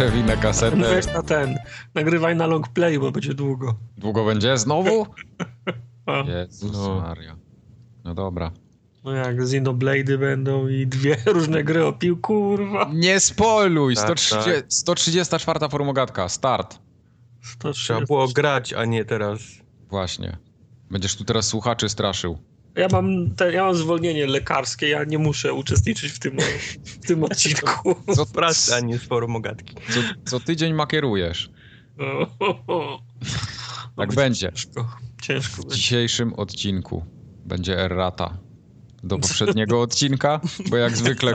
przewinę kasetę. Weź na ten, nagrywaj na long play, bo będzie długo. Długo będzie? Znowu? A, Jezus No. Maria. No dobra. no jak Xenoblade będą i dwie różne gry o pił, kurwa. Nie spoiluj! Tak, 130, 134 formogatka. Start. 130. Trzeba było grać, a nie teraz. Właśnie. Będziesz tu teraz słuchaczy straszył. Ja mam, te, ja mam zwolnienie lekarskie, ja nie muszę uczestniczyć w tym, w tym odcinku. Co, Pracy, a nie z forum ogatki. co, co tydzień makierujesz. Tak będzie. Ciężko, ciężko W dzisiejszym odcinku będzie errata do poprzedniego odcinka, bo jak zwykle,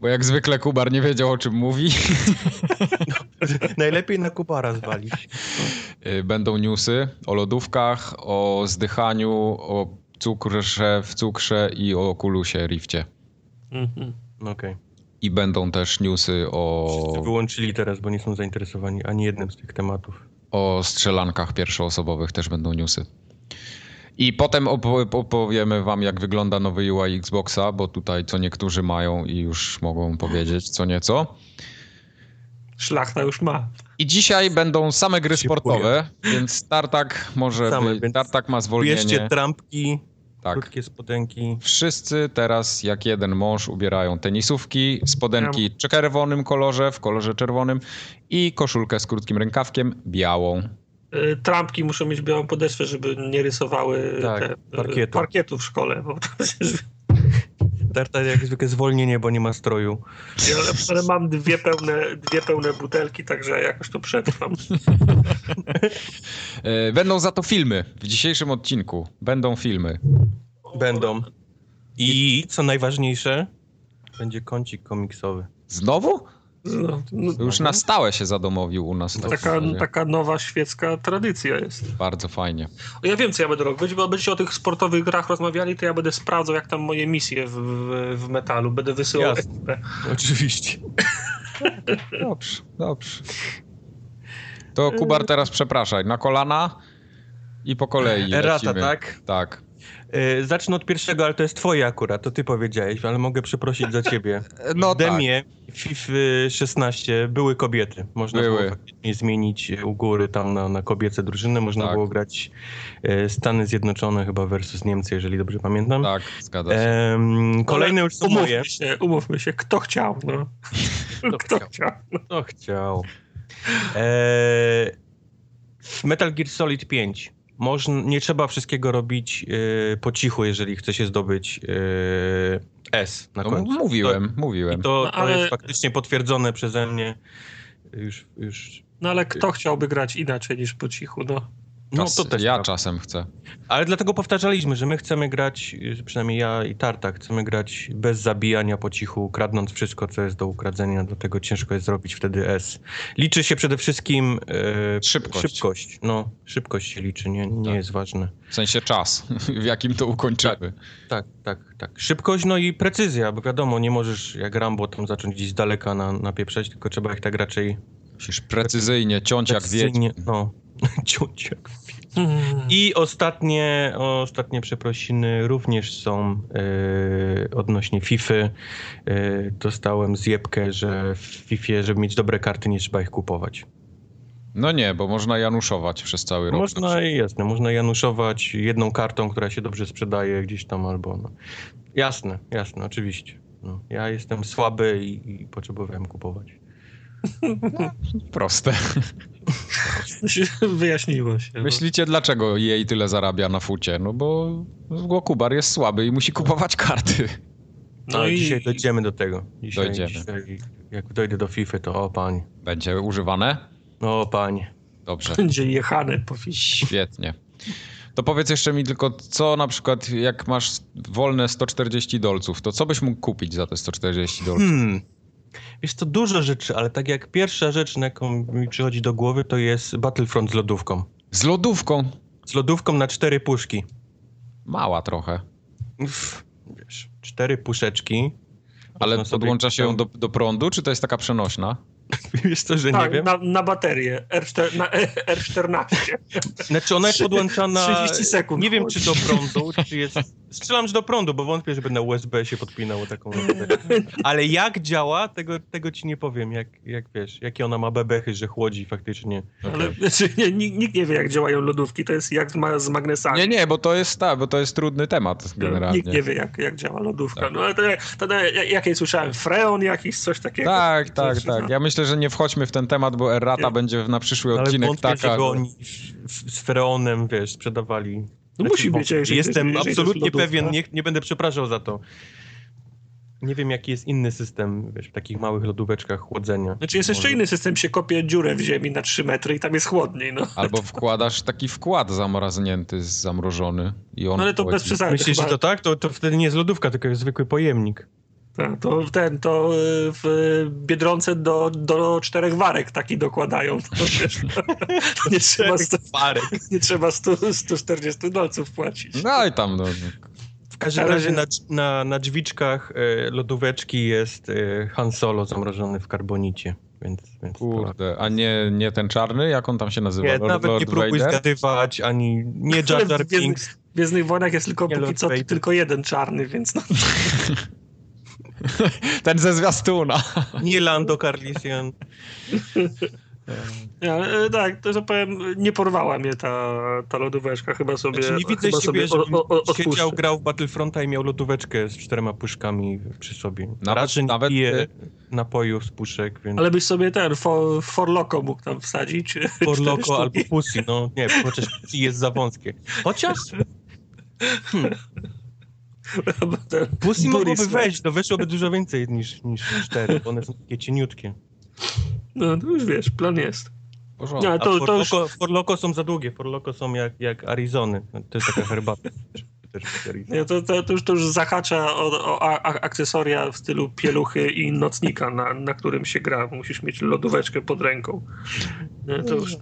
bo jak zwykle Kubar nie wiedział o czym mówi. Najlepiej na Kubara zwalić. Y, Będą newsy o lodówkach, o zdychaniu, o cukrze w cukrze i o kulusie rifcie. Mhm. Okej. I będą też newsy o, Wszyscy wyłączyli teraz, bo nie są zainteresowani ani jednym z tych tematów. o strzelankach pierwszoosobowych, też będą newsy. I potem opo- opowiemy wam, jak wygląda nowy UI Xboxa, bo tutaj co niektórzy mają i już mogą powiedzieć co nieco. Szlachta już ma. I dzisiaj będą same gry sportowe, więc Tartak może Same, być, Tartak ma zwolnienie. Bierzcie trampki, Tak. krótkie spodenki. Wszyscy teraz jak jeden mąż ubierają tenisówki, spodenki w czerwonym kolorze, w kolorze czerwonym i koszulkę z krótkim rękawkiem białą. Y, Trampki muszą mieć białą podeszwę, żeby nie rysowały Tak, y, parkietu. parkietu w szkole. Bo przecież, Tarta jak zwykle zwolnienie, bo nie ma stroju. ja, ale mam dwie pełne, dwie pełne butelki, także jakoś to przetrwam. E, Będą za to filmy w dzisiejszym odcinku. Będą filmy. Będą. I co najważniejsze, będzie kącik komiksowy. Znowu? No, no, już na stałe się zadomowił u nas. w takim taka, taka nowa świecka tradycja jest. Bardzo fajnie. Ja wiem, co ja będę robić, bo będziecie o tych sportowych grach rozmawiali, to ja będę sprawdzał, jak tam moje misje w, w, w metalu. Będę wysyłał Jasne. ekipę. Oczywiście. Dobrze, dobrze. To Kubar teraz przepraszaj. Na kolana i po kolei Errata, lecimy. tak? Tak. Yy, zacznę od pierwszego, ale to jest twoje akurat, to ty powiedziałeś, ale mogę przeprosić za ciebie. No w demie FIFA 16 były kobiety. Można Były. było zmienić e, u góry tam na, na kobiece drużyny. Można Tak. było grać e, Stany Zjednoczone chyba versus Niemcy, jeżeli dobrze pamiętam. Tak, zgadza się. Kolejne już są moje. Umówmy się, umówmy się, kto chciał, no. Kto chciał. Kto chciał? E, w Metal Gear Solid 5 można, nie trzeba wszystkiego robić e, po cichu, jeżeli chce się zdobyć e, S na No, końcu. mówiłem, To, mówiłem. I to, No, to ale- jest faktycznie potwierdzone przeze mnie. Już, już. No ale kto chciałby grać inaczej niż po cichu, no. No to też. ja czasem chcę. Ale dlatego powtarzaliśmy, że my chcemy grać, przynajmniej ja i Tarta, chcemy grać bez zabijania po cichu, kradnąc wszystko, co jest do ukradzenia, dlatego ciężko jest zrobić wtedy S. Liczy się przede wszystkim e, Szybkość. szybkość. No, szybkość się liczy, nie, nie Tak. jest ważne. W sensie czas, w jakim to ukończymy. Tak, tak, tak. Szybkość, no i precyzja, bo wiadomo, nie możesz jak Rambo tam zacząć gdzieś z daleka na, napieprzać, tylko trzeba ich tak raczej Musisz precyzyjnie ciąć jak wiedź. precyzyjnie, no, ciąć jak Hmm. I ostatnie, ostatnie przeprosiny również są e, odnośnie FIFA. E, dostałem zjebkę, że w FIFA, żeby mieć dobre karty, nie trzeba ich kupować. No nie, bo można januszować przez cały rok. Można, jasne, można januszować jedną kartą, która się dobrze sprzedaje gdzieś tam albo... No. Jasne, jasne, oczywiście. No, ja jestem słaby i, i potrzebowałem kupować. Proste. Wyjaśniło się. no. Myślicie, dlaczego jej tyle zarabia na fucie? No bo, bo Kubar jest słaby i musi kupować karty. No, No i dzisiaj dojdziemy do tego. Dzisiaj, Dojdziemy. Dzisiaj, jak dojdę do FIFA, to o panie. Będzie używane? O panie. Dobrze. będzie jechane po fiś. Świetnie. To powiedz jeszcze mi tylko, co na przykład, jak masz wolne 140 dolców, to co byś mógł kupić za te 140 dolców? Hmm. Jest to dużo rzeczy, ale tak jak pierwsza rzecz, na jaką mi przychodzi do głowy, to jest Battlefront z lodówką. Z lodówką. Z lodówką na cztery puszki. Mała trochę. Uff, wiesz, cztery puszeczki. Ale podłącza się ją do, do prądu, czy to jest taka przenośna? Wiesz co, że nie Tak, wiem. na, na baterię R4, na R14. Znaczy ona jest podłączana... 30 sekund Nie wiem, chodzi. czy do prądu, czy jest strzelam, że do prądu, bo wątpię, żeby na USB się podpinało taką. Ale jak działa, tego, tego ci nie powiem, jak, jak wiesz, jakie ona ma bebechy, że chłodzi faktycznie. Ale znaczy, nie, nikt, nie wie, jak działają lodówki, to jest jak z, ma- z magnesami. Nie, nie, bo to jest tak, bo to jest trudny temat generalnie. Nikt nie wie, jak, jak działa lodówka. Tak. No ale to, to, to jakiej słyszałem? Freon jakiś, coś takiego? Tak, tak, Coś- tak. Ja myślę, że nie wchodźmy w ten temat, bo errata Nie. będzie na przyszły Ale odcinek wątpię, taka. że- oni w- z freonem, wiesz, sprzedawali. No Znaczy, musi być, jeżeli- Jestem jeżeli absolutnie pewien, nie, nie będę przepraszał za to. Nie wiem, jaki jest inny system, wiesz, w takich małych lodóweczkach chłodzenia. Znaczy jest jeszcze Może- inny system, się kopie dziurę w ziemi na 3 metry i tam jest chłodniej, no. Albo wkładasz taki wkład zamrażnięty, zamrożony i on No ale to bez przesady. Myślisz, chyba- że to tak? To, to wtedy nie jest lodówka, tylko jest zwykły pojemnik. Tak, to ten, to y, w Biedronce do, do czterech warek taki dokładają. To, wiesz, to nie, trzeba, sto, Parek. nie trzeba 100, 140 dolców płacić. No i tam, no. W każdym razie na, na, na drzwiczkach e, lodóweczki jest e, Han Solo zamrożony w karbonicie, więc... więc to- Kurde, a nie, nie ten czarny? Jak on tam się nazywa? Nie, Lord, nawet Lord nie próbuj Vader? zgadywać, ani nie Jar Jar Binks. W Gwiezdnych Wojnach jest tylko Nie póki Lord co Vader. tylko jeden czarny, więc no. Ten ze zwiastuna. Nie Lando Carlisian. Ale, e, tak, to że powiem, nie porwała mnie ta, ta lodóweczka, chyba sobie, Znaczy nie widzę chyba siebie, sobie o, o, siedział, grał w Battlefronta i miał lodóweczkę z czterema puszkami przy sobie. Nawet- Raczej nie nawet, piję y- napojów z puszek, więc Ale byś sobie ten for, for Loco mógł tam wsadzić. For cztery Loco sztuki. albo Pussy, no nie, chociaż Pussy jest za wąskie. Chociaż ten Pussy mogłoby wejść, to weszłoby dużo więcej niż, niż cztery, bo one są takie cieniutkie. No to już wiesz, plan jest. Porządku. Nie, A to, to już, są za długie, For Loco są jak, jak Arizony. To jest taka herbata. Nie, to, to, to, już, to już zahacza o, o a, a, akcesoria w stylu pieluchy i nocnika, na, na którym się gra. Musisz mieć lodóweczkę pod ręką. Nie, to, już,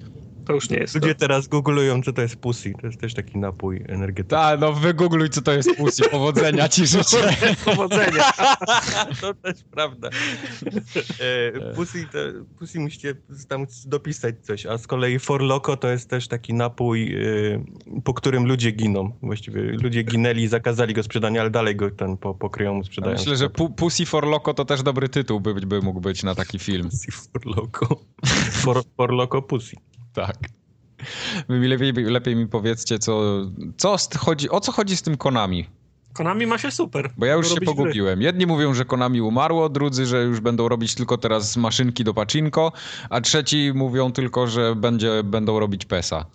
to już nie jest. Ludzie teraz googlują, co to jest Pussy. To jest też taki napój energetyczny. Tak, no wygoogluj, co to jest pussy. Powodzenia ci życzę. To. Powodzenia. to też prawda. E, Pussy, to, Pussy musicie tam dopisać coś, a z kolei For Loco to jest też taki napój, e, po którym ludzie giną. Właściwie ludzie ginęli, zakazali go sprzedania, ale dalej go ten po, pokryją, sprzedają. Myślę, że pu Pussy for Loco to też dobry tytuł by, by mógł być na taki film. Pussy For Loco. For, for Loco Pussy. Tak. Lepiej, lepiej mi powiedzcie, co, co z- chodzi, o co chodzi z tym Konami? Konami ma się super. Bo ja już się gry. pogubiłem. Jedni mówią, że Konami umarło, drudzy, że już będą robić tylko teraz maszynki do pacinko, a trzeci mówią tylko, że będzie, będą robić PESA.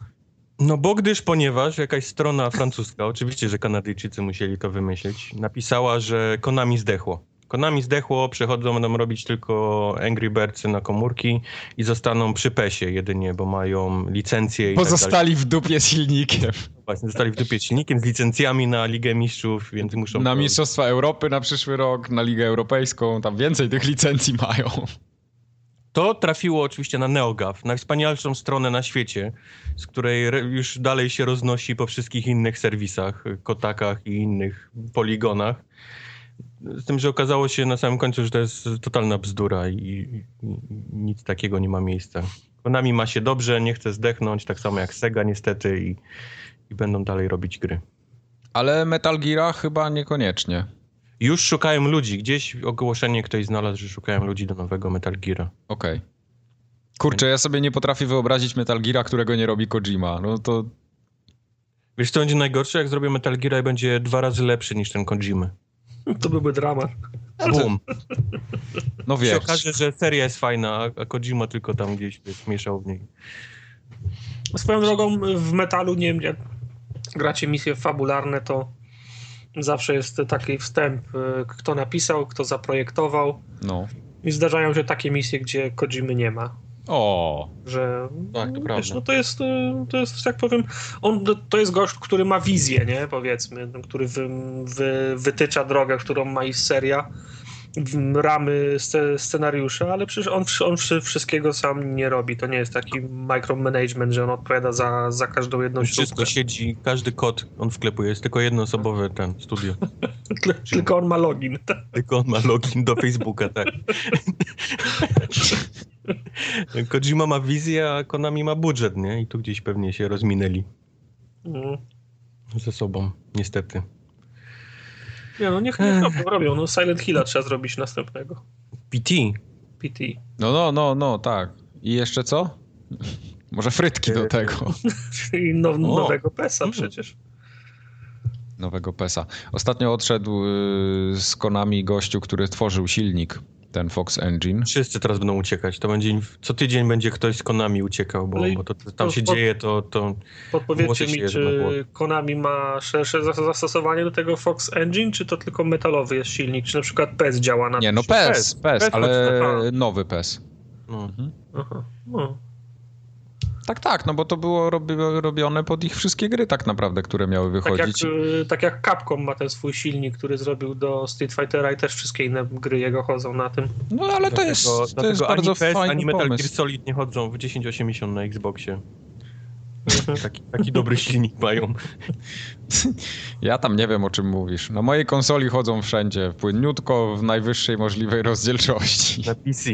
No bo gdyż, ponieważ jakaś strona francuska, oczywiście, że Kanadyjczycy musieli to wymyślić, napisała, że Konami zdechło. Konami zdechło, przechodzą, będą robić tylko Angry Birdsy na komórki i zostaną przy PESie jedynie, bo mają licencje i tak. Pozostali w dupie silnikiem. Właśnie, zostali w dupie silnikiem, z licencjami na Ligę Mistrzów, więc muszą... Na Mistrzostwa Europy na przyszły rok, na Ligę Europejską, tam więcej tych licencji mają. To trafiło oczywiście na NeoGAF, najwspanialszą stronę na świecie, z której re- już dalej się roznosi po wszystkich innych serwisach, kotakach i innych poligonach. Z tym, że okazało się na samym końcu, że to jest totalna bzdura i, i, nic takiego nie ma miejsca. Konami ma się dobrze, nie chce zdechnąć, tak samo jak Sega niestety i, i będą dalej robić gry. Ale Metal Gear chyba niekoniecznie. Już szukają ludzi, gdzieś ogłoszenie ktoś znalazł, że szukają ludzi do nowego Metal Geara. Okej. Kurczę, ja sobie nie potrafię wyobrazić Metal Geara, którego nie robi Kojima. No to Wiesz co będzie najgorsze? Jak zrobię Metal Gear i będzie dwa razy lepszy niż ten Kojimy. To byłby dramat. Boom. no się wiesz. okaże, że seria jest fajna, a- Kojima tylko tam gdzieś wiesz, mieszał w niej. Swoją drogą w metalu, nie wiem, jak gracie misje fabularne, to zawsze jest taki wstęp, y, kto napisał, kto zaprojektował. No. I zdarzają się takie misje, gdzie Kojimy nie ma. O, Że Tak, to no, prawda. wiesz, no to jest, y, to jest, jak powiem, on, to jest gość, który ma wizję, nie, powiedzmy, no, który wy, wy, wytycza drogę, którą ma iść seria, ramy sce, scenariusza, ale przecież on, on wszy- wszystkiego sam nie robi. To nie jest taki micromanagement, że on odpowiada za, za każdą jedną Wszystko śrubkę. siedzi, każdy kod on wklepuje, jest tylko jednoosobowe ten studio. Tylko on ma login. Tylko on ma login do Facebooka, tak. Kojima ma wizję, a Konami ma budżet, nie? I tu gdzieś pewnie się rozminęli Mhm. ze sobą, niestety. Nie no, niech, niech robią, robią. No Silent Hilla trzeba zrobić następnego. PT. PT. No, no, no, no, tak. I jeszcze co? Może frytki do tego. Czyli now, nowego PESa Mm. przecież. Nowego PESa. Ostatnio odszedł y, z Konami gościu, który tworzył silnik, ten Fox Engine. Wszyscy teraz będą uciekać. To będzie, co tydzień będzie ktoś z Konami uciekał, bo, bo to, to tam to- się to- dzieje, to, to Podpowiedzcie mi, czy. Konami ma szersze zas- zastosowanie do tego Fox Engine, czy to tylko metalowy jest silnik, czy na przykład PES działa na Nie, no? PES, PES, PES, PES ale chodzi na- nowy PES. no. Aha. No. Tak, tak, no bo to było robi, robione pod ich wszystkie gry tak naprawdę, które miały Tak, jak, wychodzić. y, tak jak Capcom ma ten swój silnik, który zrobił do Street Fightera i też wszystkie inne gry jego chodzą na tym. No ale to jest, Dlatego- to jest bardzo fajny ani Metal Gear pomysł. Solid nie chodzą w 1080 na Xboxie. taki, taki dobry silnik mają. Ja tam nie wiem o czym mówisz. Na mojej konsoli chodzą wszędzie, płynniutko, w najwyższej możliwej rozdzielczości. Na PC.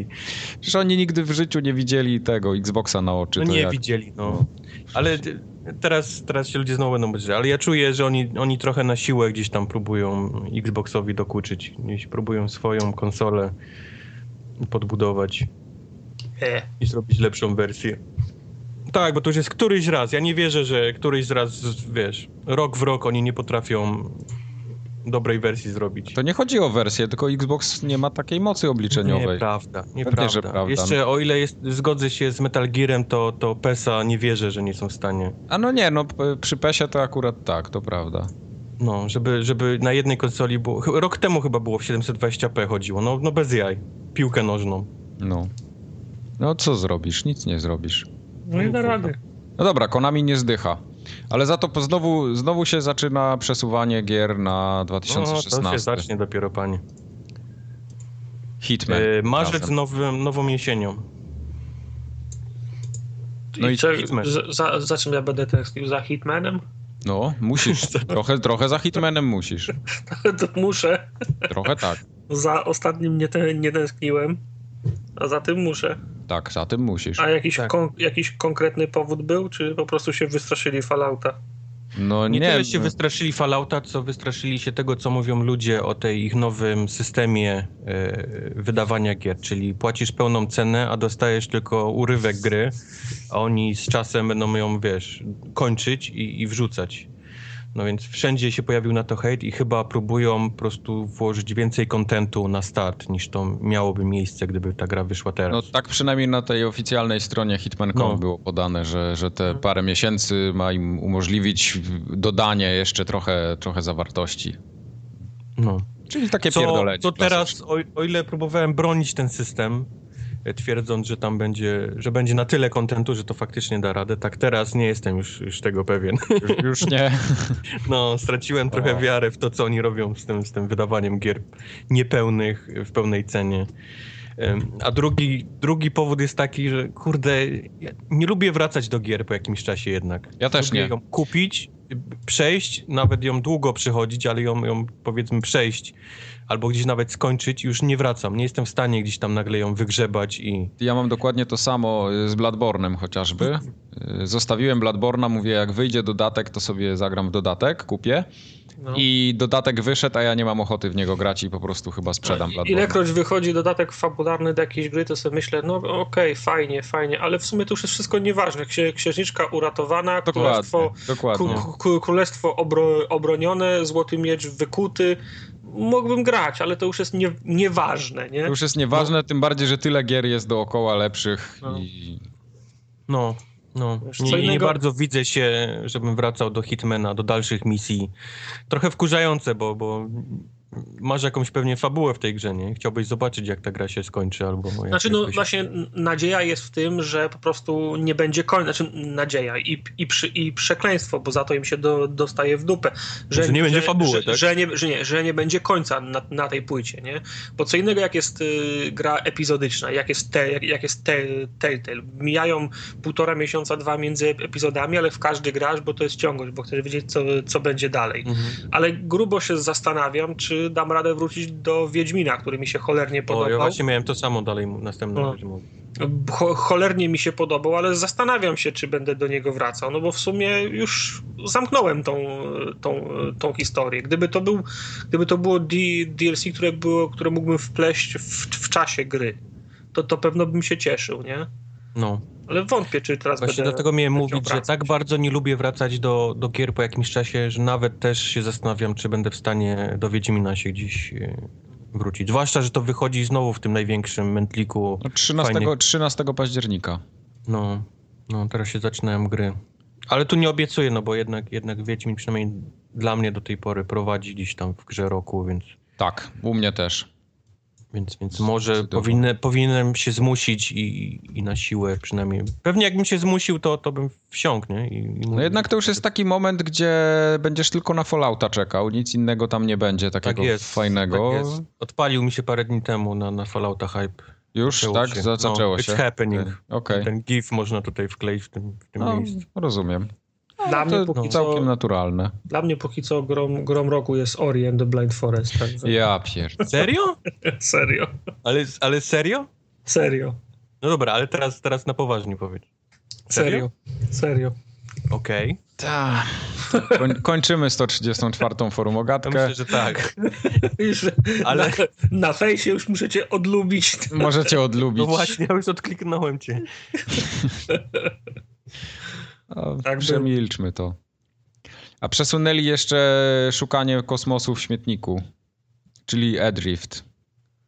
Przecież oni nigdy w życiu nie widzieli tego Xboxa na oczy. No to nie jak... widzieli, no. Ale ty- teraz, teraz się ludzie znowu będą być, ale ja czuję, że oni, oni trochę na siłę gdzieś tam próbują Xboxowi dokuczyć. Gdzieś próbują swoją konsolę podbudować i zrobić lepszą wersję. Tak, bo to już jest któryś raz. Ja nie wierzę, że któryś raz, wiesz, rok w rok oni nie potrafią dobrej wersji zrobić. To nie chodzi o wersję, tylko Xbox nie ma takiej mocy obliczeniowej. Nieprawda, nieprawda. że prawda. Jeszcze o ile jest, zgodzę się z Metal Gearem, to, to PESA nie wierzę, że nie są w stanie. A no nie, no przy PESie to akurat tak, to prawda. No, żeby, żeby na jednej konsoli było. Rok temu chyba było w 720p chodziło. No, no bez jaj. Piłkę nożną. No. No co zrobisz? Nic nie zrobisz. No i da rady. No dobra, Konami nie zdycha. Ale za to znowu, znowu się zaczyna przesuwanie gier na No, 2016. to się zacznie dopiero, panie. Hitman. E, marzec nowym, nową jesienią. No i co, Hitman. za, za, za czym ja będę tęsknił? Za Hitmanem? No, musisz. trochę, trochę za Hitmanem musisz. to muszę. Trochę tak. Za ostatnim nie, te, nie tęskniłem, a za tym muszę. Tak, za tym musisz. A jakiś, Tak. kon, jakiś konkretny powód był, czy po prostu się wystraszyli Fallouta? No Nie, nie, tyle się wystraszyli Fallouta, co wystraszyli się tego, co mówią ludzie o tej ich nowym systemie e, wydawania gier, czyli płacisz pełną cenę, a dostajesz tylko urywek gry, a oni z czasem będą ją, wiesz, kończyć i, i wrzucać. No więc wszędzie się pojawił na to hejt i chyba próbują po prostu włożyć więcej kontentu na start, niż to miałoby miejsce, gdyby ta gra wyszła teraz. No tak przynajmniej na tej oficjalnej stronie Hitman.com No. było podane, że, że te parę miesięcy ma im umożliwić dodanie jeszcze trochę, trochę zawartości. no. Czyli takie Co, pierdolenie. co teraz, o, o ile próbowałem bronić ten system, twierdząc, że tam będzie, że będzie na tyle kontentu, że to faktycznie da radę, tak teraz nie jestem już, już tego pewien. Już, już nie. No, straciłem trochę wiarę w to, co oni robią z tym, z tym wydawaniem gier niepełnych w pełnej cenie. A drugi, drugi powód jest taki, że kurde, ja nie lubię wracać do gier po jakimś czasie jednak. Ja też lubię nie. ją kupić, przejść, nawet ją długo przychodzić, ale ją, ją powiedzmy przejść albo gdzieś nawet skończyć i już nie wracam. Nie jestem w stanie gdzieś tam nagle ją wygrzebać i... Ja mam dokładnie to samo y, z Bladbornem chociażby. Y, Zostawiłem Bladborna, mówię jak wyjdzie dodatek, to sobie zagram w dodatek, kupię. No. I dodatek wyszedł, a ja nie mam ochoty w niego grać i po prostu chyba sprzedam I- Bladborna. Ilekroć wychodzi dodatek fabularny do jakiejś gry, to sobie myślę, no okej, fajnie, fajnie, ale w sumie to już jest wszystko nieważne. Księ, księżniczka uratowana, królestwo, Dokładnie, dokładnie. ku- ku- królestwo obro, obronione, złoty miecz wykuty. Mógłbym grać, ale to już jest nie, nieważne, nie? To już jest nieważne, tym bardziej, że tyle gier jest dookoła lepszych No. i No, no. Nie, nie bardzo widzę się, żebym wracał do Hitmana, do dalszych misji. Trochę wkurzające, bo, bo masz jakąś pewnie fabułę w tej grze, nie? Chciałbyś zobaczyć, jak ta gra się skończy, albo... Znaczy, no właśnie nadzieja jest w tym, że po prostu nie będzie końca, znaczy nadzieja i, i, przy, i przekleństwo, bo za to im się do, dostaje w dupę. Że nie będzie fabuły, że, tak? Że nie, że, nie, że nie będzie końca na, na tej płycie, nie? Bo co innego jak jest y, gra epizodyczna, jak jest, te, jak, jak jest te, Telltale. Mijają półtora miesiąca, dwa między epizodami, ale w każdy grasz, bo to jest ciągłość, bo chcesz wiedzieć, co, co będzie dalej. Mhm. Ale grubo się zastanawiam, czy dam radę wrócić do Wiedźmina, który mi się cholernie podobał. O, ja właśnie miałem to samo dalej następne No. rzeczy mówię. Cho cholernie mi się podobał, ale zastanawiam się, czy będę do niego wracał, no bo w sumie już zamknąłem tą, tą, tą historię. Gdyby to, był, gdyby to było DLC, które, było, które mógłbym wpleść w, w czasie gry, to, to pewno bym się cieszył, nie? No. Ale wątpię, czy teraz Właśnie będę... dlatego miałem mówić, że tak bardzo nie lubię wracać do, do gier po jakimś czasie, że nawet też się zastanawiam, czy będę w stanie do Wiedźmina się gdzieś e, wrócić. Zwłaszcza, że to wychodzi znowu w tym największym mętliku. No 13, Fajnie. 13 października. No, no, teraz się zaczynają gry. Ale tu nie obiecuję, no bo jednak, jednak Wiedźmin przynajmniej dla mnie do tej pory prowadzi gdzieś tam w grze roku, więc, Tak, u mnie też. Więc, więc może powinny, powinienem się zmusić i, i na siłę przynajmniej. Pewnie jakbym się zmusił, to, to bym wsiąkł, nie? I, i No jednak to już jest taki moment, gdzie będziesz tylko na Fallouta czekał, nic innego tam nie będzie tak takiego jest, fajnego. Tak jest. Odpalił mi się parę dni temu na, na Fallouta hype. Już, Zaczęło tak? się. Za- Zaczęło no, się. It's happening. Okej, Ten gif można tutaj wkleić w tym, w tym no, miejscu. rozumiem. Dla mnie, To póki całkiem co, naturalne. dla mnie póki co grom, grom roku jest Ori and the Blind Forest. Także. Ja pier... Serio? Serio. Ale, ale serio? Serio. No dobra, ale teraz, teraz na poważnie powiedz. Serio. Serio. Okej. Ta. Koń, kończymy 134. To forumogatkę. myślę, że tak. Już Ale- na, na fejsie już cię odlubić. Możecie odlubić. No właśnie, ja już odkliknąłem cię. Tak przemilczmy to. A przesunęli jeszcze szukanie kosmosu w śmietniku, czyli Adrift.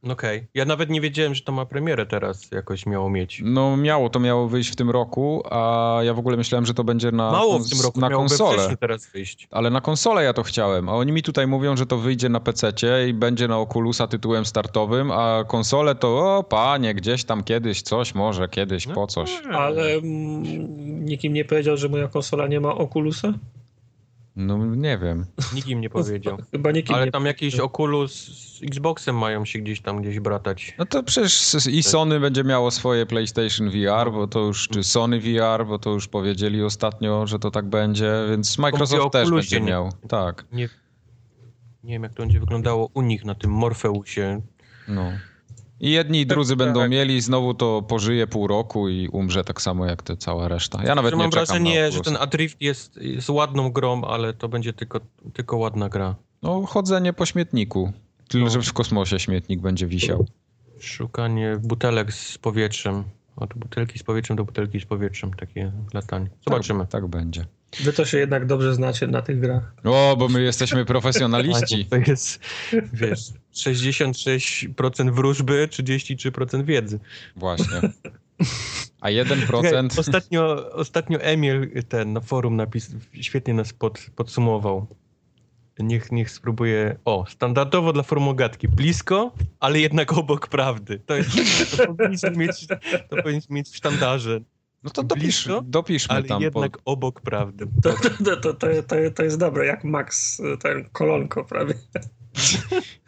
No Okej. Ja nawet nie wiedziałem, że to ma premierę teraz jakoś miało mieć. No miało, to miało wyjść w tym roku, a ja w ogóle myślałem, że to będzie na, Mało w tym roku, na konsolę. teraz wyjść. Ale na konsolę ja to chciałem, a oni mi tutaj mówią, że to wyjdzie na PC i będzie na Oculusa tytułem startowym, a konsolę to o panie, gdzieś tam kiedyś coś, może kiedyś, No. po coś. Ale mm, nikim nie powiedział, że moja konsola nie ma Oculusa? No nie wiem. Nikt im nie powiedział. Chyba nikim Ale nie tam jakiś Oculus z Xboxem mają się gdzieś tam gdzieś bratać. No to przecież i Sony będzie miało swoje PlayStation VR, bo to już, czy Sony VR, bo to już powiedzieli ostatnio, że to tak będzie, więc Microsoft też będzie nie- miał. Tak, Nie, nie wiem, jak to będzie wyglądało u nich na tym Morfeusie. no. I jedni i drudzy Tak, będą tak. mieli, znowu to pożyje pół roku i umrze tak samo jak te cała reszta. Ja nawet Że nie mam wrażenie, że ten Adrift jest, jest ładną grą, ale to będzie tylko, tylko ładna gra. No, chodzenie po śmietniku. Tylko, No. że w kosmosie śmietnik będzie wisiał. Szukanie butelek z powietrzem. Od butelki z powietrzem do butelki z powietrzem. Takie latanie. Zobaczymy. Tak, tak będzie. Wy to się jednak dobrze znacie na tych grach. O, bo my jesteśmy profesjonaliści. To jest, wiesz, 66% wróżby, 33% wiedzy. Właśnie. A Słuchaj, 1% Ostatnio, ostatnio Emil ten na forum napis, świetnie nas pod, podsumował. Niech, niech spróbuje. O, standardowo dla formogatki. Blisko, ale jednak obok prawdy. To jest. To powinniśmy mieć, to powinniśmy mieć w sztandarze. No to dopisz, Blisko, dopiszmy Ale tam. jednak obok prawdy. To, to, to, to, to, to jest dobre, jak Max, ten kolonko prawie. Po...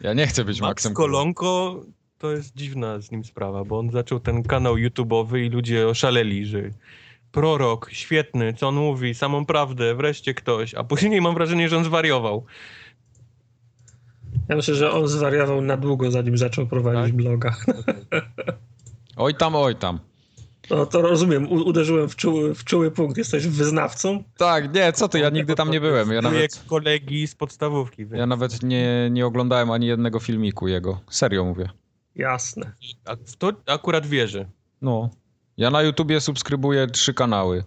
Ja nie chcę być Max Maxem. Kolonko to jest dziwna z nim sprawa, bo on zaczął ten kanał YouTube'owy i ludzie oszaleli, że prorok, świetny, co on mówi, samą prawdę, wreszcie ktoś, a później mam wrażenie, że on zwariował. Ja myślę, że on zwariował na długo, zanim zaczął prowadzić Tak? bloga. Oj tam, oj tam. No to rozumiem, u, uderzyłem w czuły, w czuły punkt. Jesteś wyznawcą? Tak, nie, co ty, ja nigdy tam nie byłem. Ja nawet, kolegi z podstawówki. Więc... ja nawet nie, nie oglądałem ani jednego filmiku jego. Serio mówię. Jasne. A w to akurat wierzę. No. Ja na YouTubie subskrybuję trzy kanały.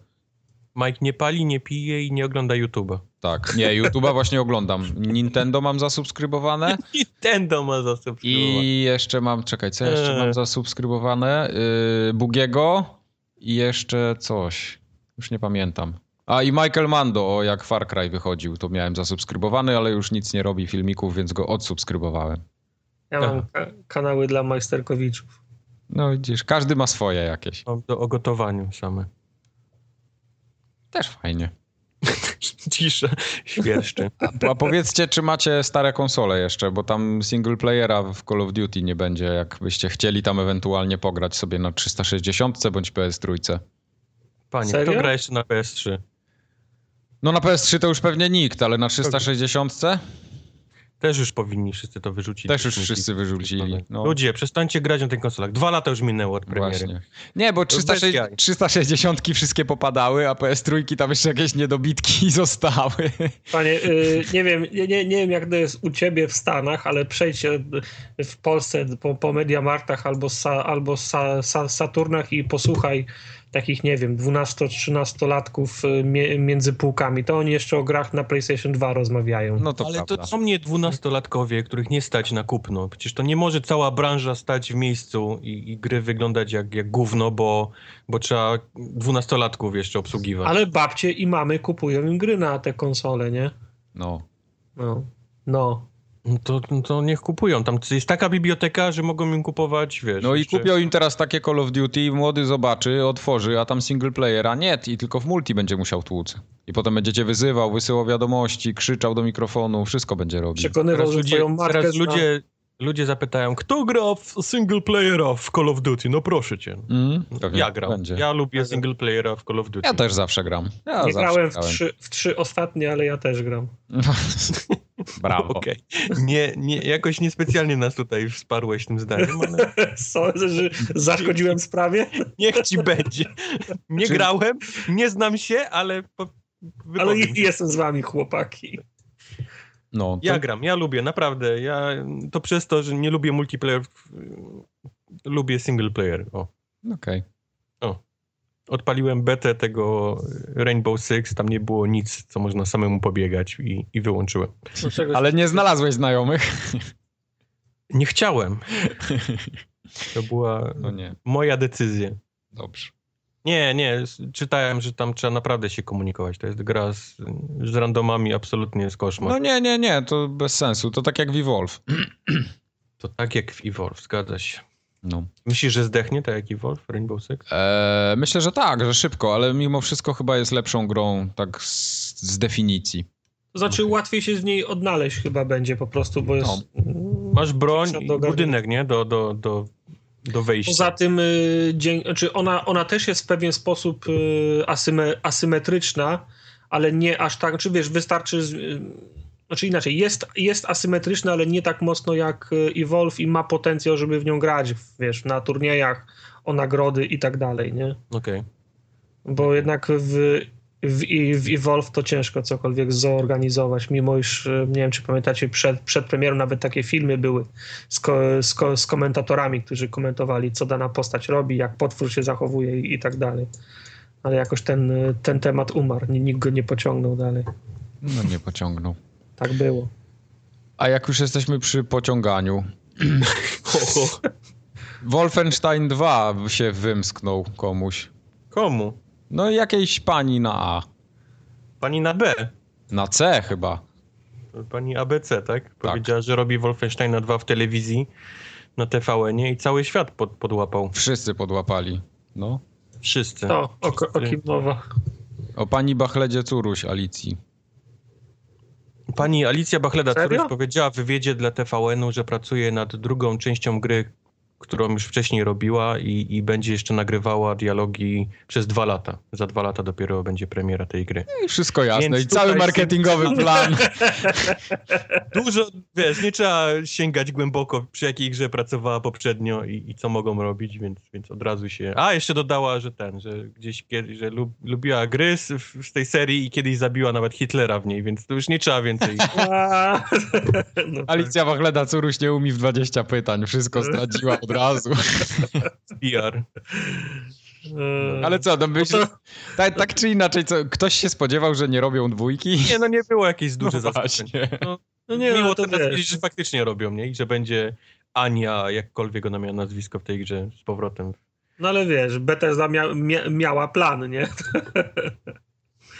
Mike nie pali, nie pije i nie ogląda YouTube'a. Tak, nie, YouTube'a właśnie oglądam. Nintendo mam zasubskrybowane Nintendo ma zasubskrybować. i jeszcze mam, czekaj, co jeszcze Eee. mam zasubskrybowane? Yy, Bugiego i jeszcze coś. Już nie pamiętam. A i Michael Mando, o jak Far Cry wychodził, to miałem zasubskrybowany, ale już nic nie robi filmików, więc go odsubskrybowałem. Ja mam ka kanały dla majsterkowiczów. No widzisz, każdy ma swoje jakieś. To o gotowaniu same. Też fajnie. Cisza, świerszczy. A, a powiedzcie, czy macie stare konsole jeszcze, bo tam single playera w Call of Duty nie będzie, jakbyście chcieli tam ewentualnie pograć sobie na 360 bądź PS3. Panie, Serio? kto gra jeszcze na PS3? No na PS3 to już pewnie nikt, ale na 360? Też już powinni wszyscy to wyrzucić. Też już wszyscy wyrzucili. No. Ludzie, przestańcie grać na tych konsolach. Dwa lata już minęło od premiery. Właśnie. Nie, bo To bez 360, jaj. 360 wszystkie popadały, a PS3 tam jeszcze jakieś niedobitki zostały. Panie, y, nie wiem, nie, nie, wiem jak to jest u ciebie w Stanach, ale przejdź y, w Polsce po, po Mediamarktach albo, sa, albo sa, sa, Saturnach i posłuchaj takich, nie wiem, 12-13 latków y, mie, między półkami. To oni jeszcze o grach na PlayStation 2 rozmawiają. No to Ale prawda. to są nie dwunastolatkowie, których nie stać na kupno. Przecież to nie może cała branża stać w miejscu i, i gry wyglądać jak, jak gówno, bo, bo trzeba dwunastolatków jeszcze obsługiwać. Ale babcie i mamy kupują im gry na te konsole, nie? No. No. No. To, to niech kupują. Tam jest taka biblioteka, że mogą im kupować, wiesz. No i kupią im teraz takie Call of Duty i młody zobaczy, otworzy, a tam single playera nie, i tylko w multi będzie musiał tłuc. I potem będziecie wyzywał, wysyłał wiadomości, krzyczał do mikrofonu, wszystko będzie robił. Przekonywał, Teraz że ludzie, teraz zna. ludzie, ludzie zapytają, kto gra w single playera w Call of Duty? No proszę cię. Mm, Ja gram. Będzie. Ja lubię single playera w Call of Duty. Ja też zawsze gram. Ja Nie zawsze grałem w trzy, w trzy ostatnie, ale ja też gram. Brawo. Okej. Nie, nie, jakoś niespecjalnie nas tutaj wsparłeś tym zdaniem, ale Sorry, że zaszkodziłem sprawie, niech ci będzie. Nie Czy- grałem, nie znam się, ale po, ale jestem z wami, chłopaki. No, to, Ja gram, ja lubię, naprawdę. Ja, to przez to, że nie lubię multiplayer, lubię single player. O. Okej. Odpaliłem betę tego Rainbow Six, tam nie było nic, co można samemu pobiegać i, i wyłączyłem. Ale nie znalazłeś znajomych? Nie chciałem. To była No nie, moja decyzja. dobrze. Nie, nie, czytałem, że tam trzeba naprawdę się komunikować. To jest gra z, z randomami, absolutnie jest koszmar. No nie, nie, nie, to bez sensu. To tak jak w Evolve. To tak jak w Evolve, zgadza się. No. Myślisz, że zdechnie tak jak Evolve, Rainbow Six? Eee, myślę, że tak, że szybko, ale mimo wszystko chyba jest lepszą grą, tak z, z definicji. To znaczy łatwiej się z niej odnaleźć chyba będzie po prostu, bo jest... Masz broń i budynek, nie? Do, do, do, do wejścia. Poza tym y, dzień, znaczy ona, ona też jest w pewien sposób y, asyme, asymetryczna, ale nie aż tak, czy wiesz, wystarczy... Y, znaczy inaczej, jest, jest asymetryczna, ale nie tak mocno jak Evolve i ma potencjał, żeby w nią grać, wiesz, na turniejach, o nagrody i tak dalej, nie? Okej. Bo jednak w, w, w Evolve to ciężko cokolwiek zorganizować, mimo iż, e, nie wiem czy pamiętacie, przed, przed premierą nawet takie filmy były z, ko, z, ko, z komentatorami, którzy komentowali, co dana postać robi, jak potwór się zachowuje i, i tak dalej. Ale jakoś ten, e, ten temat umarł, Ni- nikt go nie pociągnął dalej. No nie pociągnął. Tak było. A jak już jesteśmy przy pociąganiu, Wolfenstein 2 się wymsknął komuś. Komu? No jakiejś pani na A. Pani na B. Na C chyba. Pani ABC, tak? Powiedziała, że robi Wolfensteina 2 w telewizji na TVN-ie i cały świat pod, podłapał. Wszyscy podłapali. No. Wszyscy. To, o, o kim mowa? O pani Bachledzie Curuś Alicji. Pani Alicja Bachleda Serio? Curuś powiedziała w wywiadzie dla TVN-u, że pracuje nad drugą częścią gry, którą już wcześniej robiła i, i będzie jeszcze nagrywała dialogi przez dwa lata. Za dwa lata dopiero będzie premiera tej gry. I wszystko jasne. Więc I cały marketingowy plan. Dużo, wiesz, nie trzeba sięgać głęboko, przy jakiej grze pracowała poprzednio i, i co mogą robić, więc, więc od razu się... A, jeszcze dodała, że ten, że gdzieś kiedyś, że lub, lubiła gry z, w- z tej serii i kiedyś zabiła nawet Hitlera w niej, więc to już nie trzeba więcej. No. Alicja Bachleda Curuś nie umie w 20 pytań. Wszystko zdradziła od razu. PR. E, Ale co, no myśl, to- tak, tak czy inaczej, co, ktoś się spodziewał, że nie robią dwójki? Nie, no nie było jakieś duże No zaskoczenie. właśnie. No, No nie, miło no to teraz wiesz. wiedzieć, że faktycznie robią, nie? I że będzie Ania, jakkolwiek ona miała nazwisko w tej grze, z powrotem. No ale wiesz, Bethesda mia, mia, miała plan, nie?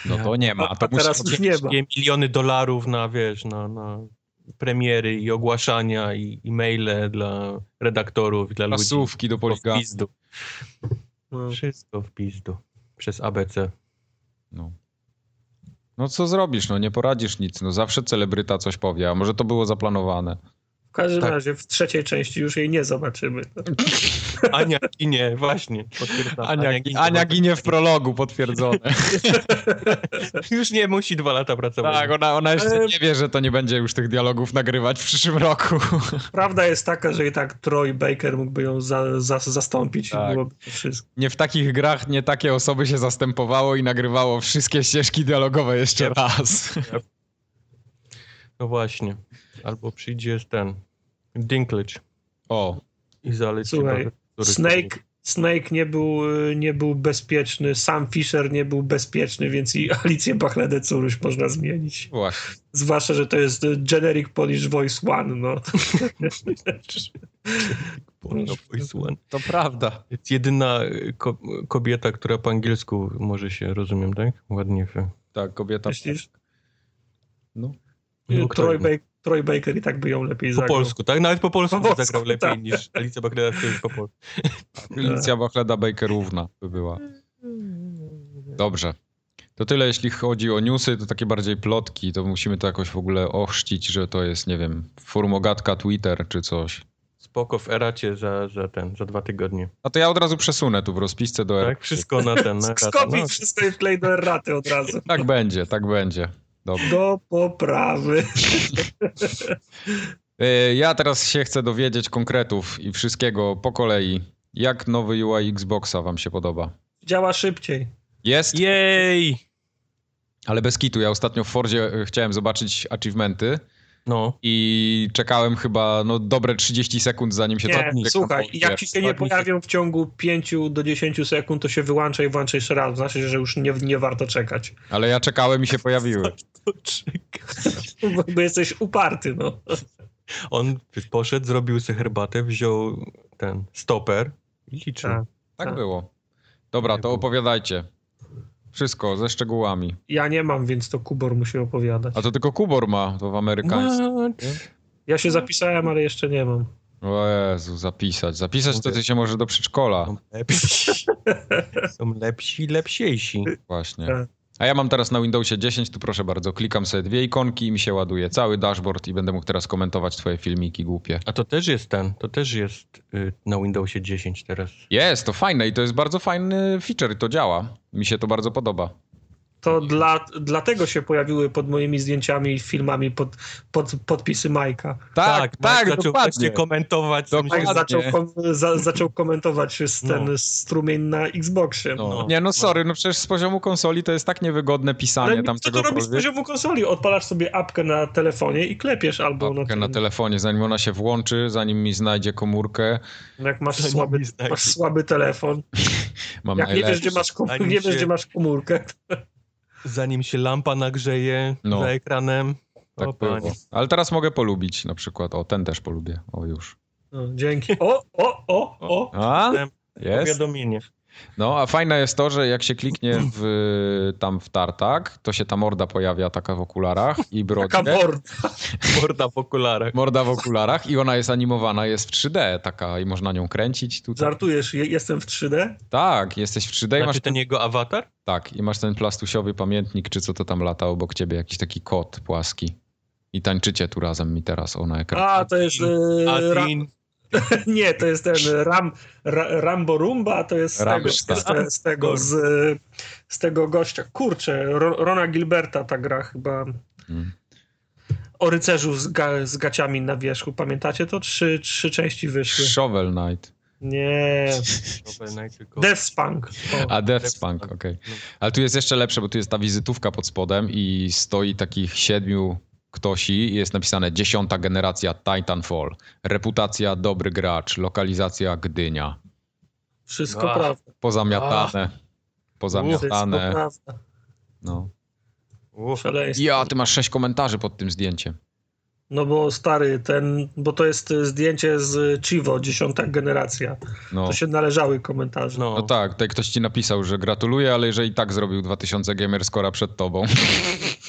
No to nie ma. To A teraz musi... już nie ma. Takie miliony dolarów na, wiesz, na, na premiery i ogłaszania i e-maile dla redaktorów i dla ludzi. Pasówki do Wszystko w pizdu. No. Wszystko w pizdu. Przez ABC. No. no co zrobisz, no nie poradzisz nic. No zawsze celebryta coś powie, a może to było zaplanowane. W każdym tak. razie w trzeciej części już jej nie zobaczymy. Ania ginie, właśnie. Ania, Ania, ginie, Ania ginie w prologu, potwierdzone. już nie musi dwa lata pracować. Tak, ona, ona jeszcze nie wie, że to nie będzie już tych dialogów nagrywać w przyszłym roku. Prawda jest taka, że i tak Troy Baker mógłby ją za, za, zastąpić. Tak. Nie w takich grach nie takie osoby się zastępowało i nagrywało wszystkie ścieżki dialogowe jeszcze raz. No właśnie. Albo przyjdzie ten Dinklage. O. I zaleci. Słuchaj, Snake, Snake nie był, nie był bezpieczny, sam Fisher nie był bezpieczny, więc i Alicję Bachledę Curuś można zmienić. Właśnie. Zwłaszcza, że to jest generic Polish Voice One, no. Polish Voice One. To prawda. Jest jedyna ko kobieta, która po angielsku może się, rozumiem, tak? Ładnie. Tak, kobieta. Myślisz? No. no Troy, Baker, Troy Baker i tak by ją lepiej po zagrał. Po polsku, tak? Nawet po polsku, po polsku zagrał lepiej tak. niż Alicja Bachleda po polsku. Alicja Bachleda Bakerówna by była. Dobrze. To tyle, jeśli chodzi o newsy, to takie bardziej plotki, to musimy to jakoś w ogóle ochrzcić, że to jest, nie wiem, formogatka Twitter czy coś. Spoko w eracie za, za ten, za dwa tygodnie. A to ja od razu przesunę tu w rozpisce do eraty. Tak, wszystko na ten. Na Skopić no. wszystko i wklej do eraty od razu. Tak będzie, tak będzie. Dobrze. Do poprawy. E, ja teraz się chcę dowiedzieć konkretów i wszystkiego po kolei. Jak nowy UI Xboxa wam się podoba? Działa szybciej. Jest? Jej! Ale bez kitu, ja ostatnio w Fordzie chciałem zobaczyć achievementy no. I czekałem chyba no, dobre 30 sekund, zanim się nie, to... Słuchaj, jak ci się nie pojawią w ciągu 5 do 10 sekund, to się wyłącza i włącza jeszcze raz. Znaczy, że już nie, nie warto czekać. Ale ja czekałem i się pojawiły. bo, bo jesteś uparty, no. On poszedł, zrobił sobie herbatę, wziął ten stoper i liczył. Tak, tak, tak. było. Dobra, to opowiadajcie. Wszystko, ze szczegółami. Ja nie mam, więc to Kubor musi opowiadać. A to tylko Kubor ma, to w amerykańskim. Ja się zapisałem, ale jeszcze nie mam. O Jezu, zapisać. Zapisać to ty się może do przedszkola. Są lepsi, Są lepsi lepsiejsi. Właśnie. A ja mam teraz na Windowsie 10, tu proszę bardzo, klikam sobie dwie ikonki i mi się ładuje cały dashboard i będę mógł teraz komentować twoje filmiki głupie. A to też jest ten, to też jest y, na Windowsie 10 teraz. Jest, to fajne i to jest bardzo fajny feature i to działa. Mi się to bardzo podoba to dla, dlatego się pojawiły pod moimi zdjęciami i filmami pod, pod, podpisy Majka. Tak, tak, tak zaczął dokładnie. komentować. Dokładnie. Zaczął, kom, za, zaczął komentować ten no. strumień na Xboxie. No. No. Nie, no sorry, no przecież z poziomu konsoli to jest tak niewygodne pisanie Ale tam co to robisz z poziomu konsoli? Odpalasz sobie apkę na telefonie i klepiesz albo apkę na, na telefonie, zanim ona się włączy, zanim mi znajdzie komórkę. Jak masz, słaby, masz słaby telefon. Mam Jak nie wiesz, gdzie masz, kom- nie wiesz, gdzie masz komórkę zanim się lampa nagrzeje no. za ekranem. Tak o, było. Ale teraz mogę polubić na przykład. O, ten też polubię. O, już. No, dzięki. O, o, o, o. A? Jest? Powiadomienie. No, a fajne jest to, że jak się kliknie w, tam w tartak, to się ta morda pojawia taka w okularach i brodzie. Taka morda. Morda w okularach. Morda w okularach i ona jest animowana, jest w 3D taka i można nią kręcić. Tutaj. Żartujesz, jestem w 3D? Tak, jesteś w 3D. Znaczy masz ten jego awatar? Tak, i masz ten plastusiowy pamiętnik, czy co to tam lata obok ciebie, jakiś taki kot płaski. I tańczycie tu razem mi teraz o na ekranie. A, to jest... Yy, nie, to jest ten Ram, Ra, Rambo Rumba, to jest z tego, z, z, tego, z, z tego gościa. Kurczę, Rona Gilberta ta gra chyba. Hmm. O rycerzu z, ga, z gaciami na wierzchu. Pamiętacie to? Trzy, trzy części wyszły. Shovel Knight. Nie. Death Spunk. A Death Spunk, okej. Okay. Ale tu jest jeszcze lepsze, bo tu jest ta wizytówka pod spodem i stoi takich siedmiu ktosi jest napisane dziesiąta generacja Titanfall, reputacja dobry gracz, lokalizacja Gdynia. Wszystko Ach. prawda. Pozamiatane. Ach. Pozamiatane. Wszystko prawda. No. Ja, ty masz sześć komentarzy pod tym zdjęciem. No bo stary, ten, bo to jest zdjęcie z Chivo, dziesiąta generacja. No. To się należały komentarze. No, no tak, tutaj ktoś ci napisał, że gratuluję, ale jeżeli tak zrobił 2000 gamer skora przed tobą.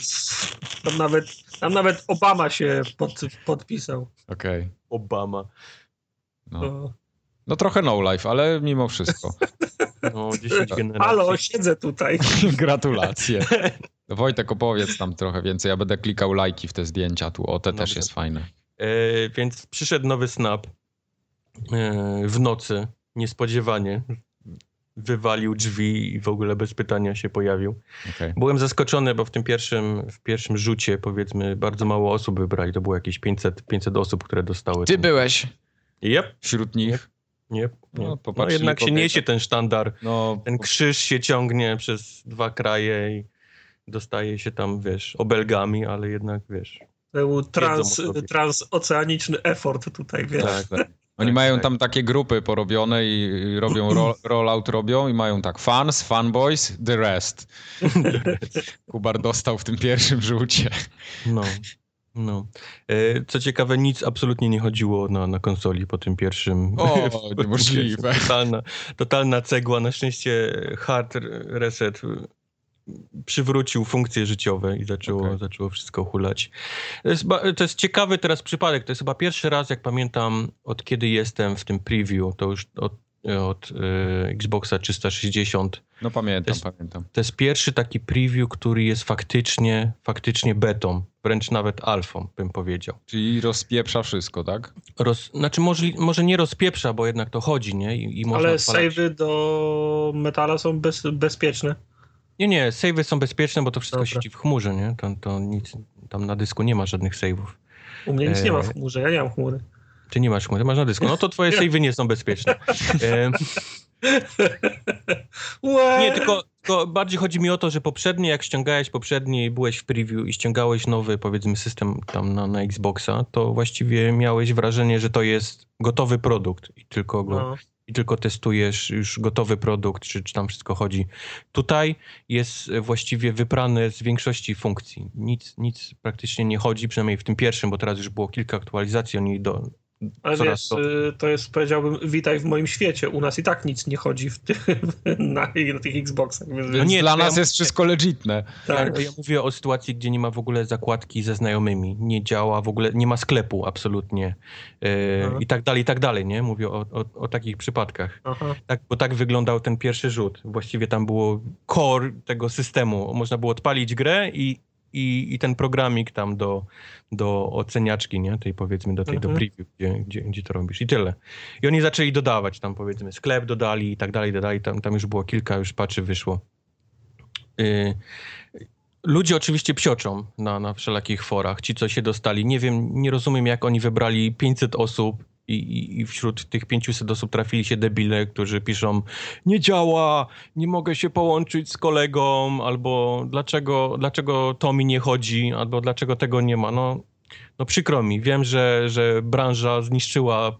Tam nawet, tam nawet Obama się pod, podpisał. Okej. Okay. Obama. No. no trochę no life, ale mimo wszystko. No, 10 generacji. Halo, siedzę tutaj. Gratulacje. Wojtek, opowiedz tam trochę więcej. Ja będę klikał lajki w te zdjęcia tu. O, te no też jest fajne. więc przyszedł nowy snap e, w nocy, niespodziewanie. Wywalił drzwi i w ogóle bez pytania się pojawił. Okay. Byłem zaskoczony, bo w tym pierwszym, w pierwszym rzucie, powiedzmy, bardzo mało osób wybrali. To było jakieś 500, 500 osób, które dostały. Ty ten... byłeś. Yep. Wśród nich. Nie, nie. No, no jednak się niesie ten sztandar. No, ten krzyż się ciągnie przez dwa kraje i dostaje się tam, wiesz, obelgami, ale jednak, wiesz... To był trans, transoceaniczny effort tutaj, wiesz. Tak, tak. Oni tak, mają tak. tam takie grupy porobione i robią roll, rollout robią i mają tak fans, fanboys, the rest. Kubar dostał w tym pierwszym rzucie. No. No. E, co ciekawe, nic absolutnie nie chodziło na, na konsoli po tym pierwszym. O, niemożliwe. Totalna, totalna cegła. Na szczęście hard reset przywrócił funkcje życiowe i zaczęło, okay. zaczęło wszystko hulać. To jest, to jest ciekawy teraz przypadek. To jest chyba pierwszy raz, jak pamiętam, od kiedy jestem w tym preview, to już od, od y, Xboxa 360. No pamiętam, to jest, pamiętam. To jest pierwszy taki preview, który jest faktycznie, faktycznie betą, wręcz nawet alfą, bym powiedział. Czyli rozpieprza wszystko, tak? Roz, znaczy może, może nie rozpieprza, bo jednak to chodzi, nie? I, i Ale savey do metala są bez, bezpieczne. Nie, nie, save'y są bezpieczne, bo to wszystko Dobra. siedzi w chmurze, nie? To, to nic, tam na dysku nie ma żadnych save'ów. U mnie nic e... nie ma w chmurze, ja nie mam chmury. Ty nie masz chmury, masz na dysku. No to twoje save'y nie są bezpieczne. E... nie, tylko, tylko, bardziej chodzi mi o to, że poprzednie, jak ściągałeś poprzednie i byłeś w preview i ściągałeś nowy, powiedzmy, system tam na, na Xboxa, to właściwie miałeś wrażenie, że to jest gotowy produkt i tylko go no i tylko testujesz już gotowy produkt, czy, czy tam wszystko chodzi. Tutaj jest właściwie wyprane z większości funkcji. Nic, nic praktycznie nie chodzi, przynajmniej w tym pierwszym, bo teraz już było kilka aktualizacji, oni do, ale wiesz, to... Y, to jest, powiedziałbym, witaj w moim świecie. U nas i tak nic nie chodzi w ty, na, na, tych Xboxach. No nie, dla nas ja jest wszystko legitne. Tak. Ja, ja, mówię o sytuacji, gdzie nie ma w ogóle zakładki ze znajomymi. Nie działa w ogóle, nie ma sklepu absolutnie. Yy, I tak dalej, i tak dalej, nie? Mówię o, o, o takich przypadkach. Tak, bo tak wyglądał ten pierwszy rzut. Właściwie tam było core tego systemu. Można było odpalić grę i i, i ten programik tam do, do oceniaczki, nie? Tej powiedzmy do tej mhm. do preview, gdzie, gdzie, gdzie to robisz. I tyle. I oni zaczęli dodawać tam powiedzmy sklep dodali i tak dalej, dodali. Tam, tam już było kilka już patchy wyszło. Yy, ludzie oczywiście psioczą na, na wszelakich forach, ci co się dostali. Nie wiem, nie rozumiem jak oni wybrali 500 osób i, i, wśród tych 500 osób trafili się debile, którzy piszą nie działa, nie mogę się połączyć z kolegą, albo dlaczego, dlaczego to mi nie chodzi, albo dlaczego tego nie ma. No, no przykro mi, wiem, że, że branża zniszczyła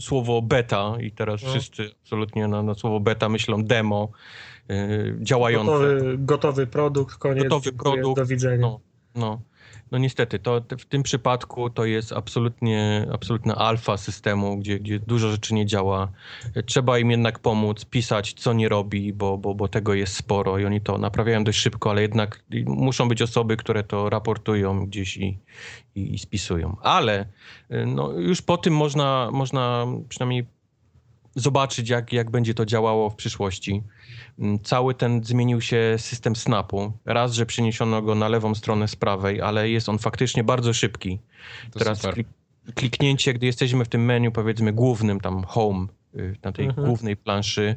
słowo beta i teraz no. wszyscy absolutnie na, na, słowo beta myślą demo yy, działające. Gotowy, gotowy produkt, koniec, gotowy produkt, do widzenia. No, no. No niestety, to w tym przypadku to jest absolutnie, absolutna alfa systemu, gdzie, gdzie dużo rzeczy nie działa. Trzeba im jednak pomóc, pisać, co nie robi, bo, bo, bo tego jest sporo i oni to naprawiają dość szybko, ale jednak muszą być osoby, które to raportują gdzieś i, i, i spisują. Ale no, już po tym można, można przynajmniej zobaczyć, jak, jak będzie to działało w przyszłości. Mm, cały ten zmienił się system snapu. Raz, że przeniesiono go na lewą stronę z prawej, ale jest on faktycznie bardzo szybki. To Teraz klik, kliknięcie, gdy jesteśmy w tym menu, powiedzmy głównym, tam home, na tej mhm. głównej planszy.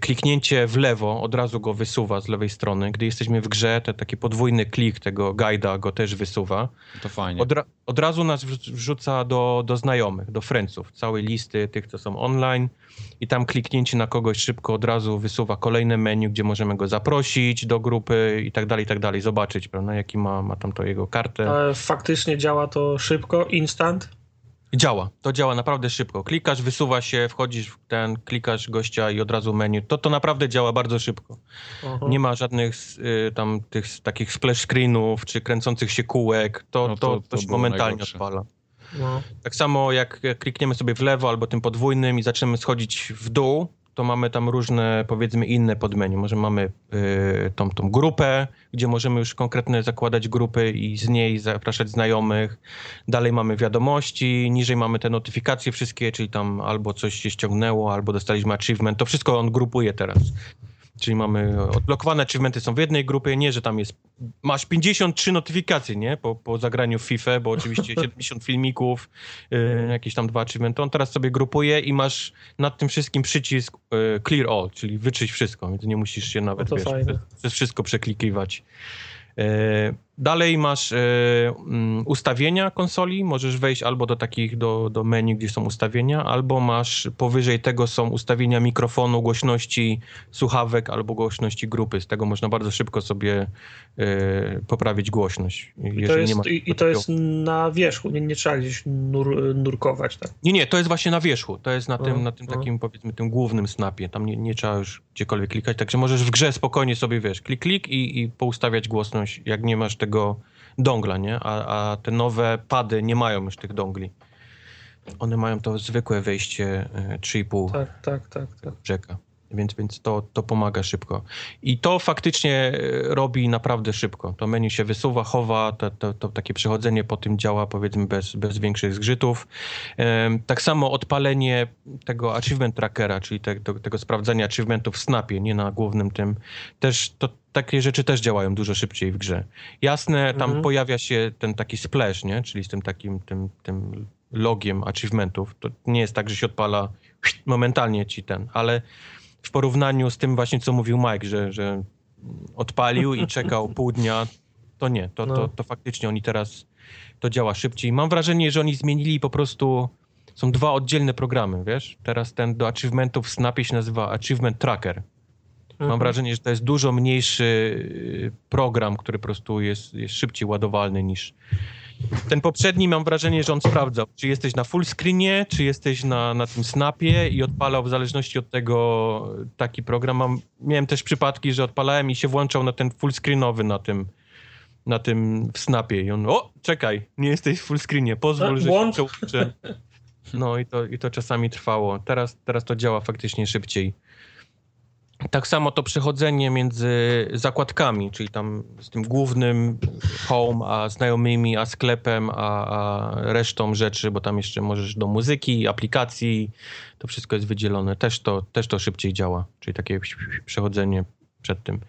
Kliknięcie w lewo od razu go wysuwa z lewej strony. Gdy jesteśmy w grze, to taki podwójny klik tego guida go też wysuwa. To fajnie. Od, od razu nas wrzuca do, do znajomych, do friendsów, całej listy tych, co są online i tam kliknięcie na kogoś szybko od razu wysuwa kolejne menu, gdzie możemy go zaprosić do grupy i tak dalej, i tak dalej, zobaczyć, prawda, jaki ma, ma tam to jego kartę. Ale faktycznie działa to szybko, instant? Działa, to działa naprawdę szybko. Klikasz, wysuwa się, wchodzisz w ten, klikasz gościa i od razu menu. To, to naprawdę działa bardzo szybko. Uh-huh. Nie ma żadnych y, tam tych takich splash screenów czy kręcących się kółek. To, no to, to, to, się momentalnie najgorsze. odpala. No. Tak samo jak klikniemy sobie w lewo albo tym podwójnym i zaczniemy schodzić w dół, to mamy tam różne, powiedzmy, inne podmenu. Może mamy y, tą, tą grupę, gdzie możemy już konkretne zakładać grupy i z niej zapraszać znajomych. Dalej mamy wiadomości, niżej mamy te notyfikacje wszystkie, czyli tam albo coś się ściągnęło, albo dostaliśmy achievement. To wszystko on grupuje teraz. Czyli mamy odblokowane achievementy są w jednej grupie, nie, że tam jest, masz 53 notyfikacje, nie, po, po zagraniu w FIFA, bo oczywiście 70 filmików, y, jakieś tam dwa achievementy, on teraz sobie grupuje i masz nad tym wszystkim przycisk y, clear all, czyli wyczyść wszystko, więc nie musisz się nawet, No wiesz, przez, przez wszystko przeklikiwać. E, Dalej masz e, mm, ustawienia konsoli. Możesz wejść albo do takich, do, do menu, gdzie są ustawienia, albo masz powyżej tego są ustawienia mikrofonu, głośności słuchawek albo głośności grupy. Z tego można bardzo szybko sobie e, poprawić głośność. I to, jest, i, I to jest na wierzchu, nie, nie trzeba gdzieś nur, nurkować, tak? Nie, nie, to jest właśnie na wierzchu. To jest na tym, na tym takim, powiedzmy, tym głównym snapie. Tam nie, nie trzeba już gdziekolwiek klikać, także możesz w grze spokojnie sobie, wiesz, klik, klik i, i poustawiać głośność, jak nie masz tego dongla, nie? A, a te nowe pady nie mają już tych dongli. One mają to zwykłe wejście e, 3,5 Tak, tak, tak. tak. rzeka. Więc, więc to, to pomaga szybko. I to faktycznie e, robi naprawdę szybko. To menu się wysuwa, chowa, to, to, to takie przechodzenie po tym działa powiedzmy bez, bez większych zgrzytów. Tak samo odpalenie tego achievement trackera, czyli te, to, tego sprawdzania achievementów w Snapie, nie na głównym tym, też to takie rzeczy też działają dużo szybciej w grze. Jasne, tam Mhm. pojawia się ten taki splash, nie? czyli z tym takim tym, tym logiem achievementów. To nie jest tak, że się odpala momentalnie ci ten, ale w porównaniu z tym właśnie, co mówił Mike, że, że odpalił i czekał pół dnia, to nie, to, No. to, to faktycznie oni teraz, to działa szybciej. Mam wrażenie, że oni zmienili po prostu, są dwa oddzielne programy, wiesz? Teraz ten do achievementów w Snapie się nazywa Achievement Tracker. Mam Mhm. wrażenie, że to jest dużo mniejszy y, program, który po prostu jest, jest szybciej ładowalny niż. Ten poprzedni mam wrażenie, że on sprawdzał, czy jesteś na full screenie, czy jesteś na, na tym snapie i odpalał w zależności od tego taki program. Mam, miałem też przypadki, że odpalałem i się włączał na ten full screenowy na tym, na tym w snapie i on, o, czekaj, nie jesteś w full screenie, pozwól, że włącz. się przełączę. No i to, i to czasami trwało. Teraz, teraz to działa faktycznie szybciej. Tak samo to przechodzenie między zakładkami, czyli tam z tym głównym home, a znajomymi, a sklepem, a, a resztą rzeczy, bo tam jeszcze możesz do muzyki, aplikacji, to wszystko jest wydzielone. Też to, też to szybciej działa, czyli takie przechodzenie przed tym.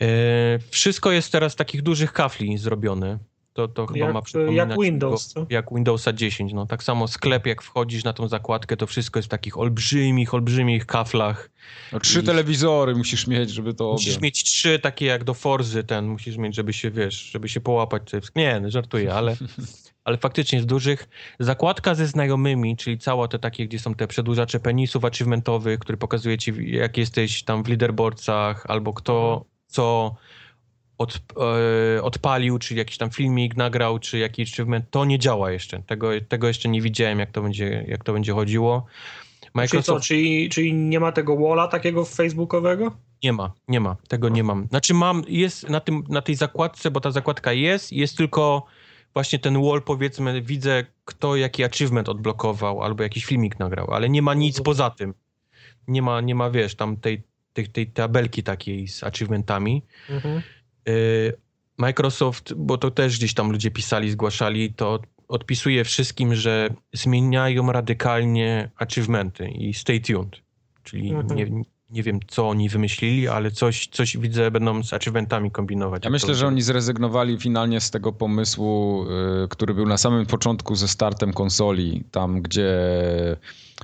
E, Wszystko jest teraz z takich dużych kafli zrobione. To, to chyba Jak- ma przypominać jak Windows, co? jak Windowsa 10. No, tak samo sklep, jak wchodzisz na tą zakładkę, to wszystko jest w takich olbrzymich, olbrzymich kaflach. No, trzy I- telewizory musisz mieć, żeby to Musisz objąć. mieć trzy takie jak do Forzy, ten musisz mieć, żeby się, wiesz, żeby się połapać. Nie, no, żartuję, ale, ale faktycznie z dużych. Zakładka ze znajomymi, czyli cała te takie, gdzie są te przedłużacze penisów achievementowych, który pokazuje ci, jak jesteś tam w leaderboardcach, albo kto co od, e, odpalił, czy jakiś tam filmik nagrał, czy jakiś achievement, to nie działa jeszcze. Tego, tego jeszcze nie widziałem, jak to będzie, jak to będzie chodziło. Czyli co, Microsoft czyli, czyli nie ma tego walla takiego facebookowego? nie ma, nie ma, tego nie mam. Znaczy mam, jest na, tym, na tej zakładce, bo ta zakładka jest, jest tylko właśnie ten wall, powiedzmy, widzę kto jaki achievement odblokował, albo jakiś filmik nagrał, ale nie ma nic poza tym. Nie ma, nie ma wiesz, tam tej, tej, tej tabelki takiej z achievementami. Mhm. Y, Microsoft, bo to też gdzieś tam ludzie pisali, zgłaszali, to odpisuje wszystkim, że zmieniają radykalnie achievementy i stay tuned. Czyli Mhm. nie, nie wiem, co oni wymyślili, ale coś, coś widzę, będą z achievementami kombinować. Ja myślę, to że oni zrezygnowali finalnie z tego pomysłu, y, który był na samym początku ze startem konsoli, tam gdzie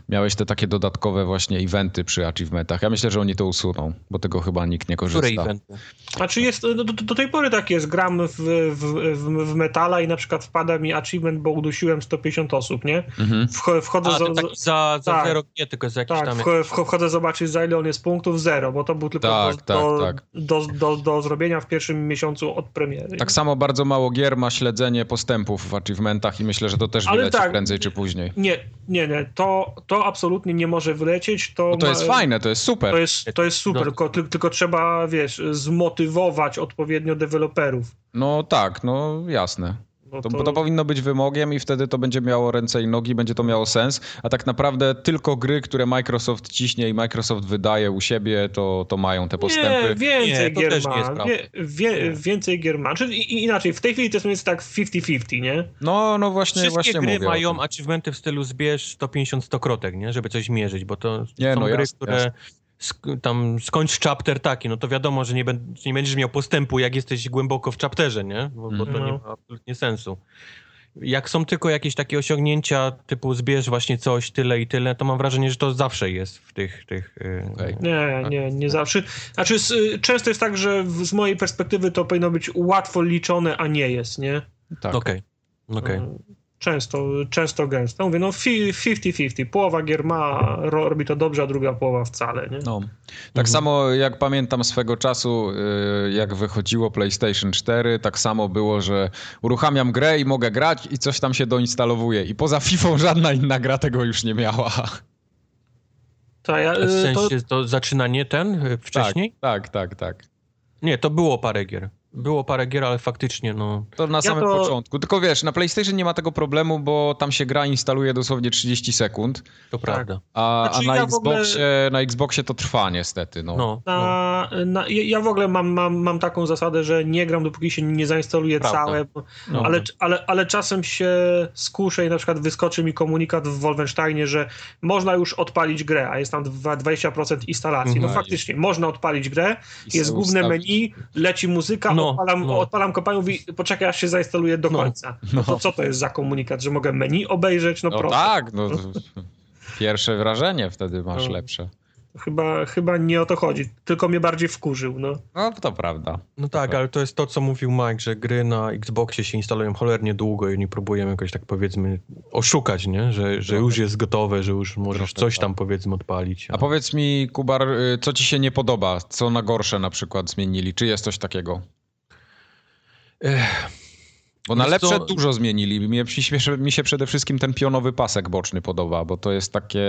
miałeś te takie dodatkowe właśnie eventy przy achievementach. Ja myślę, że oni to usuną, bo tego chyba nikt nie Które korzysta. eventy? Znaczy jest, do, do, do tej pory tak jest, gram w, w, w, w metala i na przykład wpada mi achievement, bo udusiłem 150 osób, nie? Mhm. Wch, wchodzę A, za, taki za, za tak. zero, nie, tylko za jakiś tak, tam... wch, wch, wchodzę zobaczyć za ile on jest punktów, zero, bo to był tylko Tak, do, tak, do, tak. Do, do, do zrobienia w pierwszym miesiącu od premiery. Tak samo bardzo mało gier ma śledzenie postępów w achievementach i myślę, że to też Ale wyleci tak. prędzej czy później. Nie, nie, nie, to, to absolutnie nie może wylecieć. To, No to ma- jest fajne, to jest super. To jest, to jest super, No. tylko, ty- tylko trzeba, wiesz, zmotywować odpowiednio deweloperów. No tak, no jasne. No To, bo to powinno być wymogiem i wtedy to będzie miało ręce i nogi, będzie to miało sens. A tak naprawdę tylko gry, które Microsoft ciśnie i Microsoft wydaje u siebie, to, to mają te postępy. Nie, więcej Nie, to gier też nie ma. jest prawda. Wie, wie, więcej gier ma. Czyli i- inaczej, w tej chwili to jest tak 50-50, nie? No, no właśnie, Wszystkie właśnie gry mówię mają achievementy w stylu zbierz 150 stokrotek, nie? Żeby coś mierzyć, bo to Nie, są no gry, jasne, które jasne. Sk- tam skończ chapter taki, no to wiadomo, że nie, nie będziesz miał postępu, jak jesteś głęboko w chapterze, nie? Bo, bo to Mhm. nie ma absolutnie sensu. Jak są tylko jakieś takie osiągnięcia, typu zbierz właśnie coś, tyle i tyle, to mam wrażenie, że to zawsze jest w tych... tych yy, Okej. Nie, nie, nie zawsze. Znaczy, często jest tak, że w- z mojej perspektywy to powinno być łatwo liczone, a nie jest, nie? Tak. Okej, okej. Często, często gęsto. Mówię, no fi- 50-50. Połowa gier ma, ro, robi to dobrze, a druga połowa wcale, nie? No. Tak samo jak pamiętam swego czasu, y, jak wychodziło PlayStation 4, tak samo było, że uruchamiam grę i mogę grać i coś tam się doinstalowuje. I poza FIFA żadna inna gra tego już nie miała. To ja, W y, to, sensie to zaczynanie ten y, wcześniej? Tak, tak, tak. Nie, to było parę gier. Było parę gier, ale faktycznie, no... To na samym to- początku. Tylko wiesz, na PlayStation nie ma tego problemu, bo tam się gra instaluje dosłownie 30 sekund, To prawda. a, Znaczy, a na, ja w ogóle- Xboxie, na Xboxie to trwa niestety. No. No, no. na, na, ja ja w ogóle mam, mam, mam taką zasadę, że nie gram, dopóki się nie zainstaluje Prawda. całe, bo- no. ale, ale, ale czasem się skuszę i na przykład wyskoczy mi komunikat w Wolfensteinie, że można już odpalić grę, a jest tam dwa- 20% instalacji. No Mhm. faktycznie, można odpalić grę, I jest główne ustawić. menu, leci muzyka, No, odpalam, no. odpalam kopaniu, mówi, poczekaj aż się zainstaluje do No, końca. no. No. To co to jest za komunikat, że mogę menu obejrzeć? No, No proszę. tak, no, pierwsze wrażenie wtedy masz No. lepsze. Chyba, chyba nie o to chodzi, tylko mnie bardziej wkurzył, no. No to prawda. No tak, ale to jest to, co mówił Mike, że gry na Xboxie się instalują cholernie długo i nie próbujemy jakoś tak powiedzmy oszukać, nie? Że, że już jest gotowe, że już możesz coś tak. tam powiedzmy odpalić. A powiedz mi, Kubar, y, co ci się nie podoba? Co na gorsze na przykład zmienili? Czy jest coś takiego? Bo na lepsze co? dużo zmienili. Mnie, mi, się przede wszystkim ten pionowy pasek boczny podoba, bo to jest takie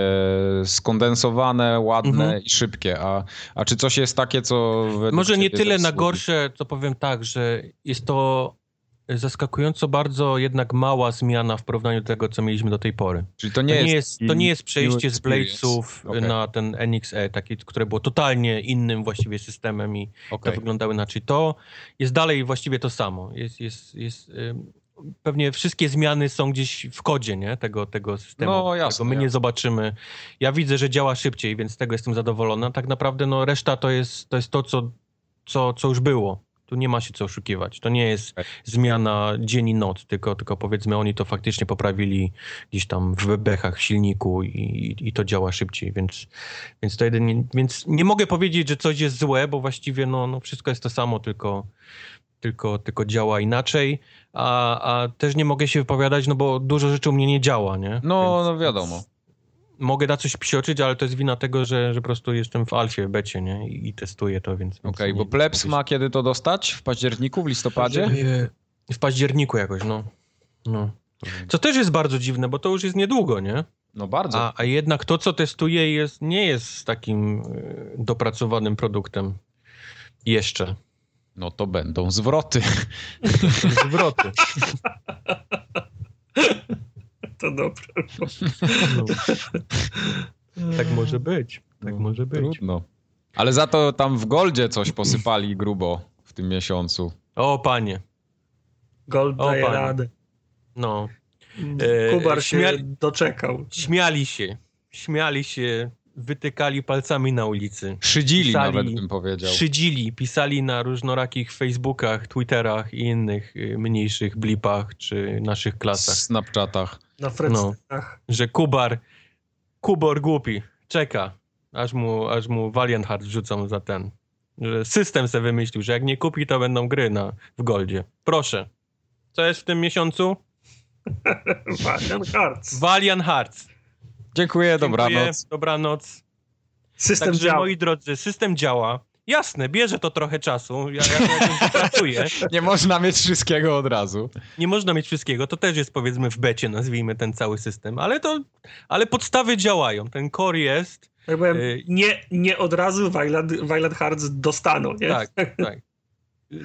skondensowane, ładne Mhm. i szybkie. A, a czy coś jest takie, co... Może nie tyle na gorsze, to powiem tak, że jest to zaskakująco bardzo jednak mała zmiana w porównaniu do tego, co mieliśmy do tej pory. Czyli to To nie, nie, jest, jest, taki to nie jest przejście z. Bladesów Okej. na ten NXE, takie, które było totalnie innym właściwie systemem i Okej. to wyglądało inaczej. To jest dalej właściwie to samo. Jest, jest, jest, pewnie wszystkie zmiany są gdzieś w kodzie nie? Tego, tego systemu. No, jasne, Tego my nie jasne. zobaczymy. Ja widzę, że działa szybciej, więc z tego jestem zadowolony. A tak naprawdę no, reszta to jest to, jest to co, co, co już było. Tu nie ma się co oszukiwać. To nie jest Okej. zmiana dzień i noc, tylko, tylko powiedzmy oni to faktycznie poprawili gdzieś tam w bebechach silniku i, i to działa szybciej, więc, więc to jedynie, więc nie mogę powiedzieć, że coś jest złe, bo właściwie no, no wszystko jest to samo, tylko, tylko, tylko działa inaczej, a, a też nie mogę się wypowiadać, no bo dużo rzeczy u mnie nie działa, nie? No, Więc- no wiadomo. Mogę na coś psioczyć, ale to jest wina tego, że, że po prostu jestem w alfie, becie, nie? I, i testuję to, więc... Okej, nie- bo plebs ma kiedy to dostać? W październiku, w listopadzie? W październiku jakoś, no. no. Co też jest bardzo dziwne, bo to już jest niedługo, nie? No bardzo. A, a jednak to, co testuję, jest, nie jest takim e, dopracowanym produktem. Jeszcze. No to będą zwroty. Zwroty. To dobre. No. Tak może być. Tak może być. Trudno. Ale za to tam w Goldzie coś posypali grubo w tym miesiącu. O, panie. Gold O, daje panie. radę. No. E, Kubar się śmia- doczekał. Śmiali się. Śmiali się. Wytykali palcami na ulicy. Szydzili Pisali- nawet bym powiedział. Szydzili, pisali na różnorakich Facebookach, Twitterach i innych y, mniejszych blipach czy naszych klasach, Snapchatach. Na frecach. że Kubar, Kubor głupi, czeka, aż mu, aż mu Valiant Heart wrzucą za ten. Że system se wymyślił, że jak nie kupi, to będą gry na, w Goldzie. Proszę. Co jest w tym miesiącu? Valiant Hearts. Valiant Hearts. Dziękuję, Dziękuję, dobranoc. Dobranoc. System Także działa. moi drodzy, system działa. Jasne, bierze to trochę czasu. Ja, ja pracuję. Nie można mieć wszystkiego od razu. Nie można mieć wszystkiego. To też jest powiedzmy w becie, nazwijmy ten cały system. Ale to, ale podstawy działają. Ten core jest. Jak powiem, Y- nie, nie od razu Violet, Violet Hearts dostaną, nie? Tak, tak.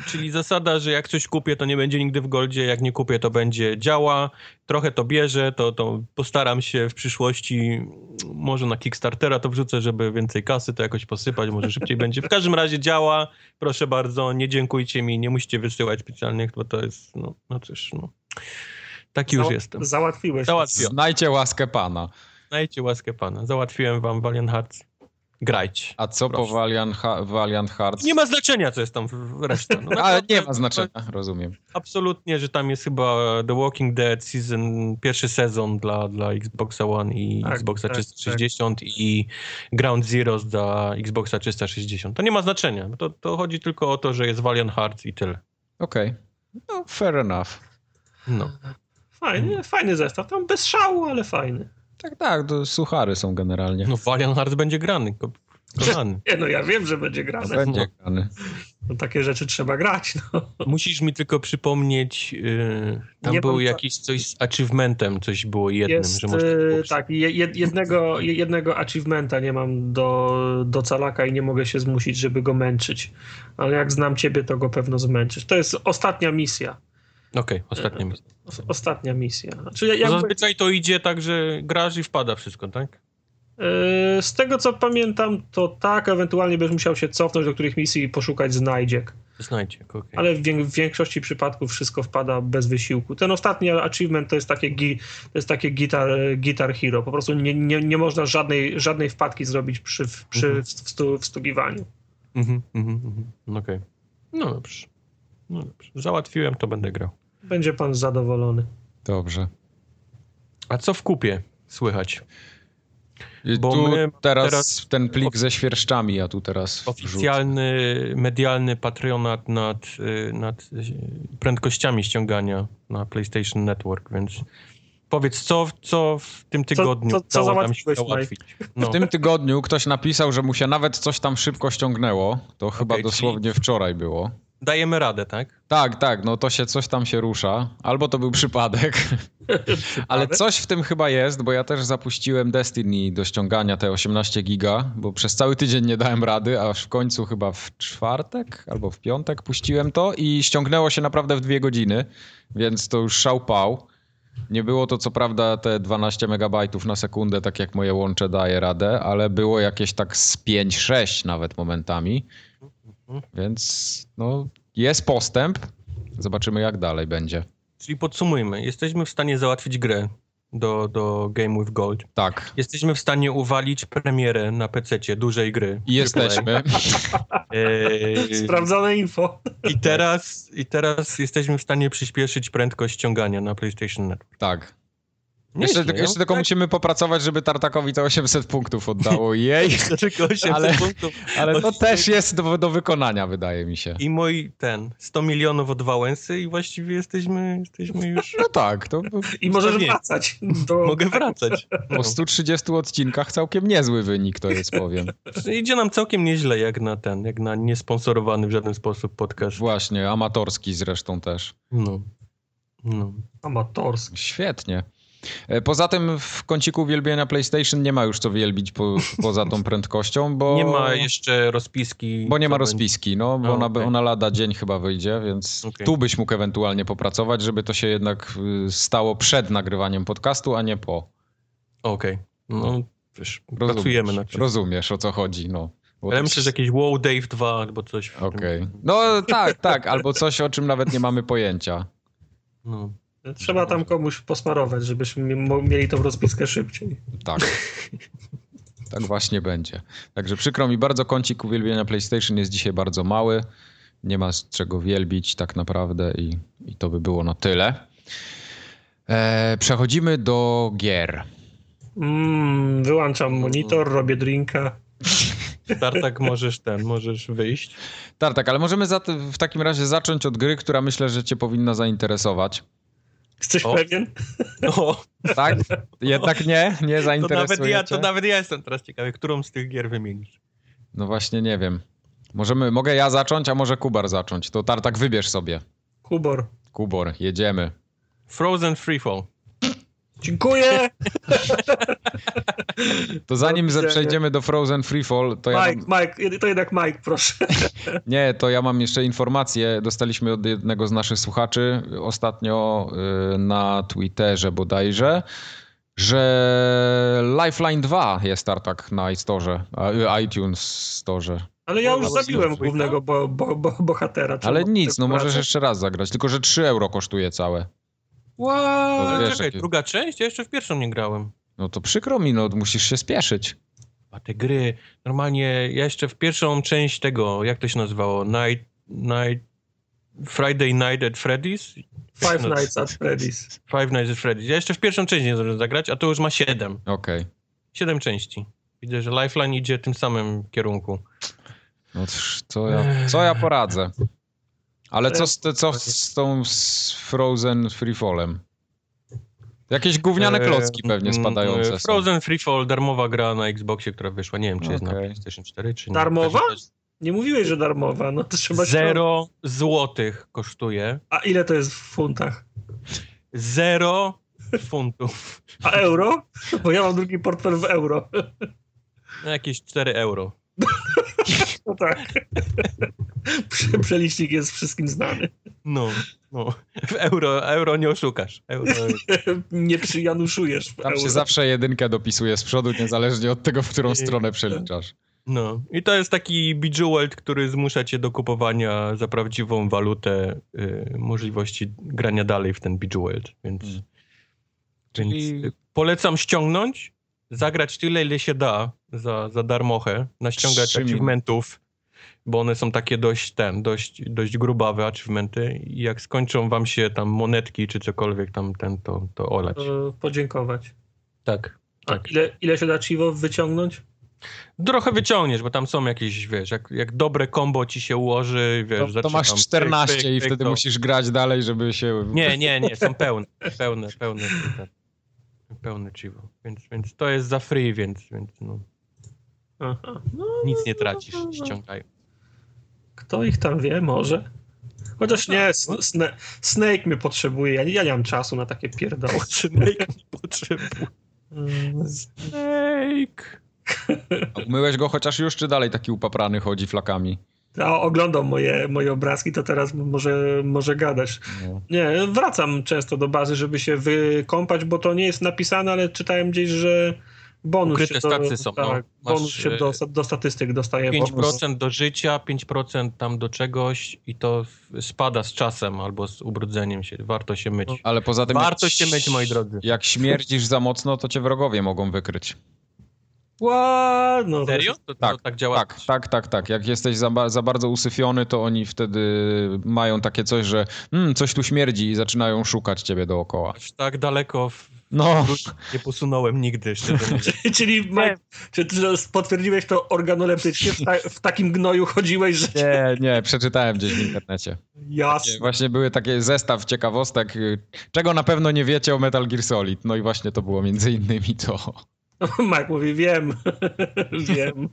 Czyli zasada, że jak coś kupię, to nie będzie nigdy w Goldzie, jak nie kupię, to będzie działa. Trochę to bierze, to, to postaram się w przyszłości, może na Kickstartera to wrzucę, żeby więcej kasy to jakoś posypać, może szybciej będzie. W każdym razie działa, proszę bardzo, nie dziękujcie mi, nie musicie wysyłać specjalnych, bo to jest, no, no cóż, no. Taki już Za- jestem. Załatwiłeś. Załatwiłem. Znajcie łaskę pana. Znajcie łaskę pana. Załatwiłem wam Valiant Hearts. Grać. A co po Proszę. Valiant, Ha- Valiant Hearts? Nie ma znaczenia, co jest tam reszta. No, Ale nie ma znaczenia, rozumiem. Absolutnie, że tam jest chyba The Walking Dead season, pierwszy sezon dla, dla Xboxa One i Tak, Xboxa tak, 360 i Ground Zeroes dla Xboxa 360. To nie ma znaczenia. To, to chodzi tylko o to, że jest Valiant Hearts i tyle. Okej. No, fair enough. No. Fajny, fajny zestaw. Tam bez szału, ale fajny. Tak, tak, to suchary są generalnie. No Valiant Hearts będzie grany, ko- kochany. Nie, no ja wiem, że będzie grane. Będzie grany. No, takie rzeczy trzeba grać. No. Musisz mi tylko przypomnieć, yy, tam Nie był jakiś coś z achievementem, coś było jednym, Jest, że można e, było tak, je, jed- jednego, je- jednego achievementa nie mam do, do calaka i nie mogę się zmusić, żeby go męczyć. Ale jak znam ciebie, to go pewno zmęczysz. To jest ostatnia misja. Okej, ostatnia misja. Os- Ostatnia misja. Znaczy, ja- No jakby, zazwyczaj to idzie tak, że grasz i wpada wszystko, tak? e, z tego co pamiętam, to tak, ewentualnie będziesz musiał się cofnąć do których misji i poszukać znajdziek. Znajdzie, okej. Ale w, wię- w większości przypadków wszystko wpada bez wysiłku. Ten ostatni achievement to jest takie, gi, to jest takie guitar, guitar hero. Po prostu nie, nie, nie można żadnej, żadnej wpadki zrobić przy, przy Mhm. wstu, wstugiwaniu. Mhm, mhm, mhm. Okej. No dobrze. No dobrze. Załatwiłem, to będę grał. Będzie pan zadowolony. Dobrze. A co w kupie słychać? Bo tu my teraz, teraz- ten plik ze świerszczami ja tu teraz wrzucę. Oficjalny, medialny patronat nad, y, nad prędkościami ściągania na PlayStation Network, więc powiedz, co, co w tym tygodniu co- co udało nam się załatwić? No. W tym tygodniu ktoś napisał, że mu się nawet coś tam szybko ściągnęło. To chyba czyli- dosłownie wczoraj było. Dajemy radę, tak? Tak, tak, no to się coś tam się rusza. Albo to był przypadek. Ale coś w tym chyba jest, bo ja też zapuściłem Destiny do ściągania te 18 giga, bo przez cały tydzień nie dałem rady, aż w końcu chyba w czwartek albo w piątek puściłem to i ściągnęło się naprawdę w dwie godziny, więc to już szałpał. Nie było to co prawda te 12 megabajtów na sekundę, tak jak moje łącze daje radę, ale było jakieś tak z 5-6 nawet momentami. Więc no, jest postęp. Zobaczymy jak dalej będzie. Czyli podsumujmy. Jesteśmy w stanie załatwić grę do, do Game with Gold. Tak. Jesteśmy w stanie uwalić premierę na PC dużej gry. Jesteśmy. Eee, Sprawdzone info. I teraz, I teraz jesteśmy w stanie przyspieszyć prędkość ściągania na PlayStation Network. Tak. Jeszcze, jeszcze tylko Tak, musimy popracować, żeby Tartakowi te 800 punktów oddało. Jej, tylko 800 Ale- punktów. ale to też jest do, do wykonania, wydaje mi się. I mój ten, 100 milionów od Wałęsy i właściwie jesteśmy, jesteśmy już... No tak, to I możesz Pewnie. wracać. Do... Mogę wracać. Po 130 odcinkach całkiem niezły wynik to jest, powiem. Idzie nam całkiem nieźle jak na ten, jak na niesponsorowany w żaden sposób podcast. Właśnie, amatorski zresztą też. No. No. Amatorski. Świetnie. E, Poza tym w kąciku uwielbienia PlayStation nie ma już co wielbić po, poza tą prędkością, bo... Nie ma jeszcze rozpiski. Bo nie ma rozpiski, no, bo A, ona, okej. ona lada dzień chyba wyjdzie, więc Okej. tu byś mógł ewentualnie popracować, żeby to się jednak y, stało przed nagrywaniem podcastu, a nie po. Okej. No, wiesz, Rozumiesz, pracujemy nad tym. Rozumiesz, o co chodzi, no. Bo Ale myślę, że jakieś WoW Dave 2 albo coś. Okej. No tak, tak, albo coś, o czym nawet nie mamy pojęcia. No. Trzeba tam komuś posmarować, żebyśmy mieli tą rozpiskę szybciej. Tak. Tak właśnie będzie. Także przykro mi bardzo, kącik uwielbienia PlayStation jest dzisiaj bardzo mały. Nie ma z czego wielbić tak naprawdę i, i to by było na tyle. E, przechodzimy do gier. Mm, wyłączam monitor, robię drinka. Tartak możesz ten, możesz wyjść. Tartak, ale możemy za, w takim razie zacząć od gry, która myślę, że cię powinna zainteresować. Jesteś O. pewien? O, Tak? Jednak nie? Nie to zainteresuje nawet ja, to nawet ja jestem teraz ciekawy, którą z tych gier wymienisz. No właśnie nie wiem. Możemy, mogę ja zacząć, a może Kubar zacząć. To Tartak wybierz sobie. Kubor. Kubor, jedziemy. Frozen Freefall. Dziękuję! To zanim widzenia. przejdziemy do Frozen Freefall, to ja Mike, mam, Mike, to jednak Mike, proszę. nie, to ja mam jeszcze informację. Dostaliśmy od jednego z naszych słuchaczy ostatnio y, na Twitterze bodajże, że Lifeline 2 jest Tartak na iStore, y, iTunes Store. Ale ja już zabiłem głównego bo, bo, bo, bohatera. Ale nic, no tak możesz jeszcze raz zagrać, tylko że 3 euro kosztuje całe. What? Ale wiesz, czekaj, jakie- druga część? Ja jeszcze w pierwszą nie grałem. No to przykro mi, no musisz się spieszyć. A te gry, normalnie ja jeszcze w pierwszą część tego, jak to się nazywało, Night, Night Friday Night at Freddy's? Five Nights at Freddy's. Five Nights at Freddy's. Ja jeszcze w pierwszą część nie zdążyłem zagrać, a to już ma siedem. Okej. Siedem części. Widzę, że Lifeline idzie w tym samym kierunku. No cóż, co ja, co ja poradzę? Ale co z, co z tą z Frozen Freefallem? Jakieś gówniane klocki pewnie Mm, spadające są. Frozen Freefall, darmowa gra na Xboxie, która wyszła. Nie wiem, czy jest na Okej. PlayStation 4, czy nie. Darmowa? Nie mówiłeś, że darmowa, no to trzeba... Zero złotych kosztuje. A ile to jest w funtach? Zero funtów. A euro? Bo ja mam drugi portfel w euro. No, jakieś 4 euro. No tak. Prze- Przelicznik jest wszystkim znany. No, no. W euro, euro nie oszukasz. Euro, Nie przyjanuszujesz w Tam euro. się zawsze jedynkę dopisuje z przodu, niezależnie od tego, w którą stronę przeliczasz. no. I to jest taki Bejeweled, który zmusza cię do kupowania za prawdziwą walutę y, możliwości grania dalej w ten Bejeweled. Więc, Mm. więc Czyli- polecam ściągnąć, zagrać tyle, ile się da za, za darmochę, naściągać Trzy minuty. achievementów, bo one są takie dość ten, dość, dość grubawe achievementy i jak skończą wam się tam monetki czy cokolwiek tam ten, to, to olać. Podziękować. Tak. A Tak. ile, ile się da Chivo wyciągnąć? Trochę wyciągniesz, bo tam są jakieś, wiesz, jak, jak dobre combo ci się ułoży, wiesz, To, to masz tam 14 pyk, pyk, i pyk, wtedy to- musisz grać dalej, żeby się... Nie, nie, nie, są pełne, pełne, pełne, pełne, pełne chivo, więc, więc to jest za free, więc, więc no, Aha. No, nic nie tracisz, ściągaj. Kto ich tam wie, może. Chociaż nie, S- Sna- Snake mnie potrzebuje. Ja nie, ja nie mam czasu na takie pierdoły. Snake nie potrzebuje. Mm, Snake. A Umyłeś go chociaż już, czy dalej taki upaprany chodzi flakami? Ja oglądam moje, moje obrazki, to teraz może, może gadać. No. Nie, wracam często do bazy, żeby się wykąpać, bo to nie jest napisane, ale czytałem gdzieś, że bonus Ukryte się do, staty są, no. tak, Masz, bonus się e, do, do statystyk dostaje. bonus. 5% do życia, 5% tam do czegoś i to spada z czasem albo z ubrudzeniem się. Warto się myć. Ale poza tym... Warto jak- się myć, moi drodzy. Jak śmierdzisz za mocno, to cię wrogowie mogą wykryć. Ła, no, to Serio? To, to Tak, tak działa? Tak, tak, tak, tak. Jak jesteś za, ba- za bardzo usyfiony, to oni wtedy mają takie coś, że hmm, coś tu śmierdzi i zaczynają szukać ciebie dookoła. Aż tak daleko w... No, nie posunąłem nigdy, szczerze mówiąc. Czyli Mike, czy potwierdziłeś to organoleptycznie? W, ta, w takim gnoju chodziłeś, że... nie, nie, przeczytałem gdzieś w internecie. Jasne. Właśnie były takie zestaw ciekawostek, y, czego na pewno nie wiecie o Metal Gear Solid. No i właśnie to było między innymi to. Mike mówi, wiem, wiem.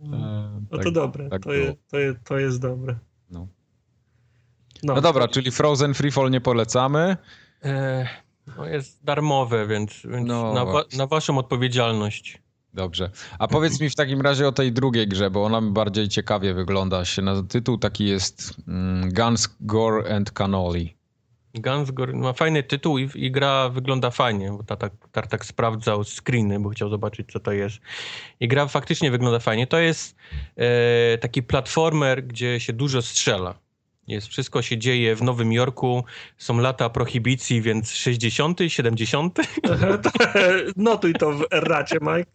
No tak. to dobre, tak to, je, to, je, to jest dobre. No. No dobra, czyli Frozen Freefall nie polecamy. E, no jest darmowe, więc, więc No na, wa- na waszą odpowiedzialność. Dobrze. A powiedz mi w takim razie o tej drugiej grze, bo ona bardziej ciekawie wygląda. Się na tytuł taki jest mm, Guns, Gore and Cannoli. Guns Gore ma fajny tytuł i, i gra wygląda fajnie, bo Tartak, Tartak sprawdzał screeny, bo chciał zobaczyć, co to jest. I gra faktycznie wygląda fajnie. To jest e, taki platformer, gdzie się dużo strzela. Jest, wszystko się dzieje w Nowym Jorku, są lata prohibicji, więc 60., 70. Notuj to w erracie, Mike.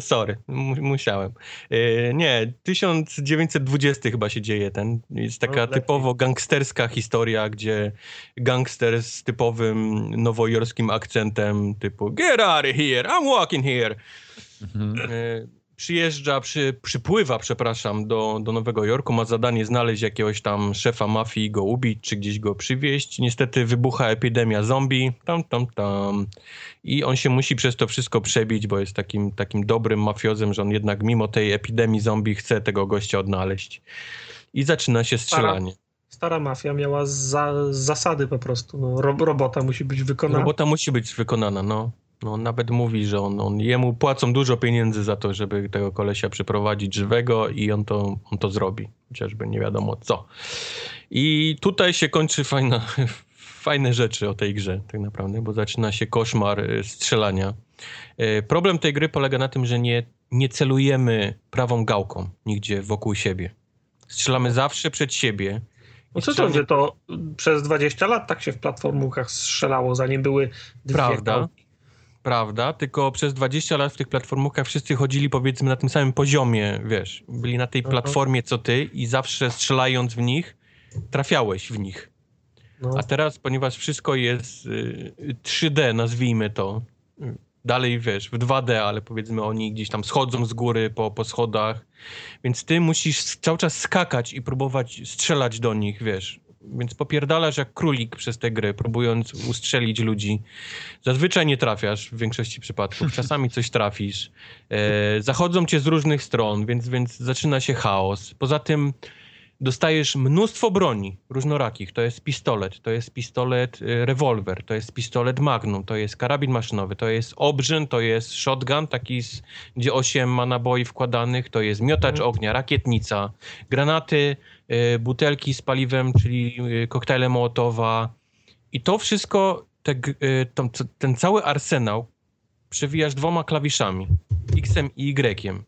Sorry, mu- musiałem. E, nie, 1920 chyba się dzieje ten. Jest taka No, typowo gangsterska historia, gdzie gangster z typowym nowojorskim akcentem typu get out of here, I'm walking here. Mhm. Przyjeżdża, przy, przypływa, przepraszam, do, do Nowego Jorku, ma zadanie znaleźć jakiegoś tam szefa mafii, go ubić, czy gdzieś go przywieźć. Niestety wybucha epidemia zombie, tam, tam, tam. I on się musi przez to wszystko przebić, bo jest takim, takim dobrym mafiozem, że on jednak mimo tej epidemii zombie chce tego gościa odnaleźć. I zaczyna się strzelanie. Stara mafia miała za, zasady po prostu. No, ro, robota musi być wykonana. Robota musi być wykonana, no. No on nawet mówi, że on, on, jemu płacą dużo pieniędzy za to, żeby tego kolesia przyprowadzić żywego i on to, on to zrobi. Chociażby nie wiadomo co. I tutaj się kończy fajna, fajne rzeczy o tej grze tak naprawdę, bo zaczyna się koszmar y, strzelania. Y, Problem tej gry polega na tym, że nie, nie celujemy prawą gałką nigdzie wokół siebie. Strzelamy zawsze przed siebie. No co to, że to przez 20 lat tak się w platformówkach strzelało, zanim były dwie Prawda. gałki. Prawda, tylko przez 20 lat w tych platformówkach wszyscy chodzili powiedzmy na tym samym poziomie, wiesz, byli na tej Aha. platformie co ty i zawsze strzelając w nich, trafiałeś w nich. No. A teraz, ponieważ wszystko jest y, 3D, nazwijmy to, dalej wiesz, w 2D, ale powiedzmy oni gdzieś tam schodzą z góry po, po schodach, więc ty musisz cały czas skakać i próbować strzelać do nich, wiesz. Więc popierdalasz jak królik przez te gry, próbując ustrzelić ludzi. Zazwyczaj nie trafiasz w większości przypadków, czasami coś trafisz. E, zachodzą cię z różnych stron, więc, więc zaczyna się chaos. Poza tym dostajesz mnóstwo broni różnorakich. To jest pistolet, to jest pistolet y, rewolwer, to jest pistolet magnum, to jest karabin maszynowy, to jest obrzyn, to jest shotgun, taki, z, gdzie 8 ma naboi wkładanych, to jest miotacz Mhm. ognia, rakietnica, granaty, y, butelki z paliwem, czyli y, koktajle Mołotowa. I to wszystko, te, y, c- ten cały arsenał przewijasz dwoma klawiszami, X-em i Y-iem.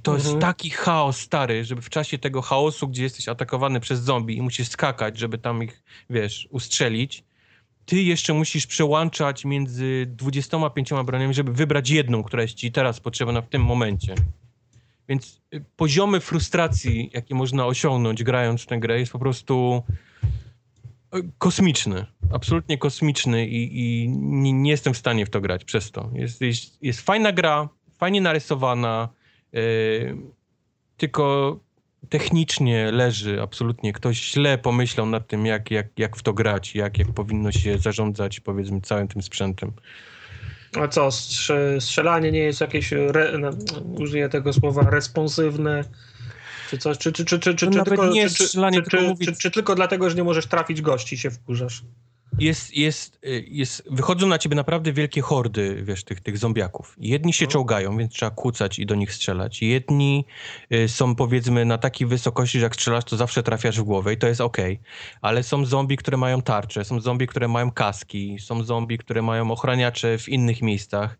I to jest Mhm. taki chaos stary, żeby w czasie tego chaosu, gdzie jesteś atakowany przez zombie i musisz skakać, żeby tam ich, wiesz, ustrzelić, ty jeszcze musisz przełączać między 25 broniami, żeby wybrać jedną, która jest ci teraz potrzebna w tym momencie. Więc y, poziomy frustracji, jakie można osiągnąć grając w tę grę, jest po prostu y, kosmiczny. Absolutnie kosmiczny i, i nie, nie jestem w stanie w to grać przez to. Jest, jest, jest fajna gra, fajnie narysowana, tylko technicznie leży absolutnie. Ktoś źle pomyślał nad tym, jak, jak, jak w to grać, jak, jak powinno się zarządzać, powiedzmy, całym tym sprzętem. A co, strze- strzelanie nie jest jakieś, re, no, użyję tego słowa, responsywne? Czy coś, czy, czy, czy, czy, czy, nawet tylko, nie czy, czy, czy tylko dlatego, że nie możesz trafić gości się wkurzasz? Jest, jest, y, jest, wychodzą na ciebie naprawdę wielkie hordy, wiesz, tych, tych zombiaków. Jedni się No. czołgają, więc trzeba kłócać i do nich strzelać. Jedni y, są, powiedzmy, na takiej wysokości, że jak strzelasz, to zawsze trafiasz w głowę i to jest okej. Ale są zombie, które mają tarcze, są zombie, które mają kaski, są zombie, które mają ochraniacze w innych miejscach.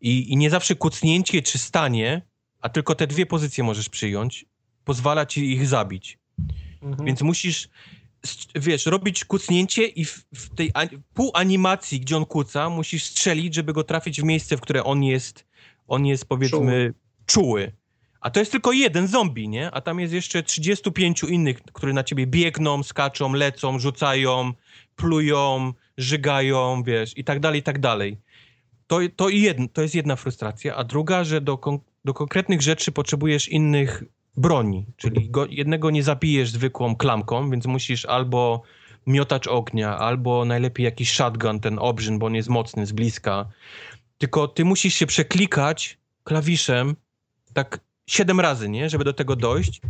I, i nie zawsze kucnięcie czy stanie, a tylko te dwie pozycje możesz przyjąć, pozwala ci ich zabić. Mhm. Więc musisz, wiesz, robić kucnięcie i w, w tej a, pół animacji, gdzie on kuca, musisz strzelić, żeby go trafić w miejsce, w które on jest, on jest powiedzmy czuły. A to jest tylko jeden zombie, nie? A tam jest jeszcze 35 innych, które na ciebie biegną, skaczą, lecą, rzucają, plują, żygają, wiesz, i tak dalej, i tak dalej. To, to, jedno, to jest jedna frustracja, a druga, że do, kon- do konkretnych rzeczy potrzebujesz innych broni, czyli go, jednego nie zabijesz zwykłą klamką, więc musisz albo miotacz ognia, albo najlepiej jakiś shotgun, ten obrzyn, bo on jest mocny z bliska. Tylko ty musisz się przeklikać klawiszem tak siedem razy, nie? Żeby do tego dojść.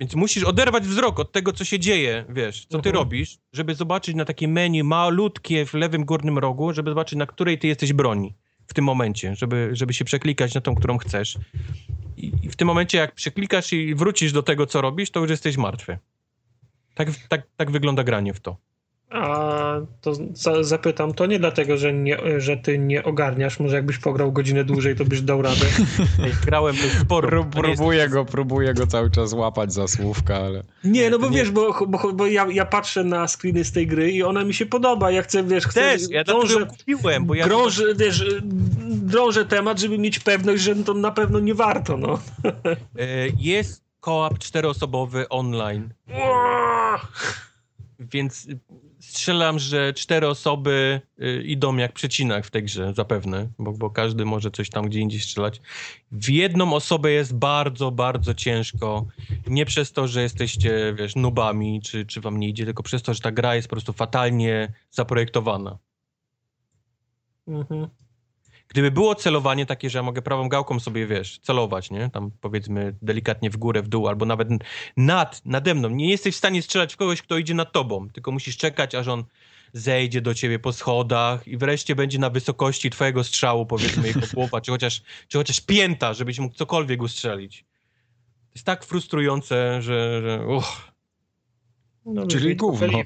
Więc musisz oderwać wzrok od tego, co się dzieje, wiesz, co ty Mhm. robisz, żeby zobaczyć na takie menu malutkie w lewym górnym rogu, żeby zobaczyć, na której ty jesteś broni w tym momencie, żeby, żeby się przeklikać na tą, którą chcesz. I, w tym momencie, jak przeklikasz i wrócisz do tego, co robisz, to już jesteś martwy. Tak, tak, tak wygląda granie w to. A to za, zapytam, to nie dlatego, że, nie, że ty nie ogarniasz, może jakbyś pograł godzinę dłużej, to byś dał radę. Ej, Grałem dość sporo. Prób, to nie jest- próbuję, go, próbuję go cały czas łapać za słówka, ale... Nie, no bo nie- wiesz, bo, bo, bo ja, ja patrzę na screeny z tej gry i ona mi się podoba, ja chcę, wiesz, chcę, Też, ja drążę, kupiłem, bo ja... drążę, wiesz, drążę temat, żeby mieć pewność, że to na pewno nie warto, no. E, Jest kołap czteroosobowy online, więc y, strzelam, że cztery osoby y, idą jak przecinak w tej grze, zapewne, bo, bo każdy może coś tam gdzie indziej strzelać. W jedną osobę jest bardzo, bardzo ciężko. Nie przez to, że jesteście, wiesz, nubami, czy, czy wam nie idzie, tylko przez to, że ta gra jest po prostu fatalnie zaprojektowana. Mhm. Gdyby było celowanie takie, że ja mogę prawą gałką sobie, wiesz, celować, nie? Tam powiedzmy delikatnie w górę, w dół, albo nawet nad, nade mną. Nie jesteś w stanie strzelać w kogoś, kto idzie nad tobą, tylko musisz czekać, aż on zejdzie do ciebie po schodach i wreszcie będzie na wysokości twojego strzału, powiedzmy, jego głowa, czy chociaż, czy chociaż pięta, żebyś mógł cokolwiek ustrzelić. To jest tak frustrujące, że... że uch. No, Czyli gówno.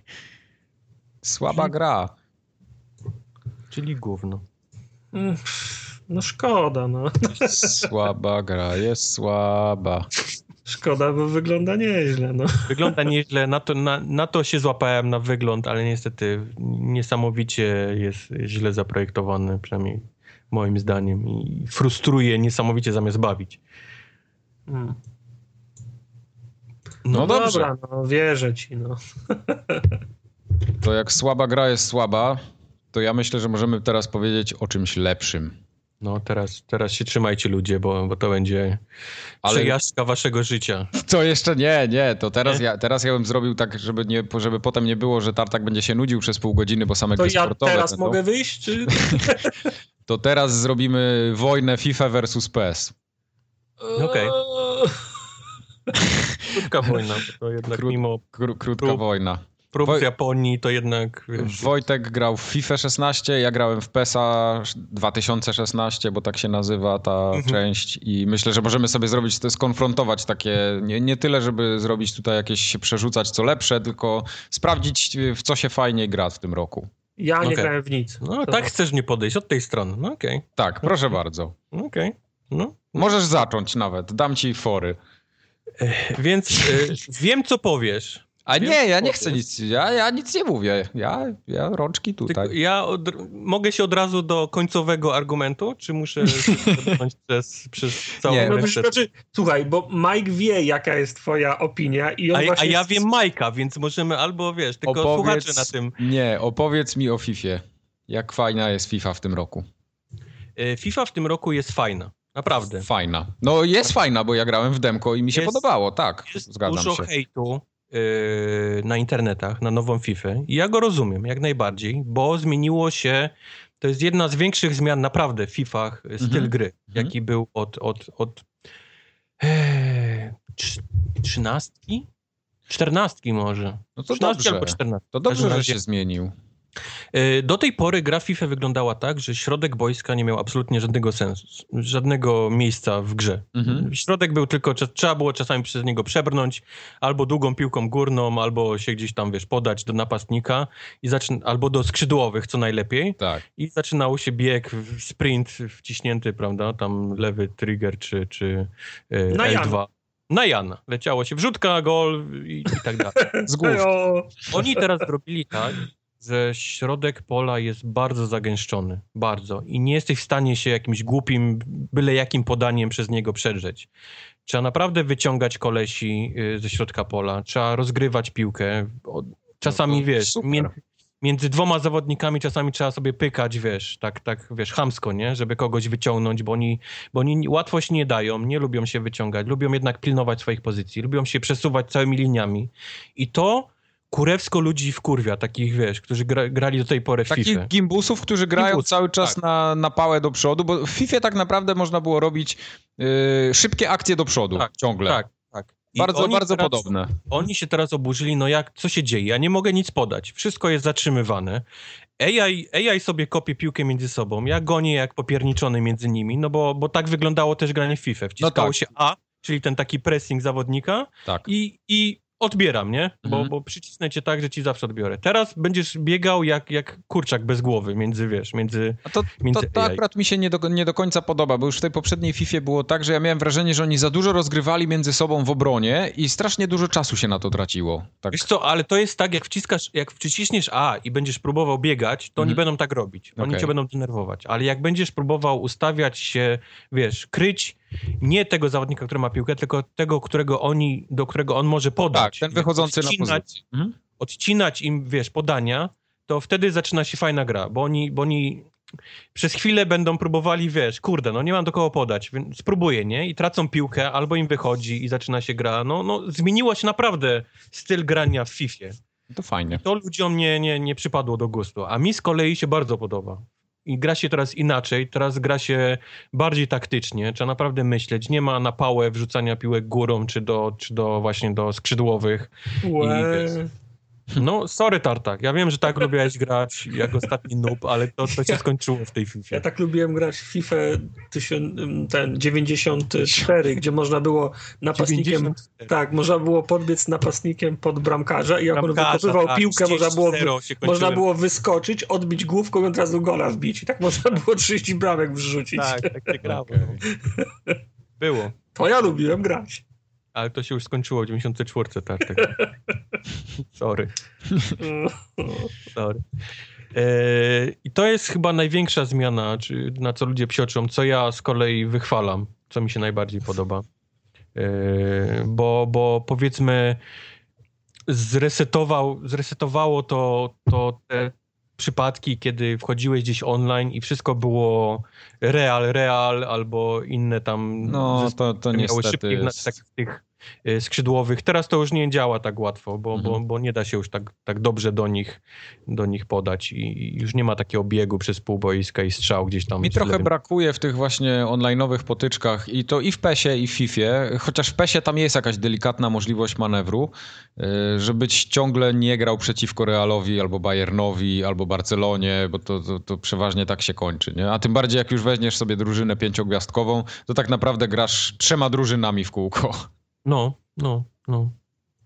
Słaba gra. Czyli gówno. Mm, No szkoda, no. Słaba gra, jest słaba. Szkoda, bo wygląda nieźle. No. Wygląda nieźle, na to, na, na to się złapałem na wygląd, ale niestety niesamowicie jest źle zaprojektowany, przynajmniej moim zdaniem i frustruje niesamowicie zamiast bawić. Hmm. No, no dobrze. dobra, no wierzę ci, no. To jak słaba gra jest słaba, to ja myślę, że możemy teraz powiedzieć o czymś lepszym. No teraz, teraz się trzymajcie ludzie, bo, bo to będzie Ale... przejażdżka waszego życia. To jeszcze nie, nie, to teraz, nie? Ja, teraz ja bym zrobił tak, żeby, nie, żeby potem nie było, że Tartak będzie się nudził przez pół godziny, bo same to gry ja sportowe... teraz to... mogę wyjść, czy... to teraz zrobimy wojnę FIFA versus PES. Okej. Okay. Krótka wojna, to jednak Kró, mimo... Kró, krótka prób, wojna. Prób Woj... Japonii to jednak... Wiesz... Wojtek grał w FIFA 16, ja grałem w PESA 2016, bo tak się nazywa ta mhm. część i myślę, że możemy sobie zrobić, to jest konfrontować takie, nie, nie tyle, żeby zrobić tutaj jakieś się przerzucać co lepsze, tylko sprawdzić w co się fajnie gra w tym roku. Ja nie okay. grałem w nic. No to tak to... chcesz mnie podejść od tej strony, no okej. Okay. Tak, proszę bardzo. Okej. Okay. No. Możesz zacząć nawet, dam ci fory. Więc y, wiem, co powiesz. A nie, ja nie chcę nic, ja, ja nic nie mówię. Ja, ja rączki tutaj. Tylko ja od, mogę się od razu do końcowego argumentu, czy muszę przez, przez całą nie, no, znaczy, Słuchaj, bo Mike wie, jaka jest twoja opinia i on a, właśnie... A ja wiem Majka, więc możemy albo, wiesz, tylko opowiedz, słuchacze na tym... Nie, opowiedz mi o Fifie. Jak fajna jest FIFA w tym roku? Y, FIFA w tym roku jest fajna. Naprawdę. Fajna. No jest fajna, bo ja grałem w demko i mi się jest, podobało, tak. Jest zgadzam dużo się. hejtu na internetach, na nową FIFA i ja go rozumiem jak najbardziej, bo zmieniło się, to jest jedna z większych zmian naprawdę w FIFA styl mhm. gry, mhm. jaki był od, od, od e, trzynastki? Czternastki może. No to dobrze. albo czternastki. To dobrze, że się zmienił. E, do tej pory gra FIFA wyglądała tak, że środek boiska nie miał absolutnie żadnego sensu, żadnego miejsca w grze. Mhm. Środek był tylko, trzeba było czasami przez niego przebrnąć, albo długą piłką górną, albo się gdzieś tam, wiesz, podać do napastnika, i zaczyna, albo do skrzydłowych, co najlepiej. Tak. I zaczynało się bieg, sprint wciśnięty, prawda, tam lewy trigger, czy, czy e, Na L2. Jan. Na Jana. Leciało się wrzutka, gol i, i tak dalej. Z głów. Oni teraz zrobili tak, że środek pola jest bardzo zagęszczony, bardzo. I nie jesteś w stanie się jakimś głupim, byle jakim podaniem przez niego przedrzeć. Trzeba naprawdę wyciągać kolesi y, ze środka pola, trzeba rozgrywać piłkę. Czasami, no wiesz, między, między dwoma zawodnikami czasami trzeba sobie pykać, wiesz, tak, tak, wiesz, chamsko, nie? Żeby kogoś wyciągnąć, bo oni, bo oni łatwość nie dają, nie lubią się wyciągać, lubią jednak pilnować swoich pozycji, lubią się przesuwać całymi liniami. I to kurewsko ludzi w kurwia, takich wiesz, którzy gra, grali do tej pory w Takich FIFA. gimbusów, którzy grają Gimbus, cały czas tak. na, na pałę do przodu, bo w FIFA tak naprawdę można było robić yy, szybkie akcje do przodu tak, ciągle. Tak, tak. I bardzo, bardzo teraz, podobne. Oni się teraz oburzyli, no jak, co się dzieje? Ja nie mogę nic podać. Wszystko jest zatrzymywane. AI, AI sobie kopie piłkę między sobą. Ja gonię jak popierniczony między nimi, no bo, bo tak wyglądało też granie w FIFA. Wciskało no tak. się A, czyli ten taki pressing zawodnika tak. i, i odbieram, nie? Bo, mhm. bo przycisnę cię tak, że ci zawsze odbiorę. Teraz będziesz biegał jak, jak kurczak bez głowy między, wiesz, między A to, między to, to akurat mi się nie do, nie do końca podoba, bo już w tej poprzedniej FIFA było tak, że ja miałem wrażenie, że oni za dużo rozgrywali między sobą w obronie i strasznie dużo czasu się na to traciło. Tak. Wiesz co, ale to jest tak, jak wciskasz, jak A i będziesz próbował biegać, to mhm. oni będą tak robić. Oni okay. cię będą denerwować. Ale jak będziesz próbował ustawiać się, wiesz, kryć nie tego zawodnika, który ma piłkę, tylko tego, którego oni, do którego on może podać. Tak, ten wychodzący odcinać, na pozycję. Mhm. Odcinać im, wiesz, podania, to wtedy zaczyna się fajna gra, bo oni, bo oni przez chwilę będą próbowali, wiesz, kurde, no nie mam do kogo podać, więc spróbuję, nie? I tracą piłkę, albo im wychodzi i zaczyna się gra. No, no zmieniło się naprawdę styl grania w FIFA. To fajnie. To ludziom nie, nie, nie przypadło do gustu, a mi z kolei się bardzo podoba i gra się teraz inaczej, teraz gra się bardziej taktycznie, trzeba naprawdę myśleć, nie ma na pałę wrzucania piłek górą, czy do, czy do właśnie do skrzydłowych. Well. No, sorry Tartak, ja wiem, że tak lubiłeś grać jak ostatni noob, ale to, to się skończyło w tej FIFA. Ja tak lubiłem grać w FIFA ten 94, gdzie można było napastnikiem, 94. tak, można było podbiec napastnikiem pod bramkarza i jak Bramkarza, on wykopywał tak, piłkę, można było, można było wyskoczyć, odbić główką i od razu gola wbić i tak można było 30 bramek wrzucić. Tak, tak się grało. Było. To ja lubiłem grać. Ale to się już skończyło w 94, Tartek. Sorry. Sorry. E, I to jest chyba największa zmiana, czy na co ludzie psioczą, co ja z kolei wychwalam, co mi się najbardziej podoba. E, bo, bo powiedzmy zresetował, zresetowało to, to te przypadki, kiedy wchodziłeś gdzieś online i wszystko było real, real albo inne tam... No, to, to niestety szybkich, jest... tak, tych skrzydłowych. Teraz to już nie działa tak łatwo, bo, mhm. bo, bo nie da się już tak, tak dobrze do nich, do nich podać i już nie ma takiego biegu przez pół boiska i strzał gdzieś tam. Mi trochę lewym. brakuje w tych właśnie online'owych potyczkach i to i w PESie i w FIFA, chociaż w PESie tam jest jakaś delikatna możliwość manewru, y, żebyś ciągle nie grał przeciwko Realowi albo Bayernowi albo Barcelonie, bo to, to, to przeważnie tak się kończy, nie? A tym bardziej jak już weźmiesz sobie drużynę pięciogwiazdkową, to tak naprawdę grasz trzema drużynami w kółko. No, no, no.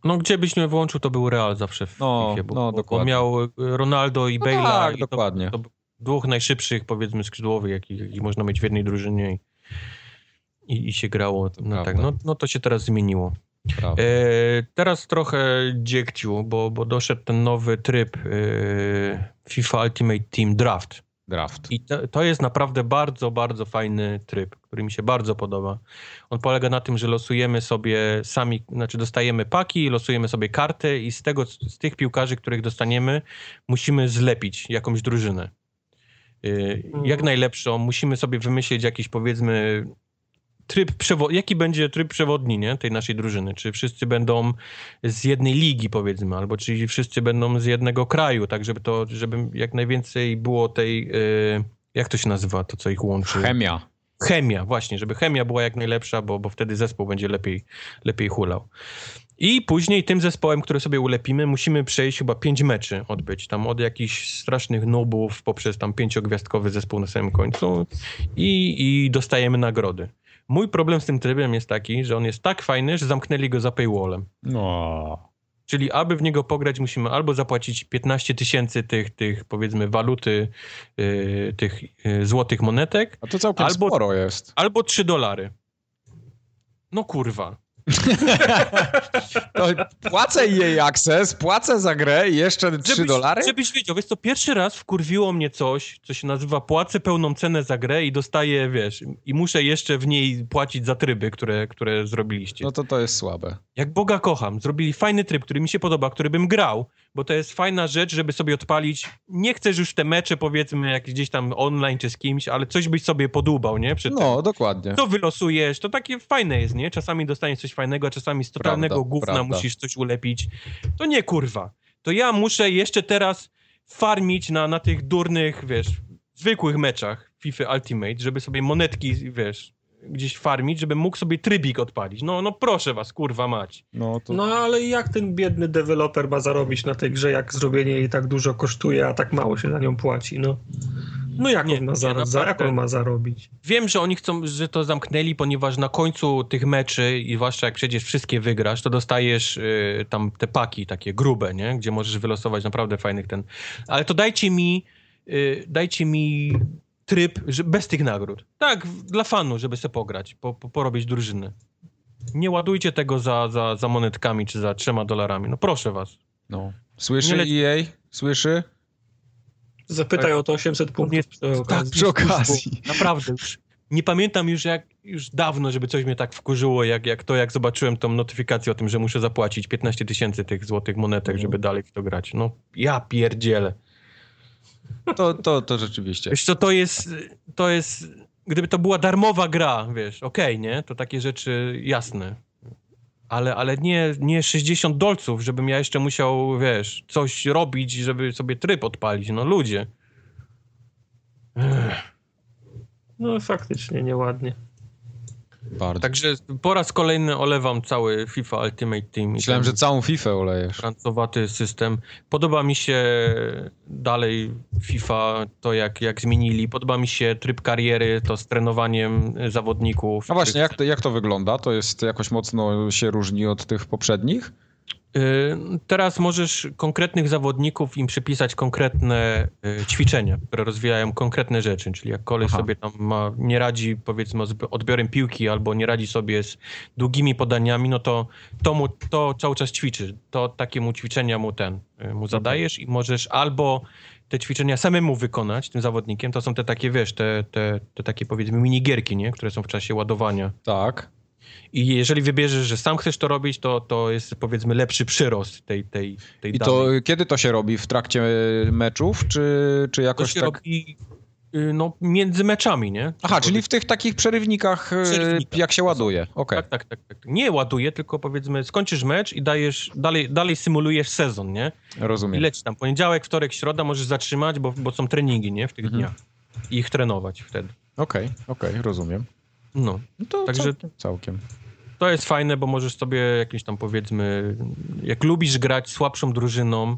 No, gdzie byś nie włączył, to był Real zawsze w no, FIFA, bo, no, dokładnie. bo miał e, Ronaldo i no Bale'a. Tak, i dokładnie. To, to dwóch najszybszych, powiedzmy, skrzydłowych, jakich, jakich można mieć w jednej drużynie i, i, i się grało. No, tak, no, no to się teraz zmieniło. E, teraz trochę dziegciu, bo, bo doszedł ten nowy tryb e, FIFA Ultimate Team Draft. Draft. I to, to, jest naprawdę bardzo, bardzo fajny tryb, który mi się bardzo podoba. On polega na tym, że losujemy sobie sami, znaczy dostajemy paki, losujemy sobie karty i z tego, z tych piłkarzy, których dostaniemy, musimy zlepić jakąś drużynę. Y, jak mhm. najlepszą, musimy sobie wymyślić jakiś powiedzmy tryb przewodni, jaki będzie tryb przewodni nie, tej naszej drużyny? Czy wszyscy będą z jednej ligi, powiedzmy, albo czy wszyscy będą z jednego kraju, tak żeby to, żeby jak najwięcej było tej, yy, jak to się nazywa, to co ich łączy? Chemia. Chemia, właśnie, żeby chemia była jak najlepsza, bo, bo wtedy zespół będzie lepiej, lepiej hulał. I później tym zespołem, który sobie ulepimy, musimy przejść chyba pięć meczy odbyć. Tam od jakichś strasznych nubów poprzez tam pięciogwiazdkowy zespół na samym końcu i, i dostajemy nagrody. Mój problem z tym trybem jest taki, że on jest tak fajny, że zamknęli go za paywallem. No. Czyli aby w niego pograć, musimy albo zapłacić 15 tysięcy tych, tych, powiedzmy, waluty, yy, tych yy, złotych monetek. A to całkiem albo, sporo jest. Albo 3 dolary. No kurwa. to płacę jej akces, płacę za grę i jeszcze 3 żebyś, dolary? Żebyś wiedział, wiesz to pierwszy raz wkurwiło mnie coś, co się nazywa płacę pełną cenę za grę i dostaję, wiesz, i muszę jeszcze w niej płacić za tryby, które, które zrobiliście. No to to jest słabe. Jak Boga kocham, zrobili fajny tryb, który mi się podoba, który bym grał, bo to jest fajna rzecz, żeby sobie odpalić. Nie chcesz już te mecze, powiedzmy, jak gdzieś tam online czy z kimś, ale coś byś sobie podłubał, nie? Przy no, tym. dokładnie. To wylosujesz, to takie fajne jest, nie? Czasami dostaniesz coś fajnego, czasami z totalnego prawda, gówna prawda. musisz coś ulepić. To nie kurwa. To ja muszę jeszcze teraz farmić na, na tych durnych, wiesz, zwykłych meczach FIFA Ultimate, żeby sobie monetki, wiesz, gdzieś farmić, żeby mógł sobie trybik odpalić. No, no proszę was, kurwa mać. No, to... no ale jak ten biedny deweloper ma zarobić na tej grze, jak zrobienie jej tak dużo kosztuje, a tak mało się za nią płaci, no. No jak, nie, on ma za, za, jak on ma zarobić? Wiem, że oni chcą, że to zamknęli, ponieważ na końcu tych meczy i zwłaszcza jak przecież wszystkie wygrasz, to dostajesz y, tam te paki takie grube, nie? Gdzie możesz wylosować naprawdę fajnych ten... Ale to dajcie mi, y, dajcie mi tryb że bez tych nagród. Tak, dla fanu, żeby sobie pograć, po, po, porobić drużyny. Nie ładujcie tego za, za, za monetkami czy za trzema dolarami. No proszę was. No. Słyszy le... EA? Słyszy? Zapytaj tak. o to 800 punktów przy okazji. Tak, przy okazji. Naprawdę już. Nie pamiętam już jak, już dawno, żeby coś mnie tak wkurzyło, jak, jak to, jak zobaczyłem tą notyfikację o tym, że muszę zapłacić 15 tysięcy tych złotych monetek, żeby mhm. dalej w to grać. No, ja pierdzielę. To, to, to rzeczywiście. Wiesz co, to jest, to jest, gdyby to była darmowa gra, wiesz, okej, okay, nie? To takie rzeczy jasne. Ale, ale nie, nie 60 dolców, żebym ja jeszcze musiał, wiesz, coś robić, żeby sobie tryb odpalić. No ludzie. Ech. No faktycznie nieładnie. Bardzo. Także po raz kolejny olewam cały FIFA Ultimate Team. Myślałem, że całą FIFA olejesz. Francowaty system. Podoba mi się dalej FIFA, to jak, jak zmienili. Podoba mi się tryb kariery, to z trenowaniem zawodników. A właśnie, jak to, jak to wygląda? To jest jakoś mocno się różni od tych poprzednich? Teraz możesz konkretnych zawodników im przypisać konkretne y, ćwiczenia, które rozwijają konkretne rzeczy, czyli jak koleś Aha. sobie tam ma, nie radzi powiedzmy z odbiorem piłki albo nie radzi sobie z długimi podaniami, no to to, mu, to cały czas ćwiczy. To takiemu ćwiczenia mu ten, y, mu zadajesz i możesz albo te ćwiczenia samemu wykonać tym zawodnikiem, to są te takie, wiesz, te, te, te takie powiedzmy minigierki, nie? które są w czasie ładowania. Tak. I jeżeli wybierzesz, że sam chcesz to robić, to, to jest powiedzmy lepszy przyrost tej, tej, tej I to kiedy to się robi? W trakcie meczów, czy, czy jakoś to się tak? robi y, no, między meczami, nie? Aha, czyli w tych takich przerywnikach, przerywnikach jak się ładuje. Okay. Tak, tak, tak, tak. Nie ładuje, tylko powiedzmy skończysz mecz i dajesz, dalej, dalej symulujesz sezon, nie? Rozumiem. I leci tam poniedziałek, wtorek, środa możesz zatrzymać, bo, bo są treningi, nie? W tych mhm. dniach. I ich trenować wtedy. Okej, okay, okej, okay, rozumiem. No, no to Także całkiem. całkiem. To jest fajne, bo możesz sobie jakimś tam powiedzmy, jak lubisz grać słabszą drużyną,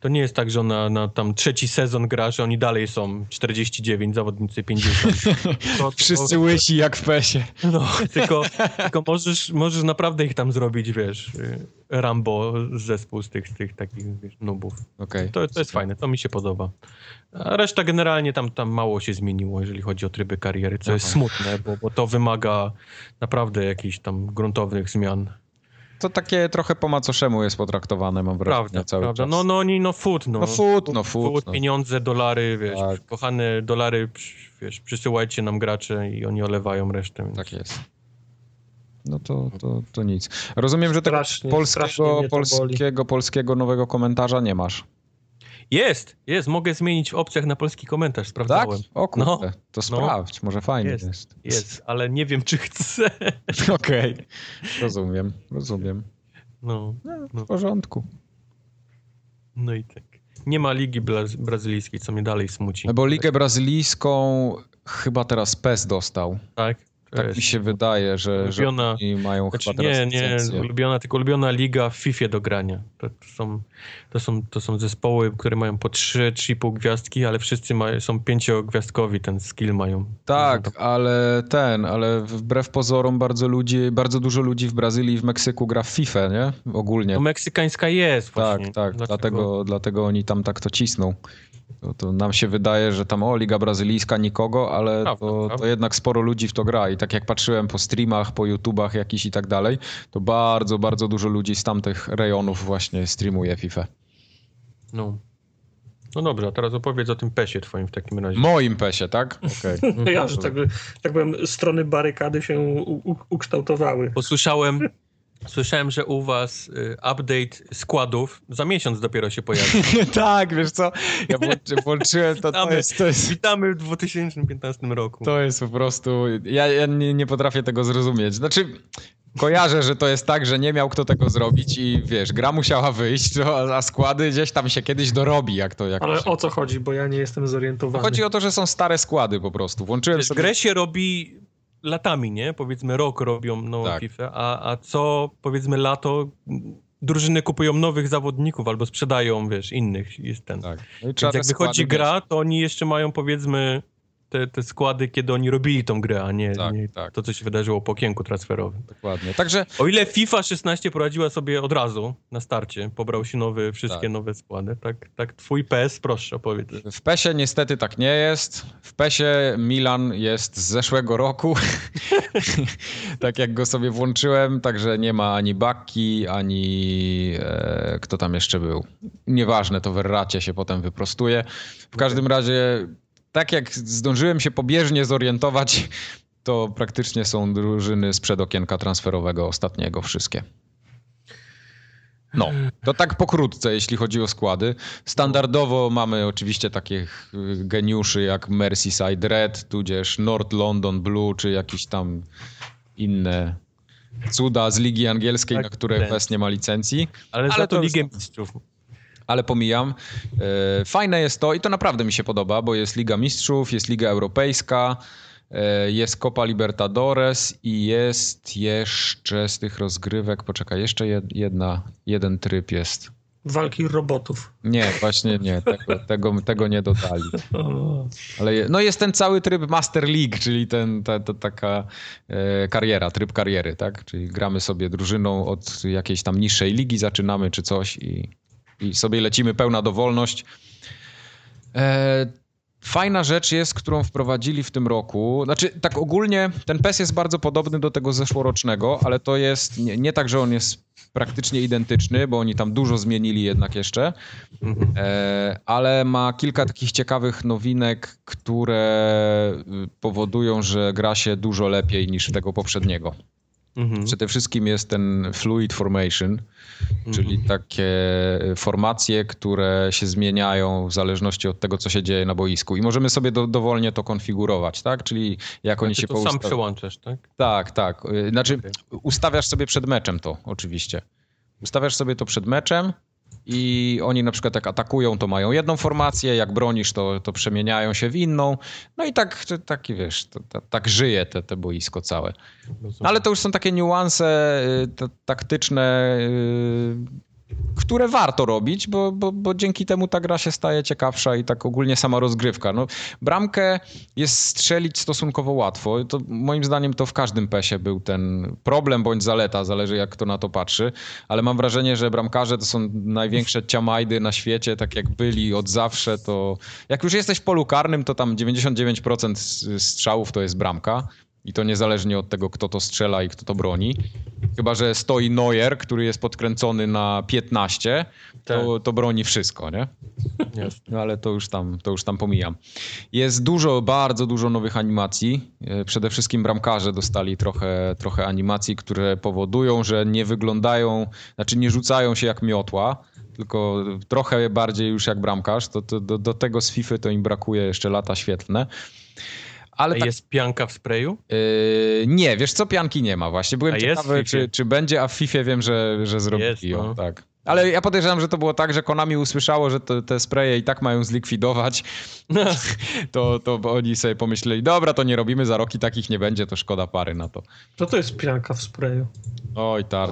to nie jest tak, że na, na tam trzeci sezon gra, że oni dalej są 49, zawodnicy 50. To, Wszyscy to, łysi jak w PESie. No, tylko, tylko możesz, możesz naprawdę ich tam zrobić, wiesz, Rambo zespół z tych, z tych takich wiesz, nubów. Okay. To, to jest fajne, to mi się podoba. A reszta generalnie tam, tam mało się zmieniło, jeżeli chodzi o tryby kariery, co Aha. jest smutne, bo, bo to wymaga naprawdę jakichś tam gruntownych zmian to takie trochę po macoszemu jest potraktowane, mam wrażenie, prawda, cały prawda. czas. No, no, oni, no food, no. No food, no food. food no. pieniądze, dolary, wiesz, tak. kochane dolary, wiesz, przysyłajcie nam gracze i oni olewają resztę. Więc... Tak jest. No to, to, to nic. Rozumiem, że tego polskiego, polskiego, polskiego nowego komentarza nie masz. Jest, jest. Mogę zmienić w opcjach na polski komentarz, sprawdzałem. Tak? O kurde, no, to no. sprawdź, no. może fajnie jest, jest. Jest, ale nie wiem, czy chcę. Okej, okay. rozumiem, rozumiem. No, no, w porządku. No i tak. Nie ma Ligi Brazylijskiej, co mnie dalej smuci. Bo Ligę Brazylijską chyba teraz PES dostał. Tak? Tak mi się wydaje, że, ulubiona, że mają znaczy, chyba teraz Nie, nie, ulubiona, tylko ulubiona liga w FIFA do grania. To, to, są, to, są, to są zespoły, które mają po 3-3,5 gwiazdki, ale wszyscy mają, są pięciogwiazdkowi, ten skill mają. Tak, ale ten, ale wbrew pozorom bardzo ludzi, bardzo dużo ludzi w Brazylii i w Meksyku gra w FIFA, nie? Ogólnie. No meksykańska jest właśnie. Tak, tak, dlatego, dlatego oni tam tak to cisną. To, to, nam się wydaje, że tam o, Liga Brazylijska nikogo, ale prawda, to, prawda. to, jednak sporo ludzi w to gra i tak jak patrzyłem po streamach, po YouTubach jakiś i tak dalej, to bardzo, bardzo dużo ludzi z tamtych rejonów właśnie streamuje FIFA. No. No dobrze, a teraz opowiedz o tym pesie twoim w takim razie. Moim pesie, tak? Okay. ja, że tak, tak powiem, strony barykady się u, u, ukształtowały. Posłyszałem, Słyszałem, że u was y, update składów za miesiąc dopiero się pojawi. tak, wiesz co, ja włączy, włączyłem to, to jest, to jest... Witamy w 2015 roku. To jest po prostu, ja, ja nie, nie potrafię tego zrozumieć. Znaczy, kojarzę, że to jest tak, że nie miał kto tego zrobić i wiesz, gra musiała wyjść, a składy gdzieś tam się kiedyś dorobi, jak to... Jak Ale o co chodzi, bo ja nie jestem zorientowany. Chodzi o to, że są stare składy po prostu. Włączyłem wiesz, sobie... grę się robi latami, nie? Powiedzmy rok robią nową tak. FIFA, a, a co powiedzmy lato drużyny kupują nowych zawodników albo sprzedają, wiesz, innych. Jest ten. Tak. No Więc jak wychodzi gra, to oni jeszcze mają powiedzmy te, te składy, kiedy oni robili tą grę, a nie, tak, nie tak. to, co się wydarzyło po okienku transferowym. Dokładnie. Także... O ile FIFA 16 poradziła sobie od razu na starcie, pobrał się nowy, wszystkie tak. nowe składy, tak, tak twój PES, proszę opowiedz. W PESie niestety tak nie jest. W PESie Milan jest z zeszłego roku. tak jak go sobie włączyłem, także nie ma ani Bakki, ani e, kto tam jeszcze był. Nieważne, to w Erracie się potem wyprostuje. W każdym razie tak jak zdążyłem się pobieżnie zorientować, to praktycznie są drużyny sprzed okienka transferowego ostatniego wszystkie. No, to tak pokrótce, jeśli chodzi o składy. Standardowo mamy oczywiście takich geniuszy jak Merseyside Red, tudzież North London Blue, czy jakieś tam inne cuda z Ligi Angielskiej, tak, na które PES nie ma licencji. Ale, Ale za to, to Ligę Mistrzów ale pomijam. E, fajne jest to i to naprawdę mi się podoba, bo jest Liga Mistrzów, jest Liga Europejska, e, jest Copa Libertadores i jest jeszcze z tych rozgrywek, poczekaj, jeszcze jedna, jeden tryb jest. Walki robotów. Nie, właśnie nie, tego, tego, tego nie dodali. Ale no jest ten cały tryb Master League, czyli ten, ta, ta taka e, kariera, tryb kariery, tak? Czyli gramy sobie drużyną od jakiejś tam niższej ligi, zaczynamy czy coś i, i sobie lecimy pełna dowolność. E, Fajna rzecz jest, którą wprowadzili w tym roku. Znaczy, tak ogólnie ten PES jest bardzo podobny do tego zeszłorocznego, ale to jest nie, nie tak, że on jest praktycznie identyczny, bo oni tam dużo zmienili jednak jeszcze, mhm. e, ale ma kilka takich ciekawych nowinek, które y, powodują, że gra się dużo lepiej niż tego poprzedniego. Mhm. Przede wszystkim jest ten fluid formation, czyli mhm. takie formacje, które się zmieniają w zależności od tego, co się dzieje na boisku. I możemy sobie do, dowolnie to konfigurować, tak? Czyli jak znaczy, oni się to sam przełączasz, tak? Tak, tak. Znaczy okay. ustawiasz sobie przed meczem to, oczywiście. Ustawiasz sobie to przed meczem i oni na przykład jak atakują, to mają jedną formację, jak bronisz, to, to przemieniają się w inną. No i tak, taki wiesz, to, to, tak żyje te, te boisko całe. Ale to już są takie niuanse y, taktyczne, y, które warto robić, bo, bo, bo dzięki temu ta gra się staje ciekawsza i tak ogólnie sama rozgrywka. No, bramkę jest strzelić stosunkowo łatwo. To moim zdaniem to w każdym pesie był ten problem bądź zaleta, zależy jak kto na to patrzy, ale mam wrażenie, że bramkarze to są największe ciamajdy na świecie, tak jak byli od zawsze, to jak już jesteś w polu karnym, to tam 99% strzałów to jest bramka. I to niezależnie od tego, kto to strzela i kto to broni. Chyba, że stoi Neuer, który jest podkręcony na 15, to, tak. to broni wszystko, nie? No ale to już, tam, to już tam pomijam. Jest dużo, bardzo dużo nowych animacji. E, przede wszystkim bramkarze dostali trochę, trochę animacji, które powodują, że nie wyglądają, znaczy nie rzucają się jak miotła, tylko trochę bardziej już jak bramkarz. To, to do, do tego z FIFA to im brakuje jeszcze lata świetlne. Ale tak... jest pianka w sprayu? Yy, nie, wiesz co, pianki nie ma właśnie. Byłem a ciekawy, czy, czy będzie, a w FIFA wiem, że, że zrobili jest, ją, no. tak. Ale ja podejrzewam, że to było tak, że Konami usłyszało, że te, te spreje i tak mają zlikwidować. No. To, to oni sobie pomyśleli, dobra, to nie robimy, za rok i takich nie będzie, to szkoda pary na to. Co to jest pianka w sprayu? Oj, tak.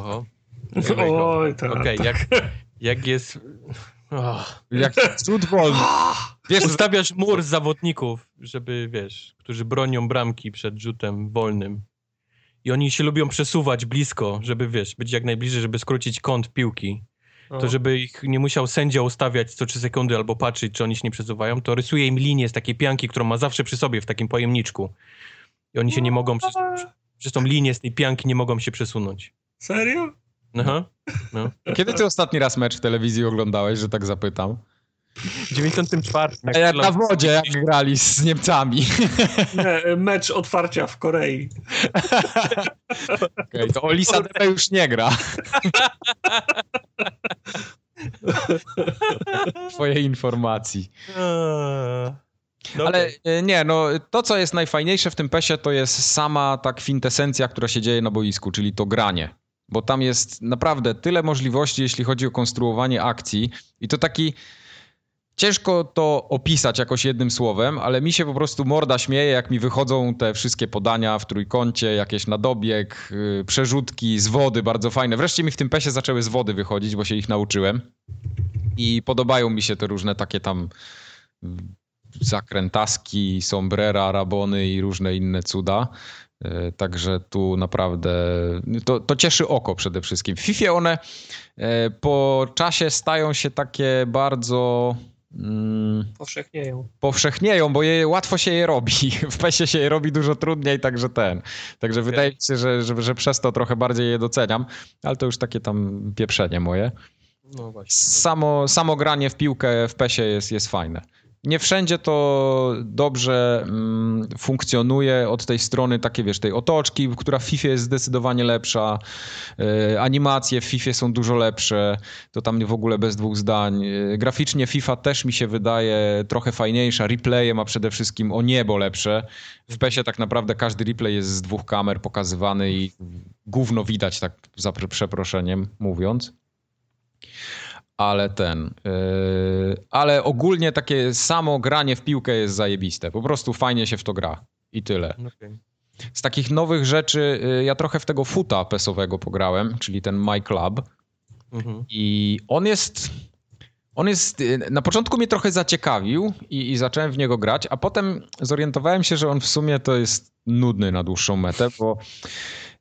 Oj, tak. Okej, okay, jak, jak jest... Oh. Jak cud wolny. Wiesz, ustawiasz mur zawodników, żeby, wiesz, którzy bronią bramki przed rzutem wolnym. I oni się lubią przesuwać blisko, żeby, wiesz, być jak najbliżej, żeby skrócić kąt piłki. To żeby ich nie musiał sędzia ustawiać co 3 sekundy albo patrzeć, czy oni się nie przesuwają, to rysuje im linię z takiej pianki, którą ma zawsze przy sobie w takim pojemniczku. I oni się nie mogą przez, przez tą linię z tej pianki nie mogą się przesunąć. Serio? Aha. No. Kiedy ty ostatni raz mecz w telewizji oglądałeś, że tak zapytam? W 94. Jak, jak na wodzie, jak grali z Niemcami. Nie, mecz otwarcia w Korei. Okay, to Olisa Depe już nie gra. Twojej informacji. Ale e, nie, no to co jest najfajniejsze w tym pesie to jest sama ta kwintesencja, która się dzieje na boisku, czyli to granie. Bo tam jest naprawdę tyle możliwości, jeśli chodzi o konstruowanie akcji i to taki Ciężko to opisać jakoś jednym słowem, ale mi się po prostu morda śmieje, jak mi wychodzą te wszystkie podania w trójkącie, jakieś nadobieg, yy, przerzutki z wody, bardzo fajne. Wreszcie mi w tym pesie zaczęły z wody wychodzić, bo się ich nauczyłem. I podobają mi się te różne takie tam zakrętaski, sombrera, rabony i różne inne cuda. Yy, także tu naprawdę to, to cieszy oko przede wszystkim. W FIFA one yy, po czasie stają się takie bardzo Mm, powszechnieją. Powszechnieją, bo je, łatwo się je robi. W PESie się je robi dużo trudniej, także ten. Także okay. wydaje mi się, że, że, że przez to trochę bardziej je doceniam, ale to już takie tam pieprzenie moje. No właśnie. Samo, samo granie w piłkę w PESie jest, jest fajne. Nie wszędzie to dobrze mm, funkcjonuje od tej strony takiej, wiesz, tej otoczki, która w FIFA jest zdecydowanie lepsza. E, animacje w FIFA są dużo lepsze, to tam w ogóle bez dwóch zdań. E, graficznie FIFA też mi się wydaje trochę fajniejsza. Replaye ma przede wszystkim o niebo lepsze. W PESie tak naprawdę każdy replay jest z dwóch kamer pokazywany i gówno widać, tak za przeproszeniem mówiąc ale ten. Yy, ale ogólnie takie samo granie w piłkę jest zajebiste. Po prostu fajnie się w to gra. I tyle. Okay. Z takich nowych rzeczy, yy, ja trochę w tego futa pesowego pograłem, czyli ten My Club. Mhm. I on jest on jest, y, na początku mnie trochę zaciekawił i, i, zacząłem w niego grać, a potem zorientowałem się, że on w sumie to jest nudny na dłuższą metę, bo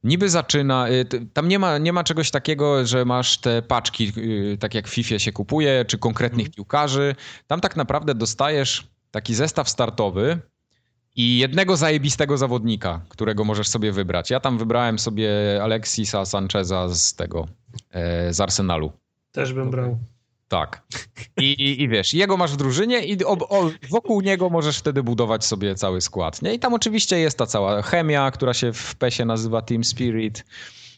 niby zaczyna, y, tam nie ma, nie ma czegoś takiego, że masz te paczki, y, tak jak w FIFA się kupuje, czy konkretnych mm. piłkarzy. Tam tak naprawdę dostajesz taki zestaw startowy i jednego zajebistego zawodnika, którego możesz sobie wybrać. Ja tam wybrałem sobie Alexisa Sancheza z tego, e, z Arsenalu. Też bym brał. Tak. I, i, I, wiesz, jego masz w drużynie i o, o, wokół niego możesz wtedy budować sobie cały skład. Nie? I tam oczywiście jest ta cała chemia, która się w PESie nazywa Team Spirit.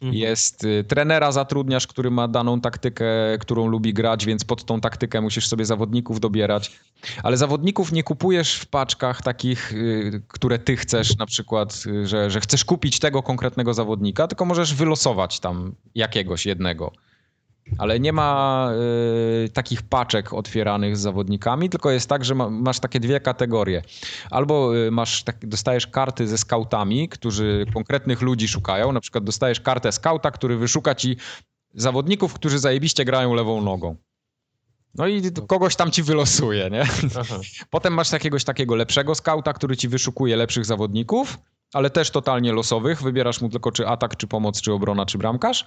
Mhm. Jest y, trenera zatrudniasz, który ma daną taktykę, którą lubi grać, więc pod tą taktykę musisz sobie zawodników dobierać. Ale zawodników nie kupujesz w paczkach takich, y, które ty chcesz, na przykład, y, że, że chcesz kupić tego konkretnego zawodnika, tylko możesz wylosować tam jakiegoś jednego. Ale nie ma y, takich paczek otwieranych z zawodnikami, tylko jest tak, że ma, masz takie dwie kategorie. Albo y, masz tak, dostajesz karty ze skautami, którzy konkretnych ludzi szukają. Na przykład dostajesz kartę skauta, który wyszuka ci zawodników, którzy zajebiście grają lewą nogą. No i kogoś tam ci wylosuje, nie? Aha. Potem masz jakiegoś takiego lepszego skauta, który ci wyszukuje lepszych zawodników ale też totalnie losowych. Wybierasz mu tylko czy atak, czy pomoc, czy obrona, czy bramkarz.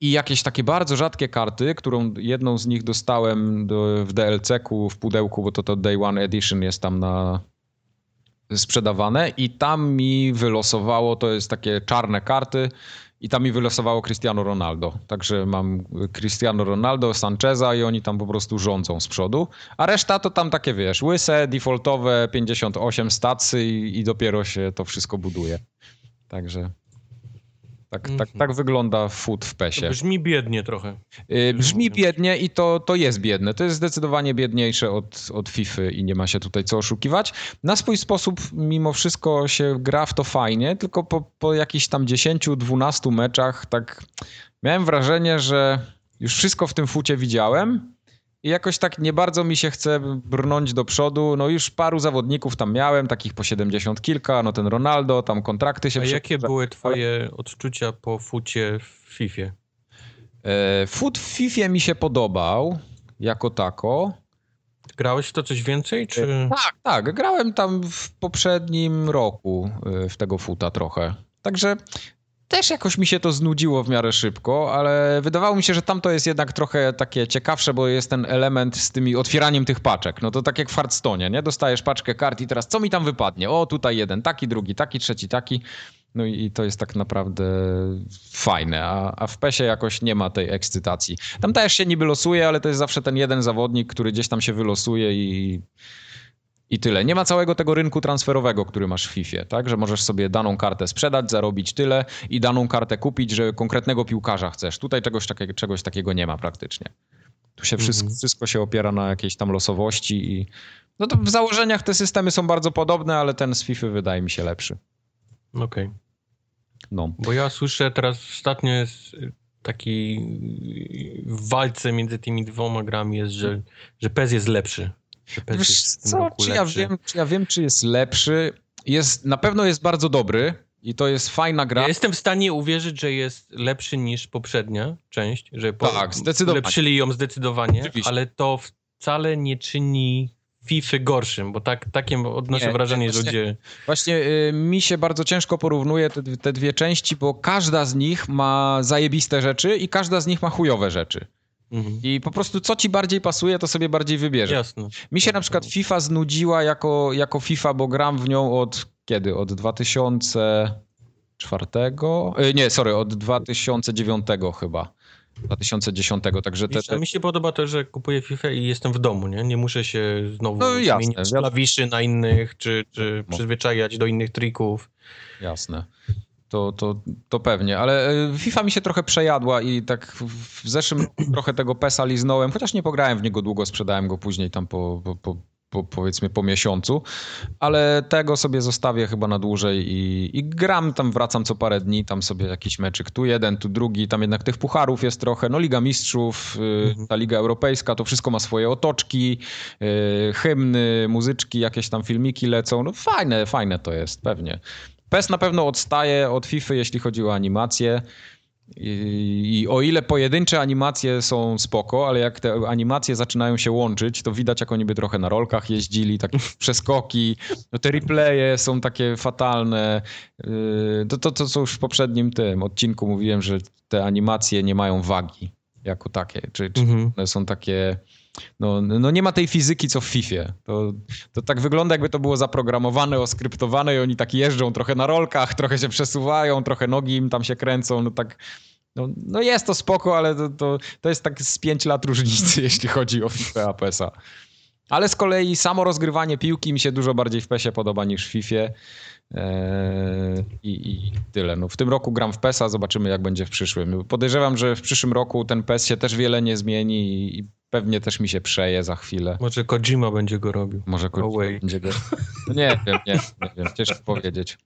I jakieś takie bardzo rzadkie karty, którą jedną z nich dostałem do, w DLC-ku, w pudełku, bo to to Day One Edition jest tam na sprzedawane i tam mi wylosowało, to jest takie czarne karty, i tam mi wylosowało Cristiano Ronaldo. Także mam Cristiano Ronaldo, Sancheza i oni tam po prostu rządzą z przodu. A reszta to tam takie, wiesz, łyse, defaultowe, 58 stacy i, i dopiero się to wszystko buduje. Także... Tak, tak, mhm. tak wygląda food w PESie. brzmi biednie trochę. Y, brzmi biednie i to, to jest biedne. To jest zdecydowanie biedniejsze od, od FIFA i nie ma się tutaj co oszukiwać. Na swój sposób mimo wszystko się gra w to fajnie, tylko po, po jakichś tam 10-12 meczach tak miałem wrażenie, że już wszystko w tym fucie widziałem i jakoś tak nie bardzo mi się chce brnąć do przodu. No już paru zawodników tam miałem, takich po 70 kilka, no ten Ronaldo, tam kontrakty się... A jakie były twoje odczucia po fucie w FIFA? E, fut w FIFA mi się podobał, jako tako. Grałeś w to coś więcej, czy... E, tak, tak, grałem tam w poprzednim roku e, w tego futa trochę. Także też jakoś mi się to znudziło w miarę szybko, ale wydawało mi się, że tam to jest jednak trochę takie ciekawsze, bo jest ten element z tymi otwieraniem tych paczek. No to tak jak w Hearthstone, nie? Dostajesz paczkę kart i teraz co mi tam wypadnie? O, tutaj jeden taki, drugi taki, trzeci taki. No i to jest tak naprawdę fajne, a, a w PESie jakoś nie ma tej ekscytacji. Tam też się niby losuje, ale to jest zawsze ten jeden zawodnik, który gdzieś tam się wylosuje i i tyle. Nie ma całego tego rynku transferowego, który masz w FIFA, tak? Że możesz sobie daną kartę sprzedać, zarobić tyle i daną kartę kupić, że konkretnego piłkarza chcesz. Tutaj czegoś, takiego, czegoś takiego nie ma praktycznie. Tu się wszystko, mhm. wszystko się opiera na jakiejś tam losowości i no to w założeniach te systemy są bardzo podobne, ale ten z FIFA wydaje mi się lepszy. Okej. Okay. No. Bo ja słyszę teraz ostatnio jest taki w walce między tymi dwoma grami jest, że, że PES jest lepszy. Wiesz co, czy ja, wiem, czy ja wiem, czy jest lepszy. Jest, na pewno jest bardzo dobry i to jest fajna gra. Ja jestem w stanie uwierzyć, że jest lepszy niż poprzednia część, że po, tak, zdecydowanie. ulepszyli ją zdecydowanie, Oczywiście. ale to wcale nie czyni FIFA gorszym, bo tak, takie odnoszę nie, wrażenie, że ludzie... Właśnie y, mi się bardzo ciężko porównuje te, te dwie części, bo każda z nich ma zajebiste rzeczy i każda z nich ma chujowe rzeczy. Mhm. I po prostu co ci bardziej pasuje, to sobie bardziej wybierzesz. Jasne. Mi się na przykład FIFA znudziła jako, jako FIFA, bo gram w nią od kiedy? Od 2004? E, nie, sorry, od 2009 chyba. 2010, także te, te... Mi się podoba to, że kupuję FIFA i jestem w domu, nie? Nie muszę się znowu no, jasne, zmieniać klawiszy na innych, czy, czy no. przyzwyczajać do innych trików. Jasne to, to, to pewnie, ale e, FIFA mi się trochę przejadła i tak w zeszłym trochę tego PESa liznąłem, chociaż nie pograłem w niego długo, sprzedałem go później tam po, po, po, po powiedzmy po miesiącu, ale tego sobie zostawię chyba na dłużej i, i gram tam, wracam co parę dni, tam sobie jakiś meczyk, tu jeden, tu drugi, tam jednak tych pucharów jest trochę, no Liga Mistrzów, y, mhm. ta Liga Europejska, to wszystko ma swoje otoczki, y, hymny, muzyczki, jakieś tam filmiki lecą, no fajne, fajne to jest, pewnie. PES na pewno odstaje od FIFA, jeśli chodzi o animację. I, I, o ile pojedyncze animacje są spoko, ale jak te animacje zaczynają się łączyć, to widać, jak oni by trochę na rolkach jeździli, takie przeskoki. No te replaye są takie fatalne. Yy, to, to, to co już w poprzednim tym odcinku mówiłem, że te animacje nie mają wagi jako takie. Czy, czy mhm. one są takie no, no nie ma tej fizyki, co w FIFA. To, to tak wygląda, jakby to było zaprogramowane, oskryptowane i oni tak jeżdżą trochę na rolkach, trochę się przesuwają, trochę nogi im tam się kręcą, no tak... No, no jest to spoko, ale to, to, to jest tak z 5 lat różnicy, jeśli chodzi o FIFA a PESA. Ale z kolei samo rozgrywanie piłki mi się dużo bardziej w PESie podoba niż w FIFA. Eee, I, I, tyle. No, w tym roku gram w PESa, zobaczymy jak będzie w przyszłym. Podejrzewam, że w przyszłym roku ten PES się też wiele nie zmieni i pewnie też mi się przeje za chwilę. Może Kojima będzie go robił. Może Kojima będzie go... No nie wiem, nie, nie wiem, ciężko powiedzieć.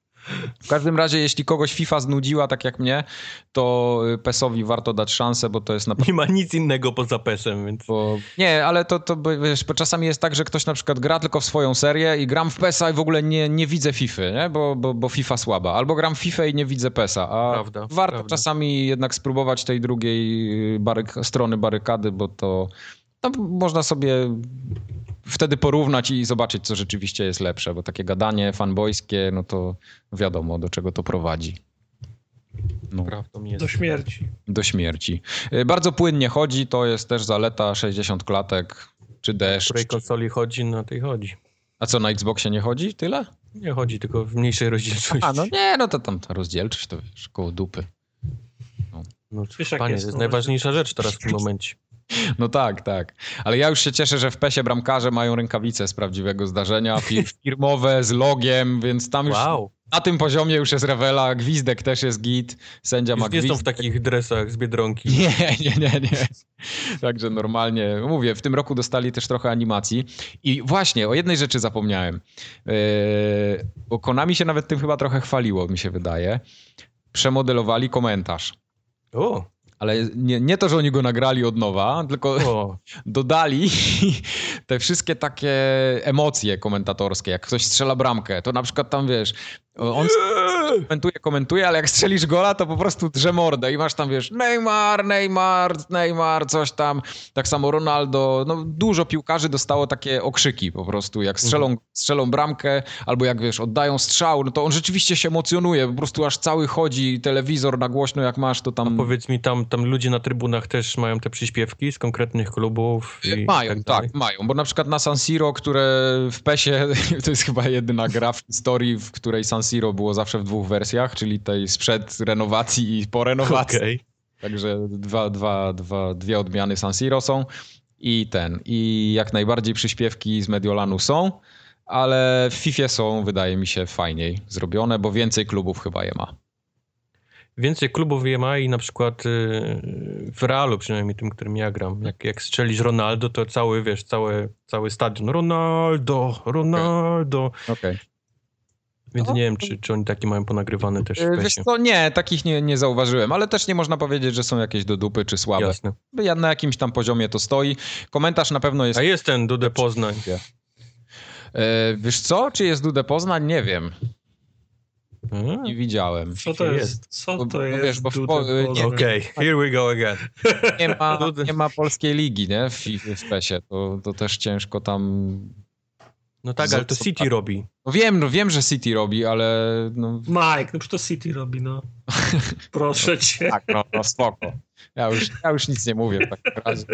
W każdym razie, jeśli kogoś FIFA znudziła, tak jak mnie, to PESowi warto dać szansę, bo to jest naprawdę... Nie ma nic innego poza PESem, więc... Bo... Nie, ale to, to wiesz, czasami jest tak, że ktoś na przykład gra tylko w swoją serię i gram w PESa i w ogóle nie, nie widzę FIFA, nie? Bo, bo, bo FIFA słaba. Albo gram w FIFA i nie widzę PESa, a prawda, warto prawda. czasami jednak spróbować tej drugiej baryk strony barykady, bo to no, można sobie wtedy porównać i zobaczyć, co rzeczywiście jest lepsze, bo takie gadanie fanboyskie, no to wiadomo, do czego to prowadzi. No. Do śmierci. Do śmierci. Y, bardzo płynnie chodzi, to jest też zaleta 60 klatek, czy deszcz. W której konsoli chodzi, na tej chodzi. A co, na Xboxie nie chodzi? Tyle? Nie chodzi, tylko w mniejszej rozdzielczości. A, no nie, no to tam ta rozdzielczość to wiesz, koło dupy. No, no Wiesz, panie, jest, to jest najważniejsza rzecz teraz w tym momencie. No tak, tak. Ale ja już się cieszę, że w PESie bramkarze mają rękawice z prawdziwego zdarzenia, firmowe, z logiem, więc tam już wow. na tym poziomie już jest rewela, gwizdek też jest git, sędzia już ma gwizdek. Nie są w takich dresach z Biedronki. Nie, nie, nie, nie. Także normalnie, mówię, w tym roku dostali też trochę animacji. I właśnie, o jednej rzeczy zapomniałem. Yy, bo Konami się nawet tym chyba trochę chwaliło, mi się wydaje. Przemodelowali komentarz. O. Ale nie, nie to, że oni go nagrali od nowa, tylko o. dodali te wszystkie takie emocje komentatorskie. Jak ktoś strzela bramkę, to na przykład tam wiesz, on komentuje, komentuje, ale jak strzelisz gola, to po prostu drze mordę i masz tam, wiesz, Neymar, Neymar, Neymar, coś tam. Tak samo Ronaldo. No, dużo piłkarzy dostało takie okrzyki po prostu, jak strzelą, mhm. strzelą bramkę albo jak, wiesz, oddają strzał, no to on rzeczywiście się emocjonuje, po prostu aż cały chodzi, telewizor na głośno jak masz, to tam... A powiedz mi, tam, tam ludzie na trybunach też mają te przyśpiewki z konkretnych klubów? mają, tak, tak, mają, bo na przykład na San Siro, które w PESie, to jest chyba jedyna gra w historii, w której San Siro było zawsze w dwóch wersjach, czyli tej sprzed renowacji i po renowacji. Okay. Także dwa, dwa, dwa, dwie odmiany San Siro są i ten. I jak najbardziej przyśpiewki z Mediolanu są, ale w FIFA są, wydaje mi się, fajniej zrobione, bo więcej klubów chyba je ma. Więcej klubów je ma i na przykład y, w Realu, przynajmniej tym, którym ja gram, jak, jak strzelisz Ronaldo, to cały, wiesz, cały, cały stadion Ronaldo, Ronaldo. Okej. Okay. Więc no. nie wiem, czy, czy oni takie mają ponagrywane też w e, Wiesz co, nie, takich nie, nie zauważyłem, ale też nie można powiedzieć, że są jakieś do dupy czy słabe. Jasne. Ja na jakimś tam poziomie to stoi. Komentarz na pewno jest... A jest ten Dude Poznań. E, wiesz co, czy jest Dude Poznań? Nie wiem. Hmm. Nie widziałem. Co to jest? Co to jest? Wiesz, bo w po, nie, okay, here we go again. Nie ma, nie ma polskiej ligi, nie? W, w PESie. To, to też ciężko tam no tak, ale to City robi. No wiem, no wiem, że City robi, ale... No... Mike, no to City robi, no. Proszę cię. tak, no, no spoko. Ja już, ja już nic nie mówię w takim razie.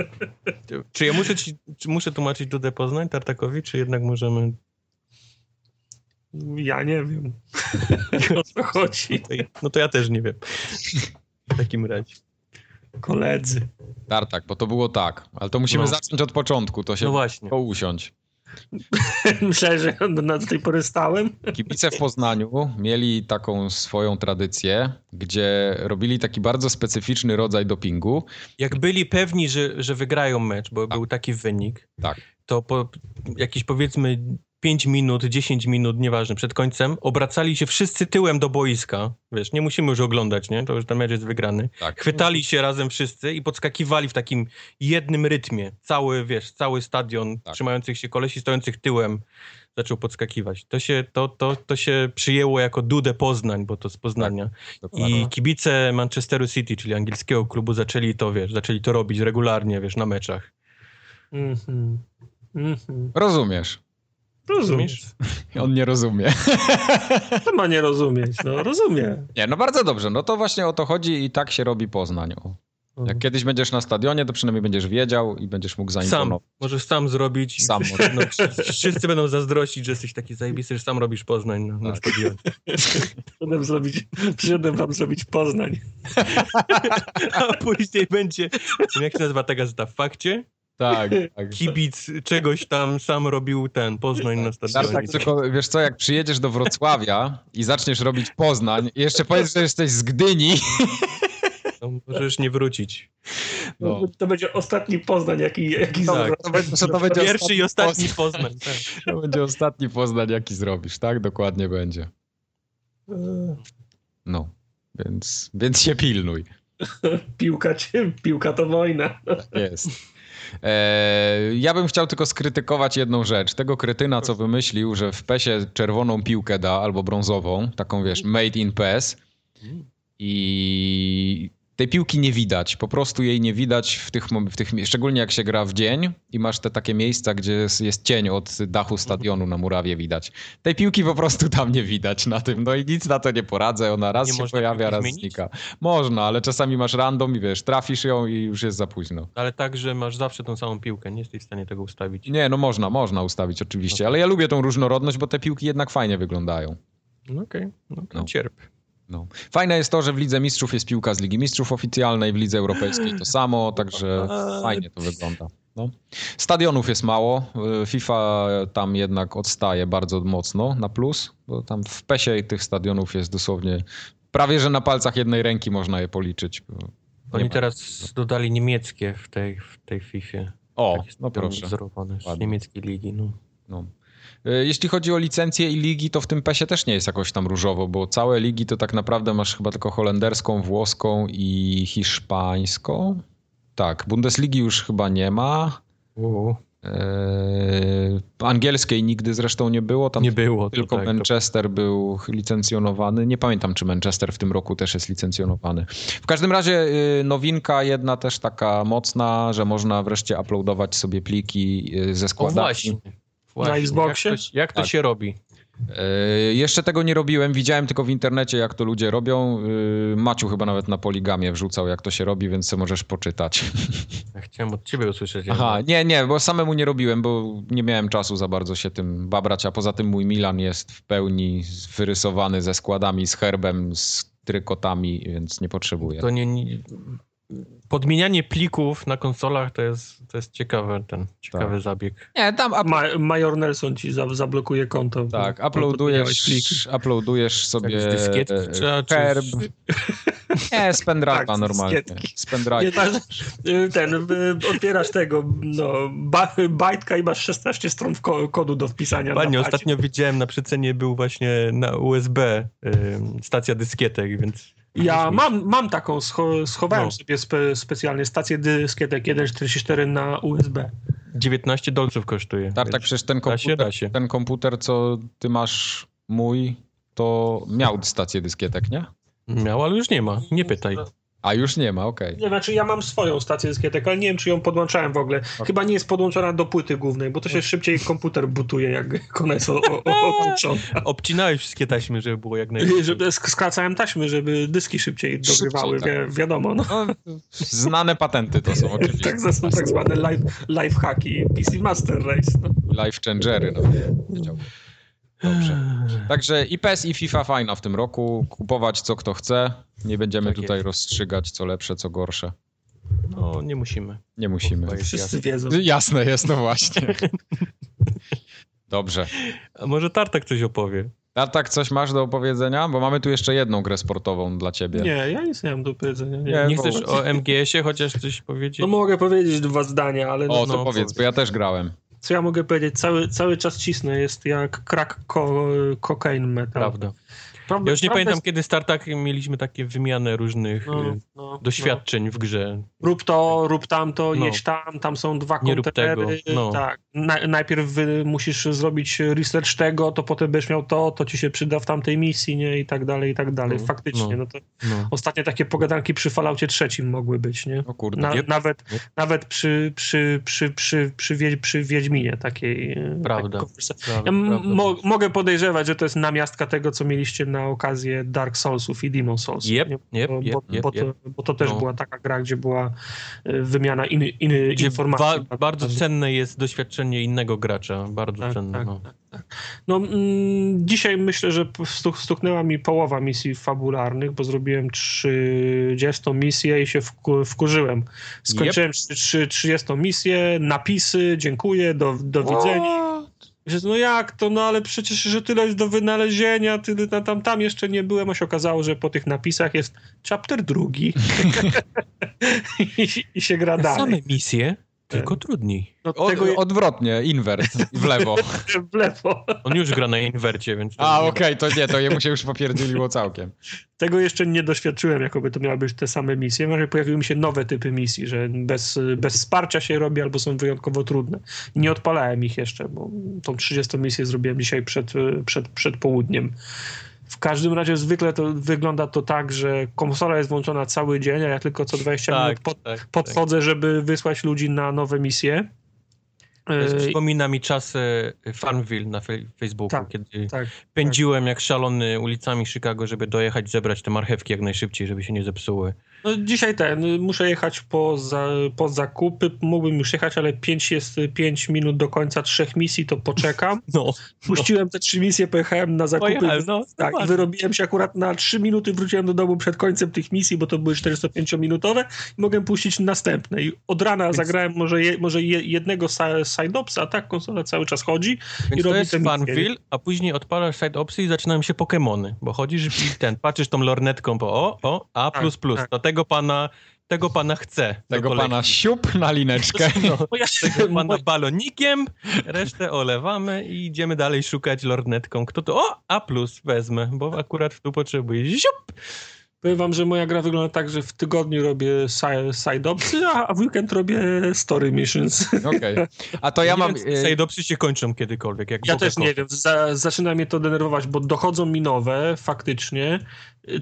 Czy ja muszę, ci, czy muszę tłumaczyć Dudę Poznań Tartakowi, czy jednak możemy... Ja nie wiem. o co chodzi. No to ja też nie wiem. W takim razie. Koledzy. Tartak, bo to było tak, ale to musimy no. zacząć od początku, to się no właśnie. usiąść. Myślałem, że do tej pory stałem. Kibice w Poznaniu mieli taką swoją tradycję, gdzie robili taki bardzo specyficzny rodzaj dopingu. Jak byli pewni, że, że wygrają mecz, bo tak. był taki wynik, tak. to po jakichś powiedzmy 5 minut, 10 minut, nieważne, przed końcem, obracali się wszyscy tyłem do boiska. Wiesz, nie musimy już oglądać, nie? To już ten mecz jest wygrany. Tak. Chwytali się razem wszyscy i podskakiwali w takim jednym rytmie. Cały, wiesz, cały stadion Tak. trzymających się kolesi stojących tyłem zaczął podskakiwać. To się, to, to, to się przyjęło jako Dudę Poznań, bo to z Poznania. Dokładnie. I kibice Manchesteru City, czyli angielskiego klubu, zaczęli to, wiesz, zaczęli to robić regularnie, wiesz, na meczach. Mhm. Mhm. Rozumiesz. Rozumiesz. On nie rozumie. To ma nie rozumieć, no rozumie. Nie, no bardzo dobrze. No to właśnie o to chodzi i tak się robi Poznań. O. Jak kiedyś będziesz na stadionie, to przynajmniej będziesz wiedział i będziesz mógł Sam, zaimponować. możesz sam zrobić. i Sam wszyscy, będą, wszyscy będą zazdrościć, że jesteś taki zajebisty, że sam robisz Poznań na, na Tak. stadionie. Przyszedłem, zrobić, przyszedłem wam zrobić Poznań. A później będzie, jak się nazywa ta gazeta, w fakcie? Tak, tak. Kibic czegoś tam sam robił ten Poznań na stadionie. Tak, tylko wiesz co, jak przyjedziesz do Wrocławia i zaczniesz robić Poznań i jeszcze powiesz, że jesteś z Gdyni, To możesz nie wrócić. No. To będzie ostatni Poznań, jaki, jaki Tak. zrobię. to będzie, to będzie Pierwszy i ostatni Poznań. Poznań. Tak. To będzie ostatni Poznań, jaki zrobisz, tak? Dokładnie będzie. No, więc, więc się pilnuj. Piłka, piłka to wojna. Jest. E, ja bym chciał tylko skrytykować jedną rzecz. Tego kretyna, co wymyślił, że w PESie czerwoną piłkę da albo brązową, taką wiesz, made in PES i tej piłki nie widać. Po prostu jej nie widać w tych, w tych szczególnie jak się gra w dzień i masz te takie miejsca, gdzie jest, jest cień od dachu stadionu na murawie widać. Tej piłki po prostu tam nie widać na tym. No i nic na to nie poradzę. Ona raz Nie się pojawia, raz zmienić? znika. Można, ale czasami masz random i wiesz, trafisz ją i już jest za późno. Ale tak, że masz zawsze tą samą piłkę, nie jesteś w stanie tego ustawić. Nie, no można, można ustawić oczywiście, ale ja lubię tą różnorodność, bo te piłki jednak fajnie wyglądają. No Okej, no, No. cierp. No. Fajne jest to, że w Lidze Mistrzów jest piłka z Ligi Mistrzów oficjalnej, w Lidze Europejskiej to samo, także fajnie to wygląda. No. Stadionów jest mało, y, FIFA tam jednak odstaje bardzo mocno na plus, bo tam w PESie tych stadionów jest dosłownie prawie, że na palcach jednej ręki można je policzyć. Oni teraz dodali niemieckie w tej, w tej FIFA. O, Takie no proszę. Z niemieckiej ligi, no. No. Y, Jeśli chodzi o licencje i ligi, to w tym PESie też nie jest jakoś tam różowo, bo całe ligi to tak naprawdę masz chyba tylko holenderską, włoską i hiszpańską. Tak, Bundesligi już chyba nie ma. Uuu, Eee, angielskiej nigdy zresztą nie było. Tam nie było. to tylko tak, to- Manchester był licencjonowany. Nie pamiętam, czy Manchester w tym roku też jest licencjonowany. W każdym razie y, nowinka jedna też taka mocna, że można wreszcie uploadować sobie pliki y, ze O składami. Właśnie. właśnie. Xboxie? Jak to, jak to Tak. się robi? E, Jeszcze tego nie robiłem, widziałem tylko w internecie, jak to ludzie robią. E, Maciu chyba nawet na poligamie wrzucał, jak to się robi, więc sobie możesz poczytać. Ja chciałem od ciebie usłyszeć. Aha, nie, nie, bo samemu nie robiłem, bo nie miałem czasu za bardzo się tym babrać, a poza tym mój Milan jest w pełni wyrysowany ze składami, z herbem, z trykotami, więc nie potrzebuję. To nie, nie... Podmienianie plików na konsolach to jest, to jest ciekawy, ten, ciekawy Tak. zabieg. Nie, tam Ma, Major Nelson ci za, zablokuje konto. tak, bo uploadujesz, uploadujesz sobie Tak, z dyskietki e, trzeba, czy herb. Nie, z pendrive'a Tak, normalnie. Z tak, y, ten, y, otwierasz tego, no, ba, bajtka i masz 16 stron ko, kodu do wpisania. Padzie. ostatnio widziałem na przecenie był właśnie na USB ym, stacja dyskietek, więc... Ja mam, mam taką, scho, schowałem No. sobie spe, specjalnie stację dyskietek 1.44 na USB. 19 dolców kosztuje. Tak, tak, przecież ten da się, komputer, da się. ten komputer, co ty masz, mój, to miał stację dyskietek, nie? Miał, ale już nie ma. Nie pytaj. A już nie ma, okej. Nie, znaczy ja mam swoją stację dyskietek, ale nie wiem, czy ją podłączałem w ogóle. Chyba nie jest podłączona do płyty głównej, bo to się szybciej komputer butuje, jak ona jest odłączona. Obcinałeś wszystkie taśmy, żeby było jak najlepiej. Żeby sk- skracałem taśmy, żeby dyski szybciej dogrywały, Szybciej, wi- wiadomo. No. No, znane patenty to są oczywiście. Tak, to są tak zwane live, live hacki PC Master Race. No. Life changery, no. Wiedziałbym. Dobrze. Także i PES i FIFA fajna w tym roku. Kupować co kto chce. Nie będziemy Tak tutaj jest. rozstrzygać co lepsze, co gorsze. No, nie musimy. Nie musimy. Wszyscy jasne. wiedzą. Jasne jest, no właśnie. Dobrze. A może Tartak coś opowie? A tak coś masz do opowiedzenia? Bo mamy tu jeszcze jedną grę sportową dla ciebie. Nie, ja nic nie mam do powiedzenia. Nie, Nie, Nie chcesz o MGS-ie chociaż coś powiedzieć? No mogę powiedzieć dwa zdania, ale O, no, to no, powiedz, bo ja też grałem. Co ja mogę powiedzieć, cały, cały czas cisnę, jest jak crack ko, cocaine metal. Prawda. Prawda, ja już nie pamiętam, jest... kiedy StarTak mieliśmy takie wymianę różnych no, y, no, doświadczeń no. w grze. Rób to, rób tamto, no. jedź tam, tam są dwa nie kontenery. No. Tak. Na, najpierw musisz zrobić research tego, to potem będziesz miał to, to ci się przyda w tamtej misji, nie? I tak dalej, i tak dalej. No, Faktycznie, no, to ostatnie takie pogadanki przy Falloutie trzecim mogły być, nie? O kurde. Na, nawet, nawet przy, przy, przy, przy, przy, przy, przy Wiedźminie takiej. E, prawda. prawda ja mo mogę podejrzewać, że to jest namiastka tego, co mieliście na okazję Dark Soulsów i Demon Soulsów. Yep, yep, bo, yep, bo, bo, to, bo to też no. była taka gra, gdzie była e, wymiana in, in, informacji. Ba bardzo cenne jest doświadczenie innego gracza, bardzo tak, cenne. Tak, no. Tak, tak. no mm, dzisiaj myślę, że stuknęła mi połowa misji fabularnych, bo zrobiłem 30 misję i się wku, wkurzyłem. Skończyłem yep. 30 misję, napisy, dziękuję, do, do widzenia. Że no jak to, no ale przecież, że tyle jest do wynalezienia, tyle, tam, tam jeszcze nie byłem, a się okazało, że po tych napisach jest chapter drugi I, i się gra dalej. Same misje, tylko trudniej. No, Od, Odwrotnie, inwert, w lewo. w lewo. On już gra na inwercie, więc... A, okej, okay, to nie, to jemu się już popierdzieliło całkiem. Tego jeszcze nie doświadczyłem, jakoby to miały być te same misje. Może pojawiły mi się nowe typy misji, że bez, bez wsparcia się robi albo są wyjątkowo trudne. Nie odpalałem ich jeszcze, bo tą 30 misję zrobiłem dzisiaj przed, przed, przed południem. W każdym razie zwykle to wygląda to tak, że konsola jest włączona cały dzień, a ja tylko co 20 tak, minut pod, tak, podchodzę, tak. żeby wysłać ludzi na nowe misje. E, przypomina mi czasy Farmville na Facebooku, tak, kiedy tak, pędziłem tak. jak szalony ulicami Chicago, żeby dojechać, zebrać te marchewki jak najszybciej, żeby się nie zepsuły. No dzisiaj ten, muszę jechać po, za, po zakupy, mógłbym już jechać, ale 5 jest 5 minut do końca trzech misji, to poczekam. No, Puściłem no. te trzy misje, pojechałem na zakupy. Pojechałem, no, tak, wyrobiłem się akurat na 3 minuty, wróciłem do domu przed końcem tych misji, bo to były 45-minutowe i mogłem puścić następne. I od rana Więc... zagrałem może, je, może jednego side-opsa, a tak konsola cały czas chodzi Więc i robi to jest Farmville, a później odpalasz side-opsy i zaczynają się Pokemony, bo chodzisz i ten, patrzysz tą lornetką, bo o, o, A++, tak, tak. Tego pana tego pana chce. Tego pana siup na lineczkę. No, tego pana balonikiem, resztę olewamy i idziemy dalej szukać lornetką. Kto to? O, A plus wezmę, bo akurat tu potrzebuję. Siup! Powiem wam, że moja gra wygląda tak, że w tygodniu robię side-opsy, a w weekend robię story missions. Okej. Okay. A to ja mam... E, side-opsy się kończą kiedykolwiek. Jak ja też nie wiem. Za, zaczyna mnie to denerwować, bo dochodzą mi nowe, faktycznie.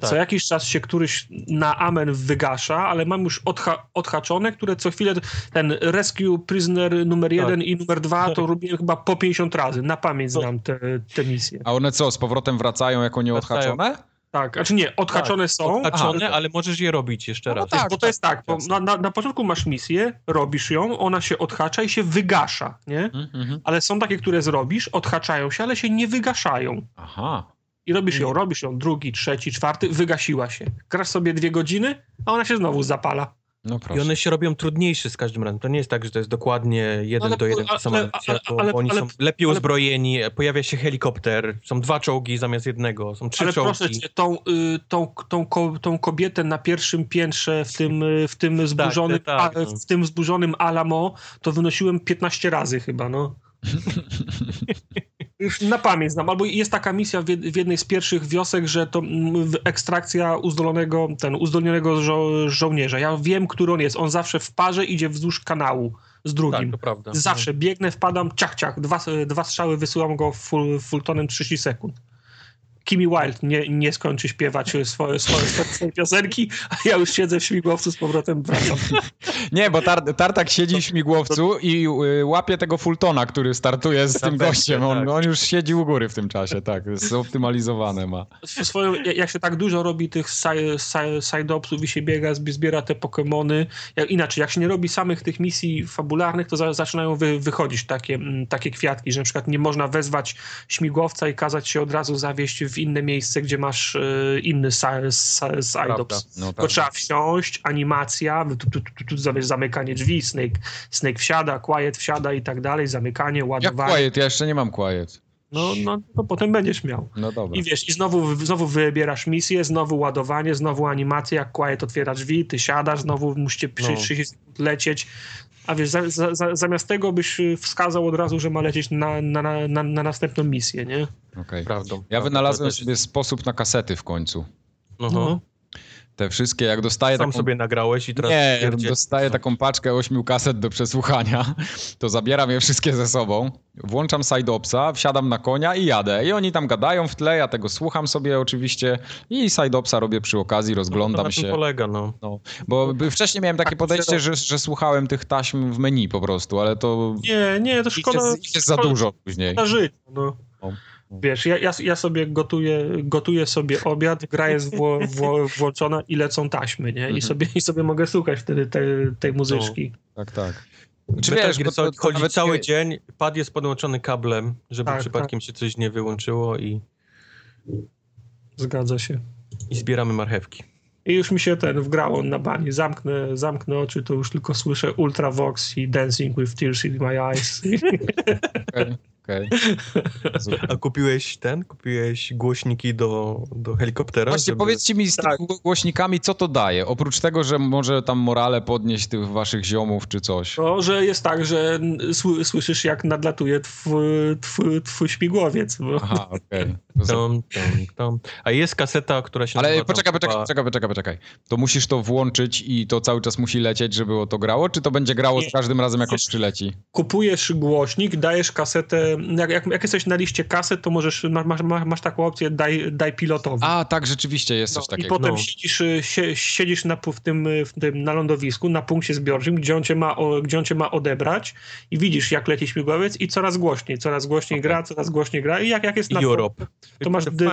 Tak. Co jakiś czas się któryś na amen wygasza, ale mam już odha odhaczone, które co chwilę ten Rescue Prisoner numer tak. jeden i numer dwa to robię chyba po 50 razy. Na pamięć no. znam te, te misje. A one co, z powrotem wracają jako nieodhaczone? Tak, znaczy nie, odhaczone tak, są. Odhaczone, Aha, ale możesz je robić jeszcze no raz. No tak, bo to jest tak, bo na, na, na, początku masz misję, robisz ją, ona się odhacza i się wygasza, nie? Mm -hmm. Ale są takie, które zrobisz, odhaczają się, ale się nie wygaszają. Aha. I robisz ją, robisz ją, drugi, trzeci, czwarty, wygasiła się. Grasz sobie dwie godziny, a ona się znowu zapala. No I one się robią trudniejsze z każdym razem. To nie jest tak, że to jest dokładnie jeden ale, do jeden ale, sama ale, ale, Oni są lepiej uzbrojeni, pojawia się helikopter, są dwa czołgi zamiast jednego, są trzy ale czołgi. proszę cię, tą, y, tą, tą, tą kobietę na pierwszym piętrze w tym, y, w tym, tak, zburzonym, tak, tak, w tym zburzonym Alamo to wynosiłem 15 razy chyba, no. Już na pamięć znam. Albo jest taka misja w jednej z pierwszych wiosek, że to ekstrakcja uzdolnionego, ten uzdolnionego żo żołnierza. Ja wiem, który on jest. On zawsze w parze idzie wzdłuż kanału z drugim. Tak. Zawsze biegnę, wpadam, ciach, ciach. Dwa, dwa strzały, wysyłam go full, fulltonem 30 sekund. Kimmy Wild nie, nie skończy śpiewać swoje, swoje, swoje piosenki, a ja już siedzę w śmigłowcu z powrotem wracam. Nie, bo tar Tartak siedzi w śmigłowcu i y, łapie tego Fultona, który startuje z tym gościem. On, tak. on, już siedzi u góry w tym czasie, tak. Zoptymalizowane ma. Swoją, jak się tak dużo robi tych side-opsów i się biega, zbiera te Pokémony. Jak, inaczej, jak się nie robi samych tych misji fabularnych, to za, zaczynają wy, wychodzić takie, takie kwiatki, że na przykład nie można wezwać śmigłowca i kazać się od razu zawieść w inne miejsce, gdzie masz y, inny side-ops. No, to trzeba wsiąść, animacja, tu, tu, tu, tu, zamykanie drzwi, Snake, Snake wsiada, Quiet wsiada i tak dalej, zamykanie, ładowanie. Jak Quiet? Ja jeszcze nie mam Quiet. No, no to potem będziesz miał. No dobra. I wiesz, i znowu, znowu wybierasz misję, znowu ładowanie, znowu animacja, jak Quiet otwiera drzwi, ty siadasz, znowu musicie no. lecieć A wiesz, za, za, za, zamiast tego byś wskazał od razu, że ma lecieć na, na, na, na następną misję, nie? Okej. Okay. Prawdą. Ja prawdą, wynalazłem sobie sposób na kasety w końcu. No. Te wszystkie, jak dostaję Sam taką... sobie nagrałeś i teraz... Nie, jak dostaję taką paczkę ośmiu kaset do przesłuchania, to zabieram je wszystkie ze sobą, włączam Sideopsa, wsiadam na konia i jadę. I oni tam gadają w tle, ja tego słucham sobie oczywiście i Sideopsa robię przy okazji, no, rozglądam na się. polega, no. No, bo wcześniej miałem takie Tak, podejście, że, że słuchałem tych taśm w menu po prostu, ale to Nie, nie, to szkoda. jest, ich jest za szkoda- dużo później. Na życie, no. No. Wiesz, ja, ja, ja sobie gotuję, gotuję sobie obiad, gra jest wło, wło, włączona i lecą taśmy, nie? I, Mhm. sobie, I sobie mogę słuchać wtedy tej, tej muzyczki. Tak, tak. Czy Czy wiesz, bo to, to chodzi nawet cały dzień, pad jest podłączony kablem, żeby Tak, przypadkiem się coś nie wyłączyło i, Zgadza się. i zbieramy marchewki. I już mi się ten wgrało na bani. Zamknę, zamknę oczy, to już tylko słyszę Ultravox i Dancing with Tears in My Eyes. Okej, okej. A kupiłeś ten? Kupiłeś głośniki do, do helikoptera? Właśnie żeby- powiedzcie mi z Tak. tymi głośnikami, co to daje? Oprócz tego, że może tam morale podnieść tych waszych ziomów czy coś. To, że jest tak, że sły, słyszysz jak nadlatuje twój, twój, twój śmigłowiec. Bo... Aha, okej. Tom. A jest kaseta, która się Ale nazywa poczekaj, tam poczekaj, chyba- poczekaj, poczekaj, poczekaj. To musisz to włączyć i to cały czas musi lecieć, żeby o to grało, czy to będzie grało z każdym razem, jak on przyleci? kupujesz głośnik, dajesz kasetę, jak, jak, jak jesteś na liście kaset, to możesz, ma- masz, masz, masz taką opcję, daj, daj pilotowi. A, tak, rzeczywiście jest No, coś I takiego. potem No. siedzisz, y, sie, siedzisz na, w, tym, y, w tym, na lądowisku, na punkcie zbiorczym, gdzie on, cię ma, o, gdzie on cię ma odebrać i widzisz, jak leci śmigłowiec i coraz głośniej, coraz głośniej Okej. gra, coraz głośniej gra i jak, jak jest na Europe. to masz dy-.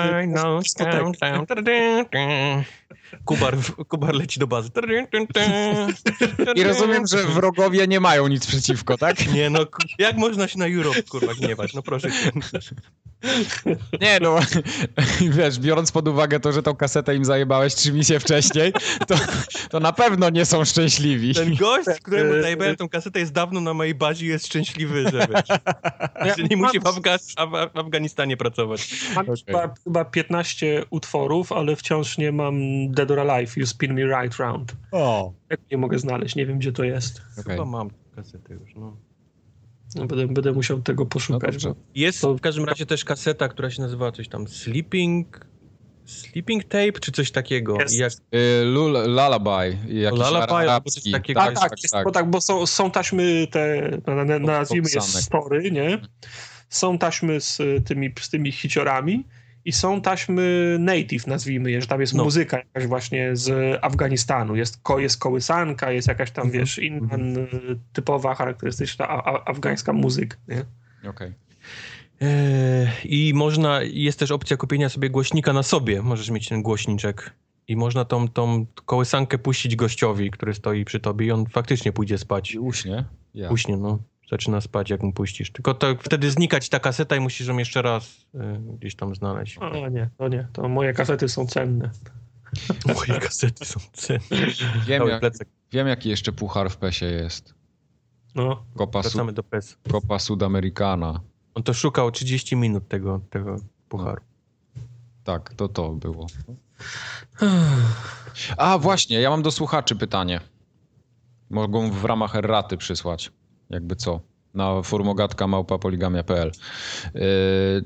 Kubar, Kubar leci do bazy. I rozumiem, że wrogowie nie mają nic przeciwko, tak? Nie no, jak można się na Europe kurwa gniewać? No proszę cię. Nie, no, wiesz, biorąc pod uwagę to, że tą kasetę im zajebałeś trzy misje wcześniej, to, to na pewno nie są szczęśliwi. Ten gość, któremu zajebałem tą kasetę jest dawno na mojej bazie i jest szczęśliwy, że wiesz, Ja że nie mam- musi w, Afga- Af- w Afganistanie pracować. Mam Okej. chyba, chyba 15 utworów, ale wciąż nie mam Dead or Alive, You Spin Me Right Round. O. Jak nie mogę znaleźć, nie wiem gdzie to jest. Chyba mam kasetę już, no. No, Będę, będę musiał tego No poszukać. bo- Jest To- w każdym razie też kaseta, która się nazywa coś tam Sleeping... Sleeping Tape, czy coś takiego. Jest. Jak, Y, Lul, lullaby, jakiś Lullaby albo coś takiego. tak, tak, jest, Bo, tak, bo są, są taśmy te, na, na, nazwijmy je story, nie? Są taśmy z tymi, z tymi hiciorami i są taśmy native, nazwijmy je, że tam jest No. muzyka jakaś właśnie z Afganistanu. Jest, ko, jest kołysanka, jest jakaś tam, Mhm. wiesz, inna y, typowa, charakterystyczna a, a, afgańska muzyka, nie? Okej. Eee, I można, jest też opcja kupienia sobie głośnika na sobie. Możesz mieć ten głośniczek. I można tą, tą kołysankę puścić gościowi, który stoi przy tobie i on faktycznie pójdzie spać. I uśnie. Ja. Uśnie, no. Zaczyna spać, jak mu puścisz. Tylko to wtedy znikać ta kaseta i musisz ją jeszcze raz y, gdzieś tam znaleźć. O nie, to nie, to moje kasety są cenne. Moje kasety są cenne. Wiem, jak, wiem, jaki jeszcze puchar w PESie jest. No, Copa, Sud, Wracamy do PES. Copa Sudamericana. On to szukał 30 minut tego, tego pucharu. Tak, to to było. A właśnie, ja mam do słuchaczy pytanie. Mogą w ramach erraty przysłać, jakby co, na formogatka małpapoligamia.pl. Yy,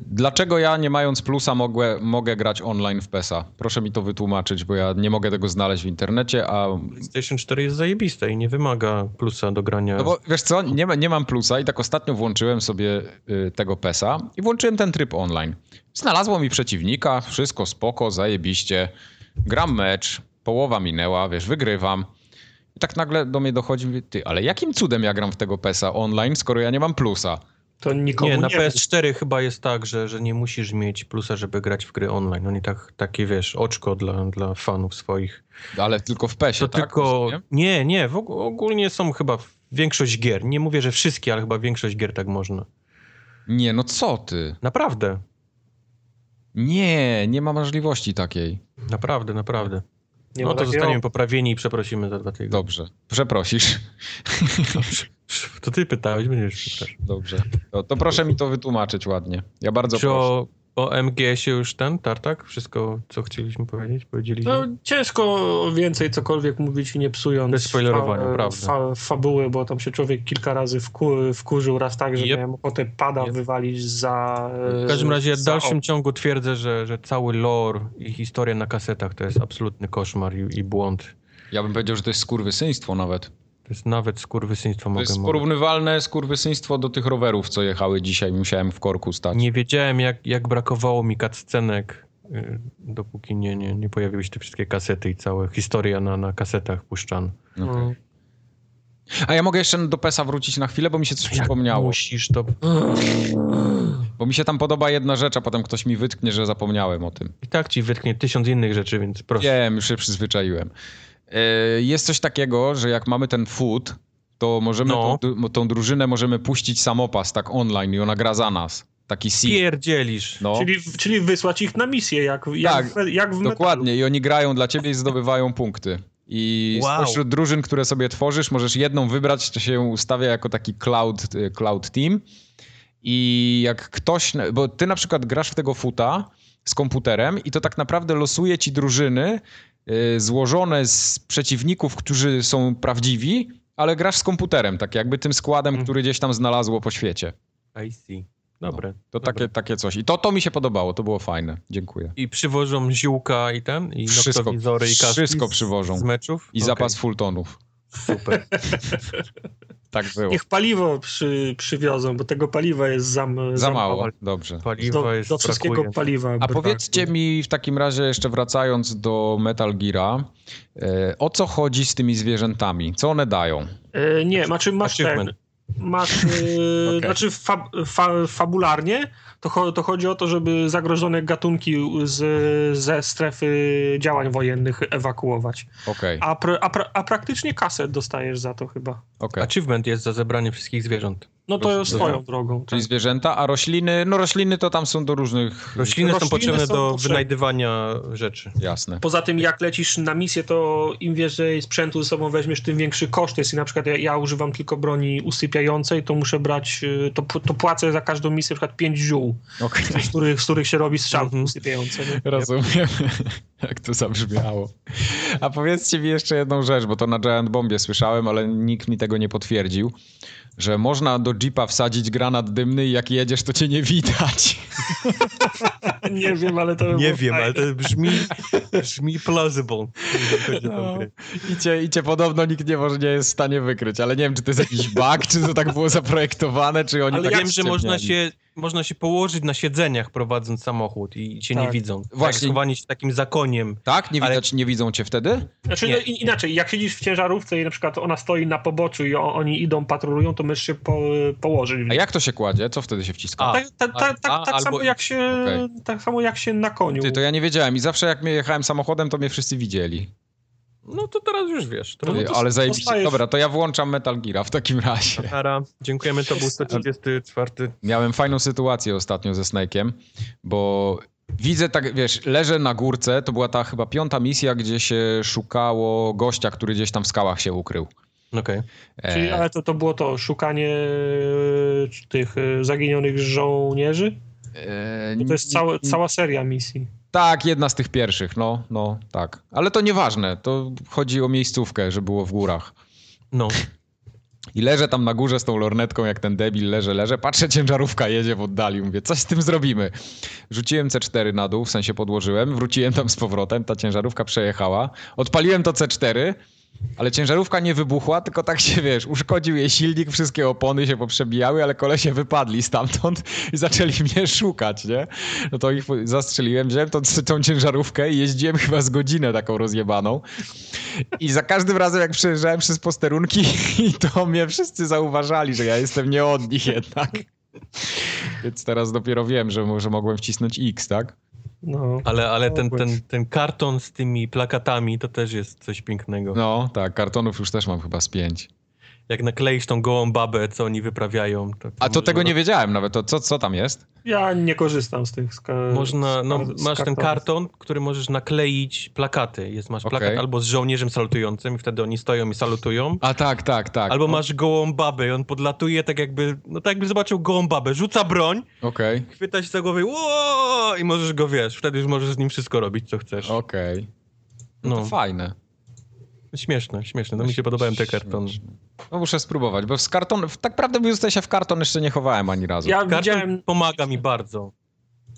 dlaczego ja, nie mając plusa, mogę, mogę grać online w PESa? Proszę mi to wytłumaczyć, bo ja nie mogę tego znaleźć w internecie, a... PlayStation 4 jest zajebiste i nie wymaga plusa do grania. No bo wiesz co, nie, nie mam plusa i tak ostatnio włączyłem sobie y, tego PESa i włączyłem ten tryb online. Znalazło mi przeciwnika, wszystko spoko, zajebiście. Gram mecz, połowa minęła, wiesz, wygrywam. I tak nagle do mnie dochodzi, mówię, ty, ale jakim cudem ja gram w tego PESa online, skoro ja nie mam plusa? to nikomu nie, nie, na PS4 chyba jest tak, że, że nie musisz mieć plusa, żeby grać w gry online. Oni tak, takie, wiesz, oczko dla, dla fanów swoich. Ale tylko w PESie, To tak? tylko... Rozumiem? Nie, nie, w, og- ogólnie są chyba większość gier. Nie mówię, że wszystkie, ale chyba większość gier tak można. Nie, no co ty? Naprawdę, Nie, nie ma możliwości takiej. naprawdę, naprawdę. Nie no ma to zostaniemy poprawieni i przeprosimy za dwa tygodnie. Dobrze, przeprosisz. To ty pytałeś, będziesz pytać. Dobrze. To, to proszę mi to wytłumaczyć ładnie. Ja bardzo Czy proszę. o O MGS-ie już ten, tartak? Wszystko, co chcieliśmy powiedzieć, powiedzieliśmy? No, ciężko więcej cokolwiek mówić i nie psując Bez spoilerowania, fa- prawda. fa- fabuły, bo tam się człowiek kilka razy wku, wkurzył, raz tak, że Yep. miałem ochotę pada Yep. wywalić za... W każdym razie w dalszym op- ciągu twierdzę, że, że cały lore i historia na kasetach to jest absolutny koszmar i, i błąd. Ja bym powiedział, że to jest skurwysyństwo nawet. To jest nawet skurwysyństwo To mogę jest mówić. porównywalne skurwysyństwo do tych rowerów, co jechały dzisiaj. Musiałem w korku stać. Nie wiedziałem, jak, jak brakowało mi cutscenek, y, dopóki nie, nie, nie pojawiły się te wszystkie kasety i cała historia na, na kasetach puszczana. Okej. No. A ja mogę jeszcze do PESA wrócić na chwilę, bo mi się coś przypomniało. musisz, to Bo mi się tam podoba jedna rzecz, a potem ktoś mi wytknie, że zapomniałem o tym. i tak ci wytknie tysiąc innych rzeczy, więc proszę. Wiem, już się przyzwyczaiłem. E, Jest coś takiego, że jak mamy ten food, to możemy No. tą, tą drużynę możemy puścić samopas tak online i ona gra za nas. Taki seed. Pierdzielisz. No, Czyli, czyli wysłać ich na misję, jak, jak, Tak, w, jak w metalu. dokładnie. I oni grają dla ciebie i zdobywają punkty. I Wow. spośród drużyn, które sobie tworzysz, możesz jedną wybrać, to się ustawia jako taki cloud, y, cloud team. I jak ktoś, bo ty na przykład grasz w tego futa z komputerem i to tak naprawdę losuje ci drużyny złożone z przeciwników, którzy są prawdziwi, ale grasz z komputerem, tak jakby tym składem, Mhm. który gdzieś tam znalazło po świecie. I see. Dobre. To dobre. takie, takie coś. I to, to mi się podobało, to było fajne. Dziękuję. I przywożą ziółka i ten, i Wszystko- i kaski wszystko przywożą. Z meczów? I Okej, zapas fulltonów. Super. Tak było. Niech paliwo przy, przywiozą, bo tego paliwa jest za, Za mało, dobrze. Paliwo Do, jest do wszystkiego brakuje. paliwa. A brakuje. powiedzcie mi w takim razie, jeszcze wracając do Metal Geara, e, o co chodzi z tymi zwierzętami? Co one dają? E, nie, znaczy masz ten, masz, e, Okej. znaczy fa, fa, fabularnie to, cho- to chodzi o to, żeby zagrożone gatunki z, ze strefy działań wojennych ewakuować. Okej, A, pr, a, pra, a praktycznie kasę dostajesz za to chyba. okej. Achievement jest za zebranie wszystkich zwierząt. No to Roz- swoją drogą. Czyli Tak. zwierzęta, a rośliny, no rośliny to tam są do różnych... Rośliny, są Rośliny potrzebne są do potrzebne. wynajdywania rzeczy. Jasne. Poza tym, jak lecisz na misję, to im więcej sprzętu ze sobą weźmiesz, tym większy koszt jest. I na przykład ja, ja używam tylko broni usypiającej, to muszę brać, y, to, to płacę za każdą misję na przykład 5 ziół, Okej, z których, z których się robi strzałki Mhm. usypiające. Nie? rozumiem, jak to zabrzmiało. A powiedzcie mi jeszcze jedną rzecz, bo to na Giant Bombie słyszałem, ale nikt mi tego nie potwierdził, że można do jeepa wsadzić granat dymny i jak jedziesz, to cię nie widać. Nie wiem, ale to Nie wiem, fajne. ale to brzmi, brzmi plausible. No. I cię, I cię podobno nikt nie, może, nie jest w stanie wykryć, ale nie wiem, czy to jest jakiś bug, czy to tak było zaprojektowane, czy oni Ale tak wiem, że można się, można się położyć na siedzeniach prowadząc samochód i cię nie Tak. widzą. Właśnie. Właśnie. Schowanie się takim zakoniem. Tak? Nie Ale- widać, nie widzą cię wtedy? Znaczy, Nie. no, i- inaczej, jak siedzisz w ciężarówce i na przykład ona stoi na poboczu i o, oni idą, patrolują, to możesz się po, położyć. A jak to się kładzie? Co wtedy się wciska? A, tak, tak, tak, a, tak, tak, albo samo jak się, tak samo jak się na koniu. Ty, to ja nie wiedziałem i zawsze jak mnie jechałem samochodem, to mnie wszyscy widzieli. No to teraz już wiesz. To No to ale zajebiście. dostajesz- Dobra, to ja włączam Metal Gear w takim razie. Tara, dziękujemy, to był 134. Miałem fajną sytuację ostatnio ze Snake'iem, bo widzę tak, wiesz, leżę na górce, to była ta chyba piąta misja, gdzie się szukało gościa, który gdzieś tam w skałach się ukrył. Okej. Czyli, E, ale to, to było to szukanie e, tych e, zaginionych żołnierzy? e, To jest całe, cała seria misji. Tak, jedna z tych pierwszych, no, no, tak. Ale to nieważne, to chodzi o miejscówkę, że było w górach. No. I leżę tam na górze z tą lornetką, jak ten debil, leżę, leżę, patrzę, ciężarówka jedzie w oddali, mówię, coś z tym zrobimy. Rzuciłem C4 na dół, w sensie podłożyłem, wróciłem tam z powrotem, ta ciężarówka przejechała, odpaliłem to C4, ale ciężarówka nie wybuchła, tylko tak się, wiesz, uszkodził jej silnik, wszystkie opony się poprzebijały, ale kolesie wypadli stamtąd i zaczęli mnie szukać, nie? No to ich zastrzeliłem, wziąłem tą, tą ciężarówkę i jeździłem chyba z godzinę taką rozjebaną. I za każdym razem, jak przejeżdżałem przez posterunki, to mnie wszyscy zauważali, że ja jestem nie od nich jednak. Więc teraz dopiero wiem, że może mogłem wcisnąć X, tak? No. Ale, ale ten, ten, ten karton z tymi plakatami to też jest coś pięknego. No, tak, kartonów już też mam chyba z pięć. Jak nakleisz tą gołą babę, co oni wyprawiają. To, to A to tego nie wiedziałem nawet, to co, co tam jest? Ja nie korzystam z tych ska- Można, z no, z masz ten karton, który możesz nakleić plakaty. Jest, masz plakat Okej. albo z żołnierzem salutującym i wtedy oni stoją i salutują. A tak, tak, tak. Albo No, masz gołą babę i on podlatuje tak jakby, no tak jakby zobaczył gołą babę, rzuca broń, Okej, chwyta się za głowę i możesz go, wiesz, wtedy już możesz z nim wszystko robić, co chcesz. okej. No to No, fajne. śmieszne, śmieszne. No mi się podobają te kartony. Śmieszne. No muszę spróbować, bo z karton, w- tak prawdę mówiąc, to ja się w karton jeszcze nie chowałem ani razu. Ja Karton widziałem... pomaga mi bardzo.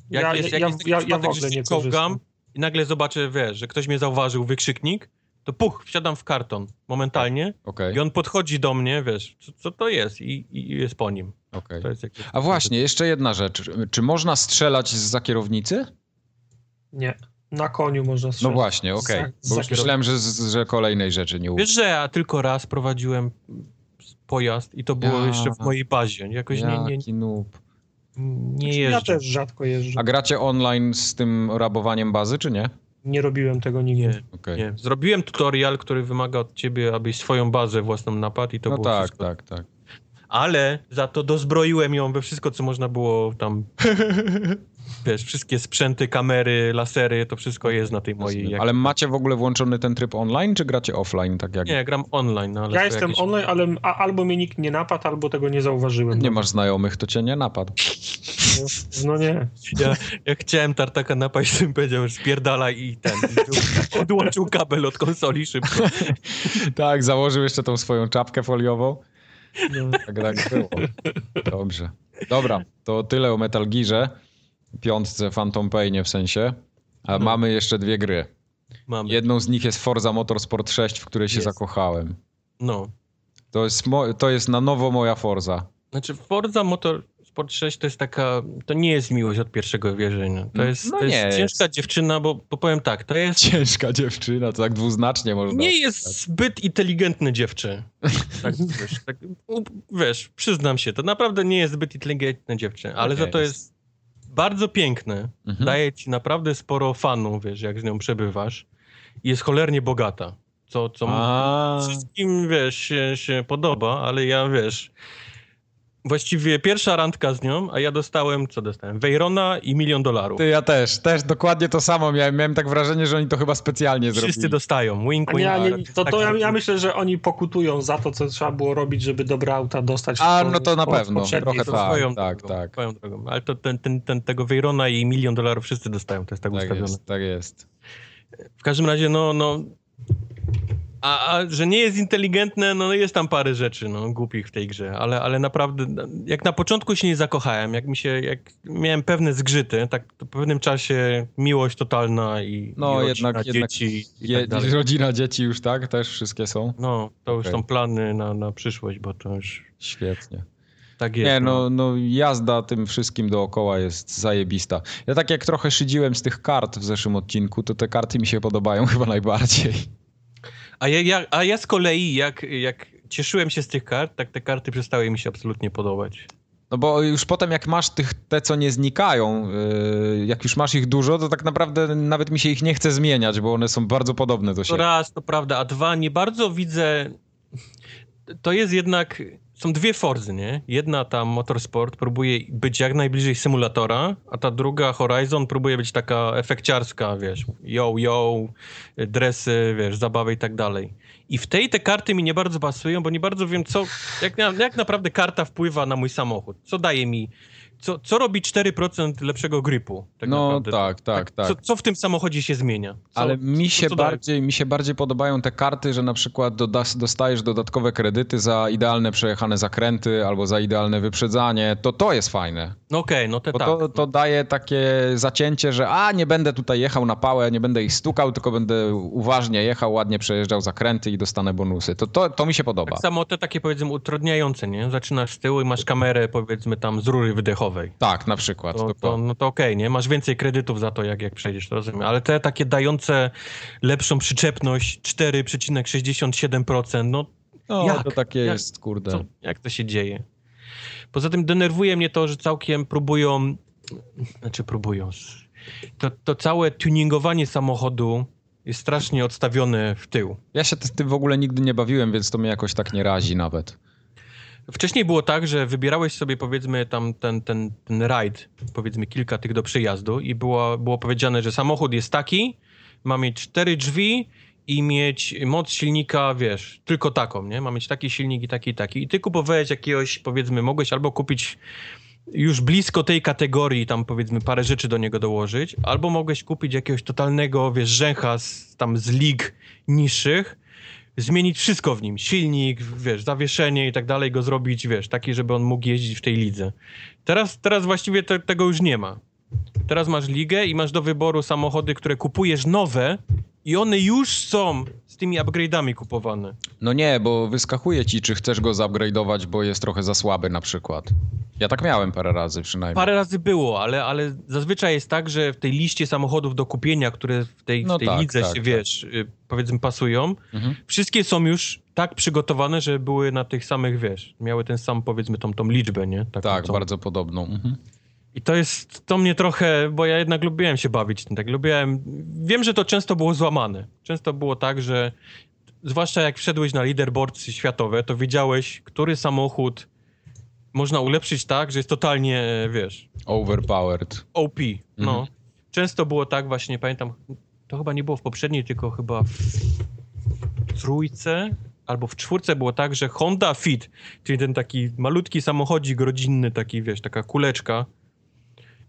Jak Ja- jest, jak ja- jest taki ja- ja w przypadek, ogóle że się czołgam i nagle zobaczę, wiesz, że ktoś mnie zauważył, wykrzyknik, to puch, wsiadam w karton momentalnie Okej, i on podchodzi do mnie, wiesz, co, co to jest i, i jest po nim. To jest. A właśnie, jeszcze jedna rzecz. Czy można strzelać z kierownicy? Nie. Na koniu można No strzelać. właśnie, okej. Za- Bo już myślałem, że, że kolejnej rzeczy nie Wiesz, że ja tylko raz prowadziłem pojazd i to było Ja. jeszcze w mojej bazie. Jakoś nie, nie, Jaki noob. nie Ja jeżdżę. też rzadko jeżdżę. A gracie online z tym rabowaniem bazy, czy nie? Nie robiłem tego nigdy. Nie, Okej. nie. Zrobiłem tutorial, który wymaga od ciebie, abyś swoją bazę własną napadł i to No było tak, wszystko. tak, tak. Ale za to dozbroiłem ją we wszystko, co można było tam. Wiesz, wszystkie sprzęty, kamery, lasery, to wszystko jest na tej mojej. Jak... Ale macie w ogóle włączony ten tryb online, czy gracie offline, tak jak... Nie, gram online. No, ale Ja jestem jakieś- online, ale a, albo mnie nikt nie napadł, albo tego nie zauważyłem. Nie masz znajomych, to cię nie napadł. No nie. Ja, ja chciałem tartaka napaść, tym powiedział, że spierdalaj i ten. I odłączył kabel od konsoli szybko. tak, założył jeszcze tą swoją czapkę foliową. No. Tak, tak było. Dobrze. Dobra, to tyle o Metal Gearze. Piątce Phantom Painie w sensie. A No. mamy jeszcze dwie gry. Mamy. Jedną z nich jest Forza Motorsport 6, w której się Jest. zakochałem. No. To jest, to jest na nowo moja Forza. Znaczy Forza Motorsport 6 to jest taka, to nie jest miłość od pierwszego wierzenia. To jest, No to jest ciężka dziewczyna, bo, bo powiem tak, to jest, Ciężka dziewczyna, to tak dwuznacznie można. nie jest zbyt inteligentny dziewczę. Tak, wiesz, tak, wiesz, przyznam się, to naprawdę nie jest zbyt inteligentny dziewczę, ale za to jest. Bardzo piękne, Mhm. daje ci naprawdę sporo fanów, wiesz, jak z nią przebywasz. I jest cholernie bogata, co, co A, wszystkim, wiesz, się, się podoba, ale ja, wiesz, właściwie pierwsza randka z nią, a ja dostałem, co dostałem? Weyrona i milion dolarów. ty, ja też, też dokładnie to samo miałem. Miałem tak wrażenie, że oni to chyba specjalnie Wszyscy zrobili. dostają, wink, wink. nie, nie, to, to ja, tak. ja myślę, że oni pokutują za to, co trzeba było robić, żeby dobre auta dostać. A, no to na pewno, trochę tak. swoją tak, drogą, tak. Swoją drogą. Ale to ten, ten, ten, tego Weyrona i milion dolarów wszyscy dostają, to jest tak, Tak ustawione. jest, tak jest. W każdym razie, no, no... A, a że nie jest inteligentne, no jest tam parę rzeczy, no, głupich w tej grze, ale, ale naprawdę, jak na początku się nie zakochałem, jak mi się, jak miałem pewne zgrzyty, tak to po pewnym czasie miłość totalna i, No, i jednak- rodzina, jednak dzieci i Je, tak rodzina, dzieci już tak, też wszystkie są. No, to już Okej. są plany na, na przyszłość, bo to już Świetnie. tak jest. Nie, no, no jazda tym wszystkim dookoła jest zajebista. Ja tak jak trochę szydziłem z tych kart w zeszłym odcinku, to te karty mi się podobają chyba najbardziej. A ja, ja, a ja z kolei, jak, jak cieszyłem się z tych kart, tak te karty przestały mi się absolutnie podobać. No bo już potem jak masz tych, te co nie znikają, yy, jak już masz ich dużo, to tak naprawdę nawet mi się ich nie chce zmieniać, bo one są bardzo podobne do To siebie. raz, to prawda, a dwa, nie bardzo widzę. To jest jednak. Są dwie Forzy, nie? Jedna ta Motorsport próbuje być jak najbliżej symulatora, a ta druga Horizon próbuje być taka efekciarska, wiesz, yo, yo, dresy, wiesz, zabawy i tak dalej. I w tej te karty mi nie bardzo pasują, bo nie bardzo wiem, co, jak, jak naprawdę karta wpływa na mój samochód. Co daje mi, co, co robi 4% lepszego gripu? Tak No naprawdę. tak, tak, tak. Co, co w tym samochodzie się zmienia? Co, Ale mi się, daje? bardziej, mi się bardziej podobają te karty, że na przykład doda- dostajesz dodatkowe kredyty za idealne przejechane zakręty albo za idealne wyprzedzanie. To to jest fajne. No okej, no te Bo tak. to, to daje takie zacięcie, że a nie będę tutaj jechał na pałę, nie będę ich stukał, tylko będę uważnie jechał, ładnie przejeżdżał zakręty i dostanę bonusy. To, to, to mi się podoba. Tak samo te takie powiedzmy utrudniające, nie? Zaczynasz z tyłu i masz kamerę powiedzmy tam z rury wydechowej. Tak, na przykład. To, to, no to okej, nie? Masz więcej kredytów za to, jak, jak przejdziesz, to rozumiem. Ale te takie dające lepszą przyczepność 4,67%, no no, jak? to takie Jak? jest, kurde. co, jak to się dzieje? Poza tym denerwuje mnie to, że całkiem próbują, znaczy próbują, to, to całe tuningowanie samochodu jest strasznie odstawione w tył. Ja się tym w ogóle nigdy nie bawiłem, więc to mnie jakoś tak nie razi nawet. Wcześniej było tak, że wybierałeś sobie powiedzmy tam ten, ten, ten rajd, powiedzmy kilka tych do przejazdu i było, było powiedziane, że samochód jest taki, ma mieć cztery drzwi i mieć moc silnika, wiesz, tylko taką, nie? Ma mieć taki silnik i taki i taki. I ty kupowałeś jakiegoś, powiedzmy, mogłeś albo kupić już blisko tej kategorii, tam powiedzmy parę rzeczy do niego dołożyć, albo mogłeś kupić jakiegoś totalnego, wiesz, rzęcha z, tam z lig niższych, zmienić wszystko w nim, silnik, wiesz, zawieszenie i tak dalej, go zrobić, wiesz, taki, żeby on mógł jeździć w tej lidze. Teraz, teraz właściwie te, tego już nie ma. Teraz masz ligę i masz do wyboru samochody, które kupujesz nowe i one już są tymi upgrade'ami kupowane. No nie, bo wyskakuje ci, czy chcesz go zupgrade'ować, bo jest trochę za słaby na przykład. Ja tak miałem parę razy przynajmniej. Parę razy było, ale, ale zazwyczaj jest tak, że w tej liście samochodów do kupienia, które w tej, No w tej tak, lidze tak, się, tak. wiesz, y, powiedzmy pasują, Mhm. wszystkie są już tak przygotowane, że były na tych samych, wiesz, miały ten sam, powiedzmy, tą, tą liczbę, nie? Taką, Tak, co- bardzo podobną. Mhm. I to jest, to mnie trochę, bo ja jednak lubiłem się bawić tym, tak lubiłem, wiem, że to często było złamane. Często było tak, że zwłaszcza jak wszedłeś na leaderboards światowe, to wiedziałeś, który samochód można ulepszyć tak, że jest totalnie, wiesz, Overpowered. OP, no. Mhm. Często było tak właśnie, pamiętam, to chyba nie było w poprzedniej, tylko chyba w trójce albo w czwórce było tak, że Honda Fit, czyli ten taki malutki samochodzik rodzinny, taki wiesz, taka kuleczka,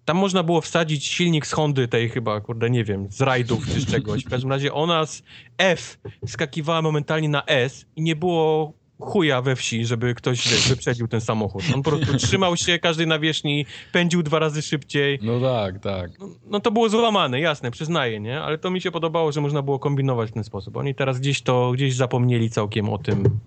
tam można było wsadzić silnik z Hondy tej chyba, kurde, nie wiem, z rajdów czy z czegoś. W każdym razie ona z F skakiwała momentalnie na S i nie było chuja we wsi, żeby ktoś wiesz, wyprzedził ten samochód. On po prostu trzymał się każdej nawierzchni, pędził dwa razy szybciej. No tak, tak. No, no to było złamane, jasne, przyznaję, nie? Ale to mi się podobało, że można było kombinować w ten sposób. Oni teraz gdzieś to, gdzieś zapomnieli całkiem o tym,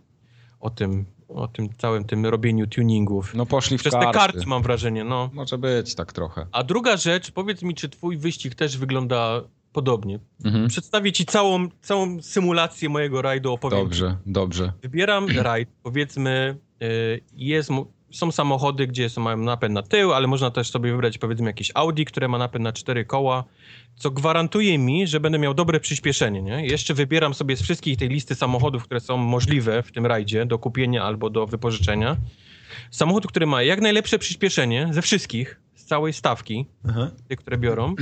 o tym, o tym całym tym robieniu tuningów. No poszli w Przez te karty. karty mam wrażenie, no. Może być tak trochę. A druga rzecz, powiedz mi, czy twój wyścig też wygląda podobnie? Mhm. Przedstawię ci całą, całą symulację mojego rajdu, opowiem. Dobrze, dobrze. Wybieram rajd, powiedzmy, y, jest, są samochody, gdzie są, mają napęd na tył, ale można też sobie wybrać powiedzmy jakieś Audi, które ma napęd na cztery koła, co gwarantuje mi, że będę miał dobre przyspieszenie, nie? Jeszcze wybieram sobie z wszystkich tej listy samochodów, które są możliwe w tym rajdzie do kupienia albo do wypożyczenia. Samochód, który ma jak najlepsze przyspieszenie ze wszystkich, z całej stawki, tych, które biorą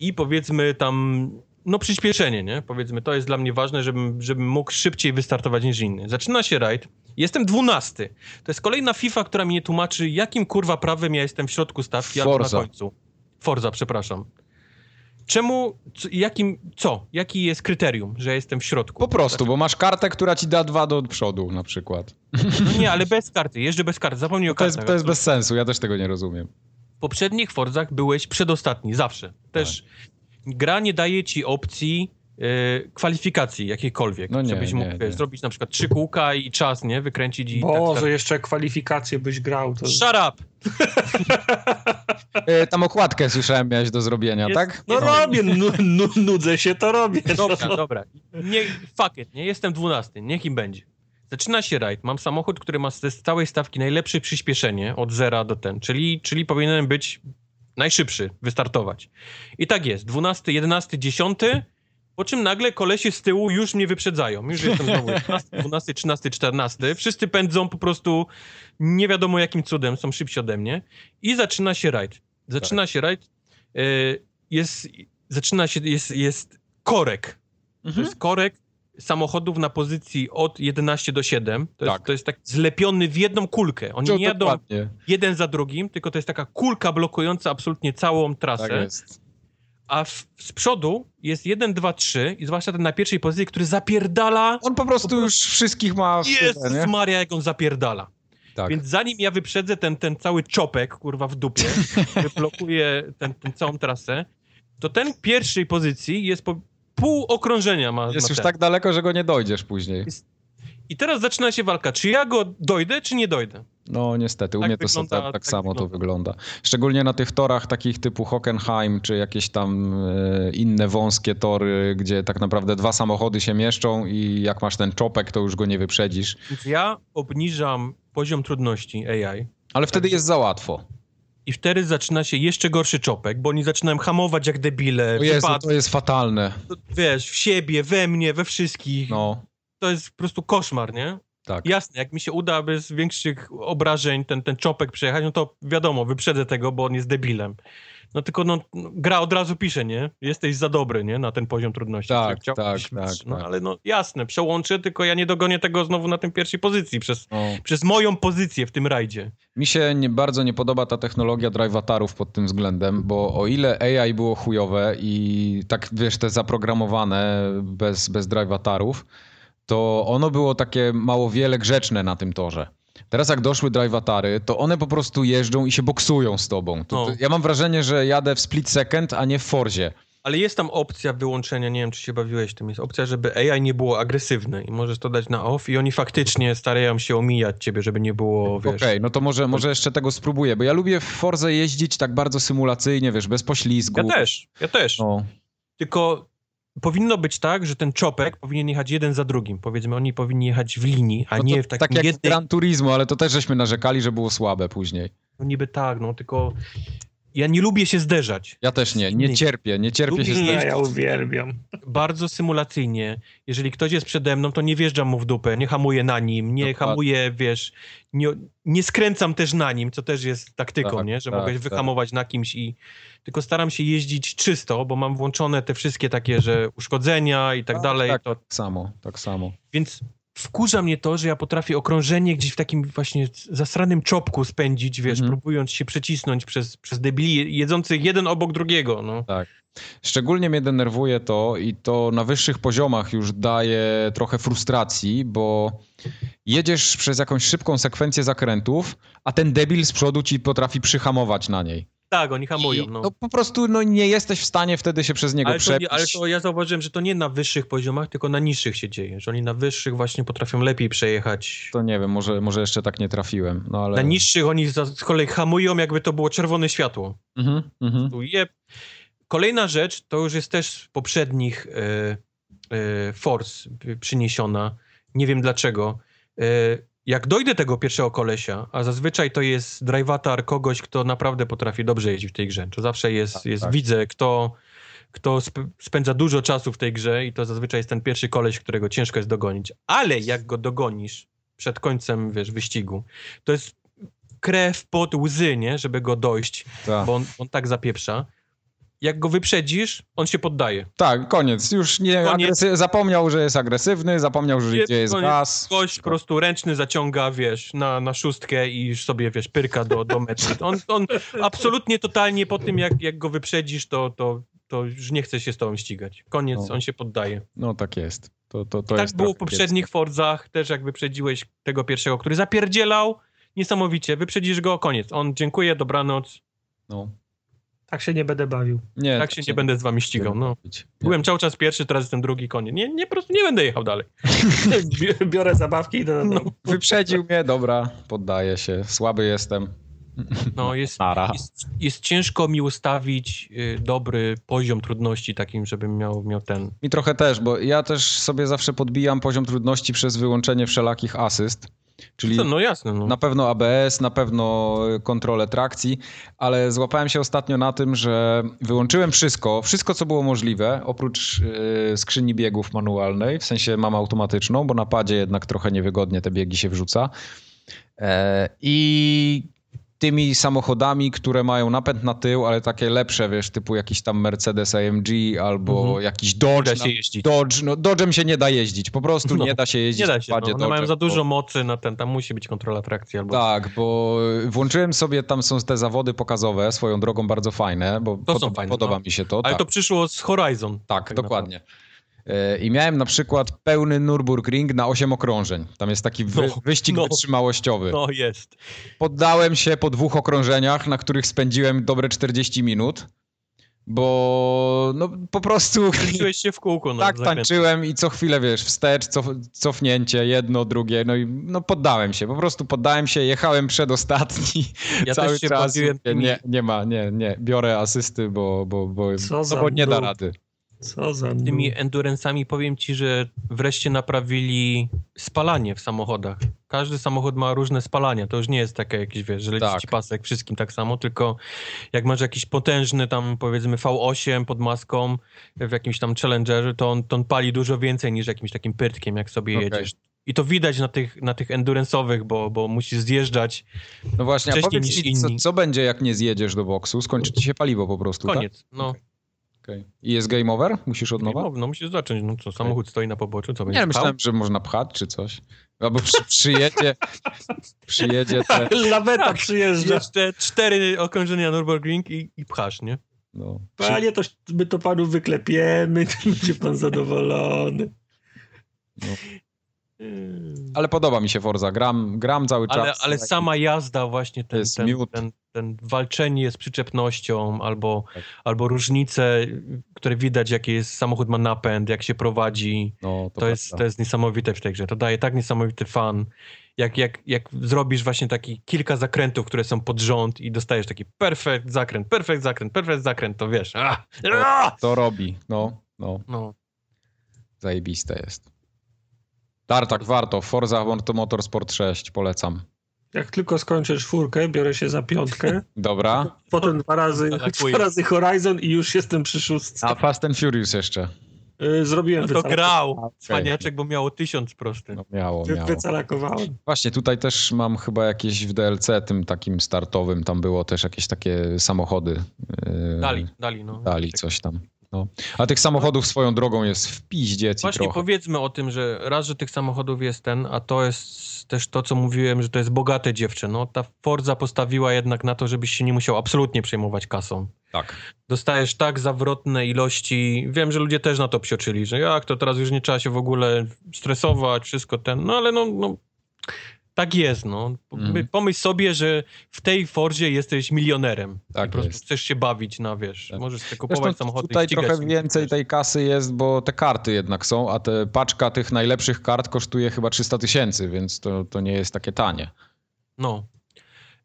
i powiedzmy tam, no przyspieszenie, nie? Powiedzmy, to jest dla mnie ważne, żebym, żebym mógł szybciej wystartować niż inny. Zaczyna się rajd, jestem dwunasty. To jest kolejna FIFA, która mi nie tłumaczy, jakim kurwa prawem ja jestem w środku stawki albo na końcu. Forza, przepraszam. Czemu, co, jakim, co? Jaki jest kryterium, że jestem w środku? Po prostu, bo masz kartę, która ci da dwa do przodu na przykład. No nie, ale bez karty, jeżdżę bez karty, zapomnij o To jest, kartach. to jest bez sensu, ja też tego nie rozumiem. w poprzednich Forzach byłeś przedostatni, zawsze. Też Tak. Gra nie daje ci opcji e, kwalifikacji jakiejkolwiek. No nie, żebyś nie, mógł nie. wiesz, zrobić na przykład trzy kółka i czas, nie? Wykręcić i Boże, tak, tak. jeszcze kwalifikacje byś grał. To... Shut up! E, tam okładkę słyszałem miałeś do zrobienia, Jest- tak? No Jest- robię, nu, nu, nudzę się, to robię. Dobra, dobra. Nie, fuck it, nie? Jestem dwunasty, niech im będzie. Zaczyna się rajd, mam samochód, który ma z całej stawki najlepsze przyspieszenie od zera do ten, czyli, czyli powinienem być najszybszy, wystartować. I tak jest, 12, 11, 10, po czym nagle kolesie z tyłu już mnie wyprzedzają. Już jestem znowu 11, 12, 13, 14. Wszyscy pędzą po prostu nie wiadomo jakim cudem, są szybsi ode mnie. I zaczyna się rajd. Zaczyna się rajd. e, Jest, zaczyna się, jest, jest korek. To jest korek samochodów na pozycji od 11 do 7. To, jest, Tak. to jest tak zlepiony w jedną kulkę. Oni To nie jadą dokładnie. jeden za drugim, tylko to jest taka kulka blokująca absolutnie całą trasę. Tak jest. A w, z przodu jest 1, 2, 3 i zwłaszcza ten na pierwszej pozycji, który zapierdala. On po prostu już wszystkich ma nie? Maria, jak on zapierdala. Tak. Więc zanim ja wyprzedzę ten, ten cały czopek, kurwa, w dupie, który blokuje ten, ten całą trasę, to ten pierwszej pozycji jest po pół okrążenia ma. Jest ma już ten. tak daleko, że go nie dojdziesz później. I teraz zaczyna się walka. Czy ja go dojdę, czy nie dojdę? No niestety, u Tak mnie to wygląda- tak, tak tak samo to wygląda. wygląda. Szczególnie na tych torach takich typu Hockenheim, czy jakieś tam e, inne wąskie tory, gdzie tak naprawdę dwa samochody się mieszczą i jak masz ten czopek, to już go nie wyprzedzisz. Więc ja obniżam poziom trudności AI. Ale wtedy jest za łatwo. I wtedy zaczyna się jeszcze gorszy czopek, bo oni zaczynają hamować jak debile. O Jezu, to jest fatalne. Wiesz, w siebie, we mnie, we wszystkich. No, To jest po prostu koszmar, nie? tak. Jasne, jak mi się uda bez większych obrażeń ten, ten czopek przejechać, no to wiadomo, wyprzedzę tego, bo on jest debilem. No tylko no, gra od razu pisze, nie? Jesteś za dobry, nie? Na ten poziom trudności. Tak, tak, tak, No tak. ale no jasne, przełączę, tylko ja nie dogonię tego znowu na tym pierwszej pozycji przez, No. przez moją pozycję w tym rajdzie. Mi się nie, bardzo nie podoba ta technologia drivatarów pod tym względem, bo o ile AI było chujowe i tak wiesz, te zaprogramowane bez, bez drivatarów, to ono było takie mało wiele grzeczne na tym torze. Teraz jak doszły drivatary, to one po prostu jeżdżą i się boksują z tobą. To, No. to, ja mam wrażenie, że jadę w split second, a nie w Forzie. Ale jest tam opcja wyłączenia, nie wiem czy się bawiłeś tym, jest opcja, żeby AI nie było agresywne i możesz to dać na off i oni faktycznie starają się omijać ciebie, żeby nie było, wiesz... Okej, no to może, może jeszcze tego spróbuję, bo ja lubię w Forze jeździć tak bardzo symulacyjnie, wiesz, bez poślizgu. Ja też, ja też. No, Tylko powinno być tak, że ten czopek powinien jechać jeden za drugim. Powiedzmy, oni powinni jechać w linii, a no nie w takim tak jak jednej... Gran Turismo, ale to też żeśmy narzekali, że było słabe później. No niby tak, no tylko ja nie lubię się zderzać. Ja też nie, nie cierpię, nie cierpię Lubię się jeździć. z Ja, ja uwielbiam. Bardzo symulacyjnie. Jeżeli ktoś jest przede mną, to nie wjeżdżam mu w dupę, nie hamuję na nim, nie Dokładnie. hamuję, wiesz, nie, nie skręcam też na nim, co też jest taktyką, Tak, nie? Że tak, mogę tak. wyhamować na kimś i tylko staram się jeździć czysto, bo mam włączone te wszystkie takie, że uszkodzenia i tak dalej. Tak, To, tak samo, tak samo. Więc wkurza mnie to, że ja potrafię okrążenie gdzieś w takim właśnie zasranym czopku spędzić, wiesz, Mhm. próbując się przecisnąć przez, przez debili jedzących jeden obok drugiego, no. Szczególnie mnie denerwuje to i to na wyższych poziomach już daje trochę frustracji, bo jedziesz przez jakąś szybką sekwencję zakrętów, a ten debil z przodu ci potrafi przyhamować na niej. Tak, oni hamują, I, no. no po prostu no, nie jesteś w stanie wtedy się przez niego Ale przebić. ale to ja zauważyłem, że to nie na wyższych poziomach, tylko na niższych się dzieje, że oni na wyższych właśnie potrafią lepiej przejechać. To nie wiem, może, może jeszcze tak nie trafiłem, no ale... Na niższych oni z kolei hamują, jakby to było czerwone światło. Mhm, mhm. Je... Kolejna rzecz, to już jest też z poprzednich e, e, Force przyniesiona. Nie wiem dlaczego. E, jak dojdę tego pierwszego kolesia, a zazwyczaj to jest drivatar kogoś, kto naprawdę potrafi dobrze jeździć w tej grze. To zawsze jest, Tak, jest tak. widzę, kto, kto sp- spędza dużo czasu w tej grze i to zazwyczaj jest ten pierwszy koleś, którego ciężko jest dogonić. Ale jak go dogonisz przed końcem, wiesz, wyścigu, to jest krew pod łzy, nie? Żeby go dojść Tak. bo on, on tak zapieprza. Jak go wyprzedzisz, on się poddaje. tak, koniec. Już nie Koniec. zapomniał, że jest agresywny, zapomniał, że gdzie jest koniec. gaz. Gość po prostu ręczny zaciąga, wiesz, na, na szóstkę i już sobie, wiesz, pyrka do, do mety. On, on absolutnie, totalnie po tym, jak, jak go wyprzedzisz, to, to, to już nie chce się z tobą ścigać. Koniec, No. on się poddaje. No tak jest. To, to, to tak jest było w poprzednich Forzach, też jak wyprzedziłeś tego pierwszego, który zapierdzielał, niesamowicie, wyprzedzisz go, koniec. On dziękuję, dobranoc. No. Tak się nie będę bawił. Nie, tak się nie będę z wami ścigał, no. Byłem cały czas pierwszy, teraz jestem drugi, koniec. Nie, nie, po prostu nie będę jechał dalej. Bi- Biorę zabawki i idę na dom. Wyprzedził mnie, dobra, poddaję się. Słaby jestem. No, jest, Nara. jest, jest ciężko mi ustawić y, dobry poziom trudności takim, żebym miał, miał ten. Mi trochę też, bo ja też sobie zawsze podbijam poziom trudności przez wyłączenie wszelakich asyst. Czyli No, no jasne, no. na pewno ABS, na pewno kontrolę trakcji, ale złapałem się ostatnio na tym, że wyłączyłem wszystko, wszystko co było możliwe, oprócz yy, skrzyni biegów manualnej, w sensie mam automatyczną, bo na padzie jednak trochę niewygodnie te biegi się wrzuca. E, I tymi samochodami, które mają napęd na tył, ale takie lepsze, wiesz, typu jakiś tam Mercedes AMG albo Mhm. jakiś Dodge. da się jeździć. Dodge, no Dodge'em się nie da jeździć, po prostu No, nie da się jeździć Nie da się, no. one mają Dodge'em, za dużo bo- mocy na ten, tam musi być kontrola trakcji albo... tak, bo włączyłem sobie, tam są te zawody pokazowe, swoją drogą bardzo fajne, bo są fajne, podoba no. mi się to. Ale tak, to przyszło z Horizon. tak, tak dokładnie. E, I miałem na przykład pełny Nürburgring na 8 okrążeń. Tam jest taki wy, No, wyścig no. wytrzymałościowy. No jest. Poddałem się po dwóch okrążeniach, na których spędziłem dobre 40 minut, bo no po prostu Kręciłeś się w kółko. No, tak tańczyłem i co chwilę, wiesz, wstecz, cof, cofnięcie, jedno, drugie, no i no poddałem się, po prostu poddałem się, jechałem przedostatni Ja cały też się czas. bawiłem Nie, nie ma, nie, nie, biorę asysty, bo, bo, bo, Co no za bo nie da rady. Co za tymi endurance'ami powiem ci, że wreszcie naprawili spalanie w samochodach. Każdy samochód ma różne spalania. To już nie jest takie jakieś, wiesz, że leci Tak. ci pasek wszystkim tak samo, tylko jak masz jakiś potężny tam powiedzmy V8 pod maską w jakimś tam Challengerze, to on, to on pali dużo więcej niż jakimś takim pyrtkiem, jak sobie Okej. jedziesz. I to widać na tych, na tych endurance'owych, bo, bo musisz zjeżdżać. No właśnie, a Wcześniej powiedz niż mi, co, inni. co będzie, jak nie zjedziesz do boksu? Skończy ci się paliwo po prostu, Koniec. No, tak? Okej. I jest game over? Musisz od nowa? no, no musisz zacząć. No co, samochód stoi na poboczu, co będzie Nie, myślałem, że można pchać czy coś. Albo przy, przyjedzie, przyjedzie te... Laweta Tak, przyjeżdża. Jeszcze cztery okrążenia Nürburgring i, i pchasz, nie? No, Panie, to my to panu wyklepiemy, to będzie pan zadowolony. Ale podoba mi się Forza. Gram, gram cały czas. Ale, ale sama jazda właśnie, ten, jest ten, ten, ten walczenie z przyczepnością albo, Tak. albo różnice, które widać, jaki jest samochód ma napęd, jak się prowadzi. No, To, jest, to jest niesamowite w tej grze. To daje tak niesamowity fan. Jak, jak, jak zrobisz właśnie taki kilka zakrętów, które są pod rząd i dostajesz taki perfekt zakręt, perfekt zakręt, perfekt zakręt, to wiesz. A, a! To robi. No, no, No, zajebiste jest. Tartak, warto. Forza Motorsport 6, polecam. Jak tylko skończę czwórkę, biorę się za piątkę, Dobra. potem dwa razy, Atakuję. dwa razy Horizon i już jestem przy szóstce. A Fast and Furious jeszcze. Y, Zrobiłem no to wycalak- grał. Cwaniaczek, bo miało tysiąc prosty. No, miało, miało. Wycalakowałem. Właśnie, tutaj też mam chyba jakieś w DLC, tym takim startowym, tam było też jakieś takie samochody. yy, Dali, dali, no. Dali coś tam. No. A tych samochodów swoją drogą jest w piździec i Właśnie trochę. powiedzmy o tym, że raz, że tych samochodów jest ten, a to jest też to, co mówiłem, że to jest bogate dziewczę. No, ta Forza postawiła jednak na to, żebyś się nie musiał absolutnie przejmować kasą. Tak. Dostajesz tak zawrotne ilości. Wiem, że ludzie też na to psioczyli, że jak to teraz już nie trzeba się w ogóle stresować, wszystko ten. No ale no, no tak jest, no. Mhm. Pomyśl sobie, że w tej Forzie jesteś milionerem. Tak I po prostu jest. chcesz się bawić na, wiesz, Tak. możesz sobie kupować Zresztą samochody tutaj trochę się, więcej wiesz. tej kasy jest, bo te karty jednak są, a te paczka tych najlepszych kart kosztuje chyba 300 tysięcy, więc to, to nie jest takie tanie. No.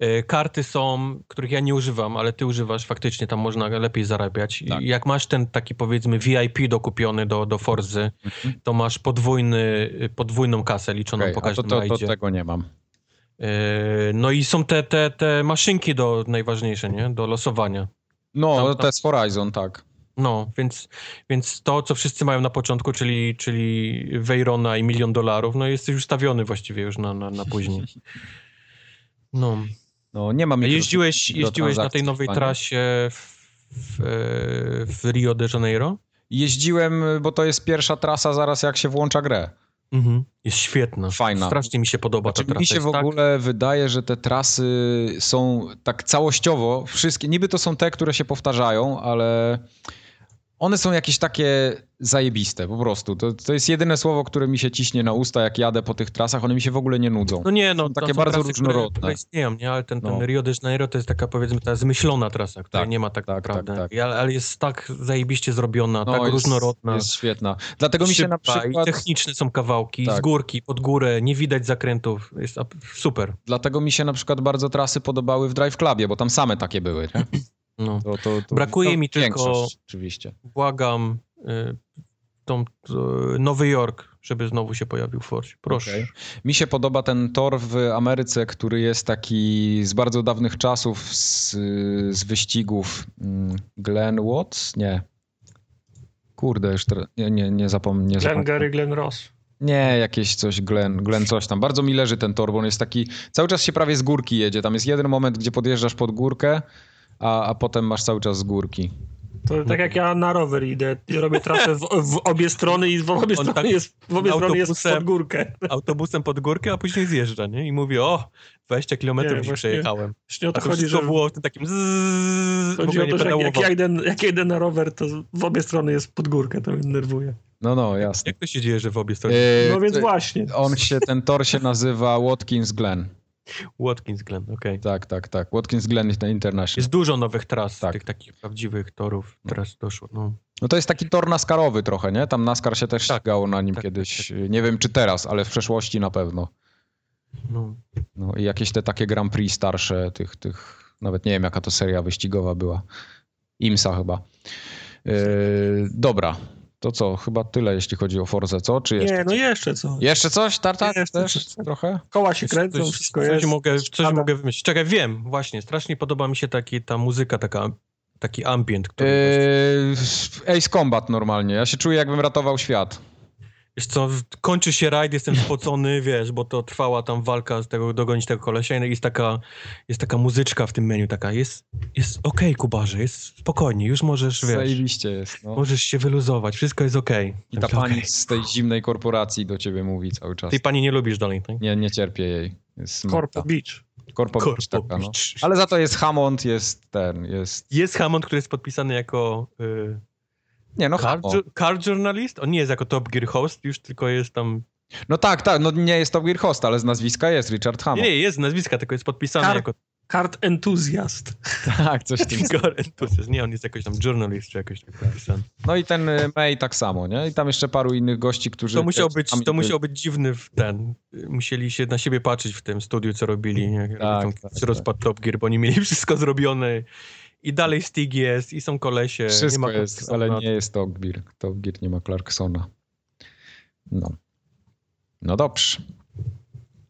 E, Karty są, których ja nie używam, ale ty używasz, faktycznie tam można lepiej zarabiać. Tak. Jak masz ten taki powiedzmy VIP dokupiony do, do Forzy, Mhm. to masz podwójny, podwójną kasę liczoną Okej, po to, każdym to, to rajdzie. tego nie mam. E, No i są te, te, te maszynki do najważniejsze, nie? Do losowania. No, Tam- tam- to jest Horizon, tak. No, więc, więc to, co wszyscy mają na początku, czyli, czyli Veyrona i milion dolarów, no jesteś ustawiony właściwie już na, na, na później. No. No, nie mam Jeździłeś, jeździłeś na tej nowej trasie w, w, w Rio de Janeiro? Jeździłem, bo to jest pierwsza trasa zaraz jak się włącza grę. Mhm. Jest świetna. Fajna. Strasznie mi się podoba Znaczy, ta trasa. mi się Jest w tak- ogóle wydaje, że te trasy są tak całościowo, wszystkie, niby to są te, które się powtarzają, ale one są jakieś takie zajebiste po prostu. To, to jest jedyne słowo, które mi się ciśnie na usta, jak jadę po tych trasach, one mi się w ogóle nie nudzą. No nie, no, Są takie są bardzo trasy, różnorodne. Które, które istnieją, nie? Ale ten, ten No. Rio de Janeiro to jest taka, powiedzmy, ta zmyślona trasa, której Tak, nie ma tak, tak, naprawdę. tak, tak. Ale, ale jest tak zajebiście zrobiona, No, tak jest, różnorodna. Jest świetna. Dlatego mi się na przykład... I techniczne są kawałki, Tak. z górki, pod górę, nie widać zakrętów. Jest super. Dlatego mi się na przykład bardzo trasy podobały w Drive Clubie, bo tam same takie były. Nie? No. To, to, to, Brakuje to mi tylko- Oczywiście. Błagam, y, tą, y, Nowy Jork, żeby znowu się pojawił w Forcie. Proszę. Okej. Mi się podoba ten tor w Ameryce, który jest taki z bardzo dawnych czasów, z, z wyścigów. Mm, Glenn Watts? Nie. Kurde, już teraz, nie, nie, nie zapomnę. Glenn. Gary, Glenn Ross. nie, jakieś coś, Glenn, Glenn coś tam. Bardzo mi leży ten tor, bo on jest taki, cały czas się prawie z górki jedzie. Tam jest jeden moment, gdzie podjeżdżasz pod górkę, a, a potem masz cały czas z górki. To tak jak ja na rower idę, i robię trasę w, w obie strony i w obie On strony tak jest, w obie strony jest pod górkę. Autobusem pod górkę, a później zjeżdża, nie? I mówi, o, 20 km Nie, już przejechałem. Właśnie o A to to chodzi, że było w tym takim zzzz, chodzi o to, że jak, jak, ja idę, jak ja idę na rower, to w obie strony jest pod górkę, to mnie denerwuje. No, no, jasne. Jak to się dzieje, że w obie strony? Yy, No więc to- właśnie. On się, ten tor się nazywa Watkins Glen. Watkins Glen, okej. Tak, tak, tak. Watkins Glen International. Jest dużo nowych tras, Tak. tych takich prawdziwych torów teraz doszło. No. No to jest taki tor naskarowy trochę, nie? Tam NASCAR się też Tak, ścigało na nim tak, kiedyś. Nie wiem czy teraz, ale w przeszłości na pewno. No. No i jakieś te takie Grand Prix starsze, tych, tych, nawet nie wiem jaka to seria wyścigowa była. IMSA chyba. Yy, dobra, to co? Chyba tyle, jeśli chodzi o Forzę, co? Czy jeszcze? Nie, no jeszcze co. Jeszcze coś? Tartak Jeszcze też coś. trochę? Koła się kręcą, coś, wszystko coś jest. Mogę, coś Spada. mogę wymyślić. Czekaj, wiem, właśnie, strasznie podoba mi się taki, ta muzyka, taka, taki ambient, który... Yy, Ace Combat normalnie. Ja się czuję, jakbym ratował świat. Wiesz co, kończy się rajd, jestem spocony, wiesz, bo to trwała tam walka z tego, dogonić tego kolesia i jest taka, jest taka muzyczka w tym menu, taka, jest, jest okej, Kubarze, jest spokojnie, już możesz, wiesz, Zajebiście jest. No. możesz się wyluzować, wszystko jest okej. I ta Myślę, pani okej. z tej zimnej korporacji do ciebie mówi cały czas. Tej pani nie lubisz dalej, tak? Nie, nie cierpię jej. Jest Corpo Beach. Corpo taka, no. Ale za to jest Hammond, jest ten, jest... Jest Hammond, który jest podpisany jako y, Nie, no car, car journalist. On nie jest jako Top Gear host, już tylko jest tam... No tak, tak, no nie jest to Gear Host, ale z nazwiska jest Richard Nie, Hammond. nie, jest nazwiska, tylko jest podpisany Car- jako Kart entuzjast. Tak, coś Car enthusiast. Nie, on jest jakoś tam journalist, czy jakoś tak podpisany. No i ten y, May tak samo, nie? I tam jeszcze paru innych gości, którzy... To musiał być, tam to musiał być dziwny w ten. Musieli się na siebie patrzeć w tym studiu, co robili. Jak Tak, tam tak, się rozpadł Top Gear, bo oni mieli wszystko zrobione. I dalej Stig jest, i są kolesie. Wszystko jest, ale nie jest Top Gear. Top Gear nie ma Clarksona. No. No dobrze.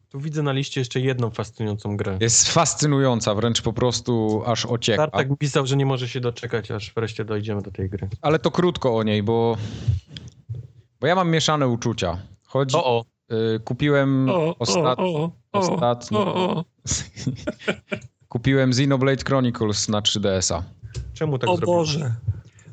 Tu widzę na liście jeszcze jedną fascynującą grę. Jest fascynująca, wręcz po prostu aż ocieka. Tartak pisał, że nie może się doczekać, aż wreszcie dojdziemy do tej gry. Ale to krótko o niej, bo... Bo ja mam mieszane uczucia. Chodzi... O, o. Y, kupiłem O, ostat... o, o, ostatnio-. Kupiłem Xenoblade Chronicles na 3DS-a. Czemu tak O zrobiłeś? Boże.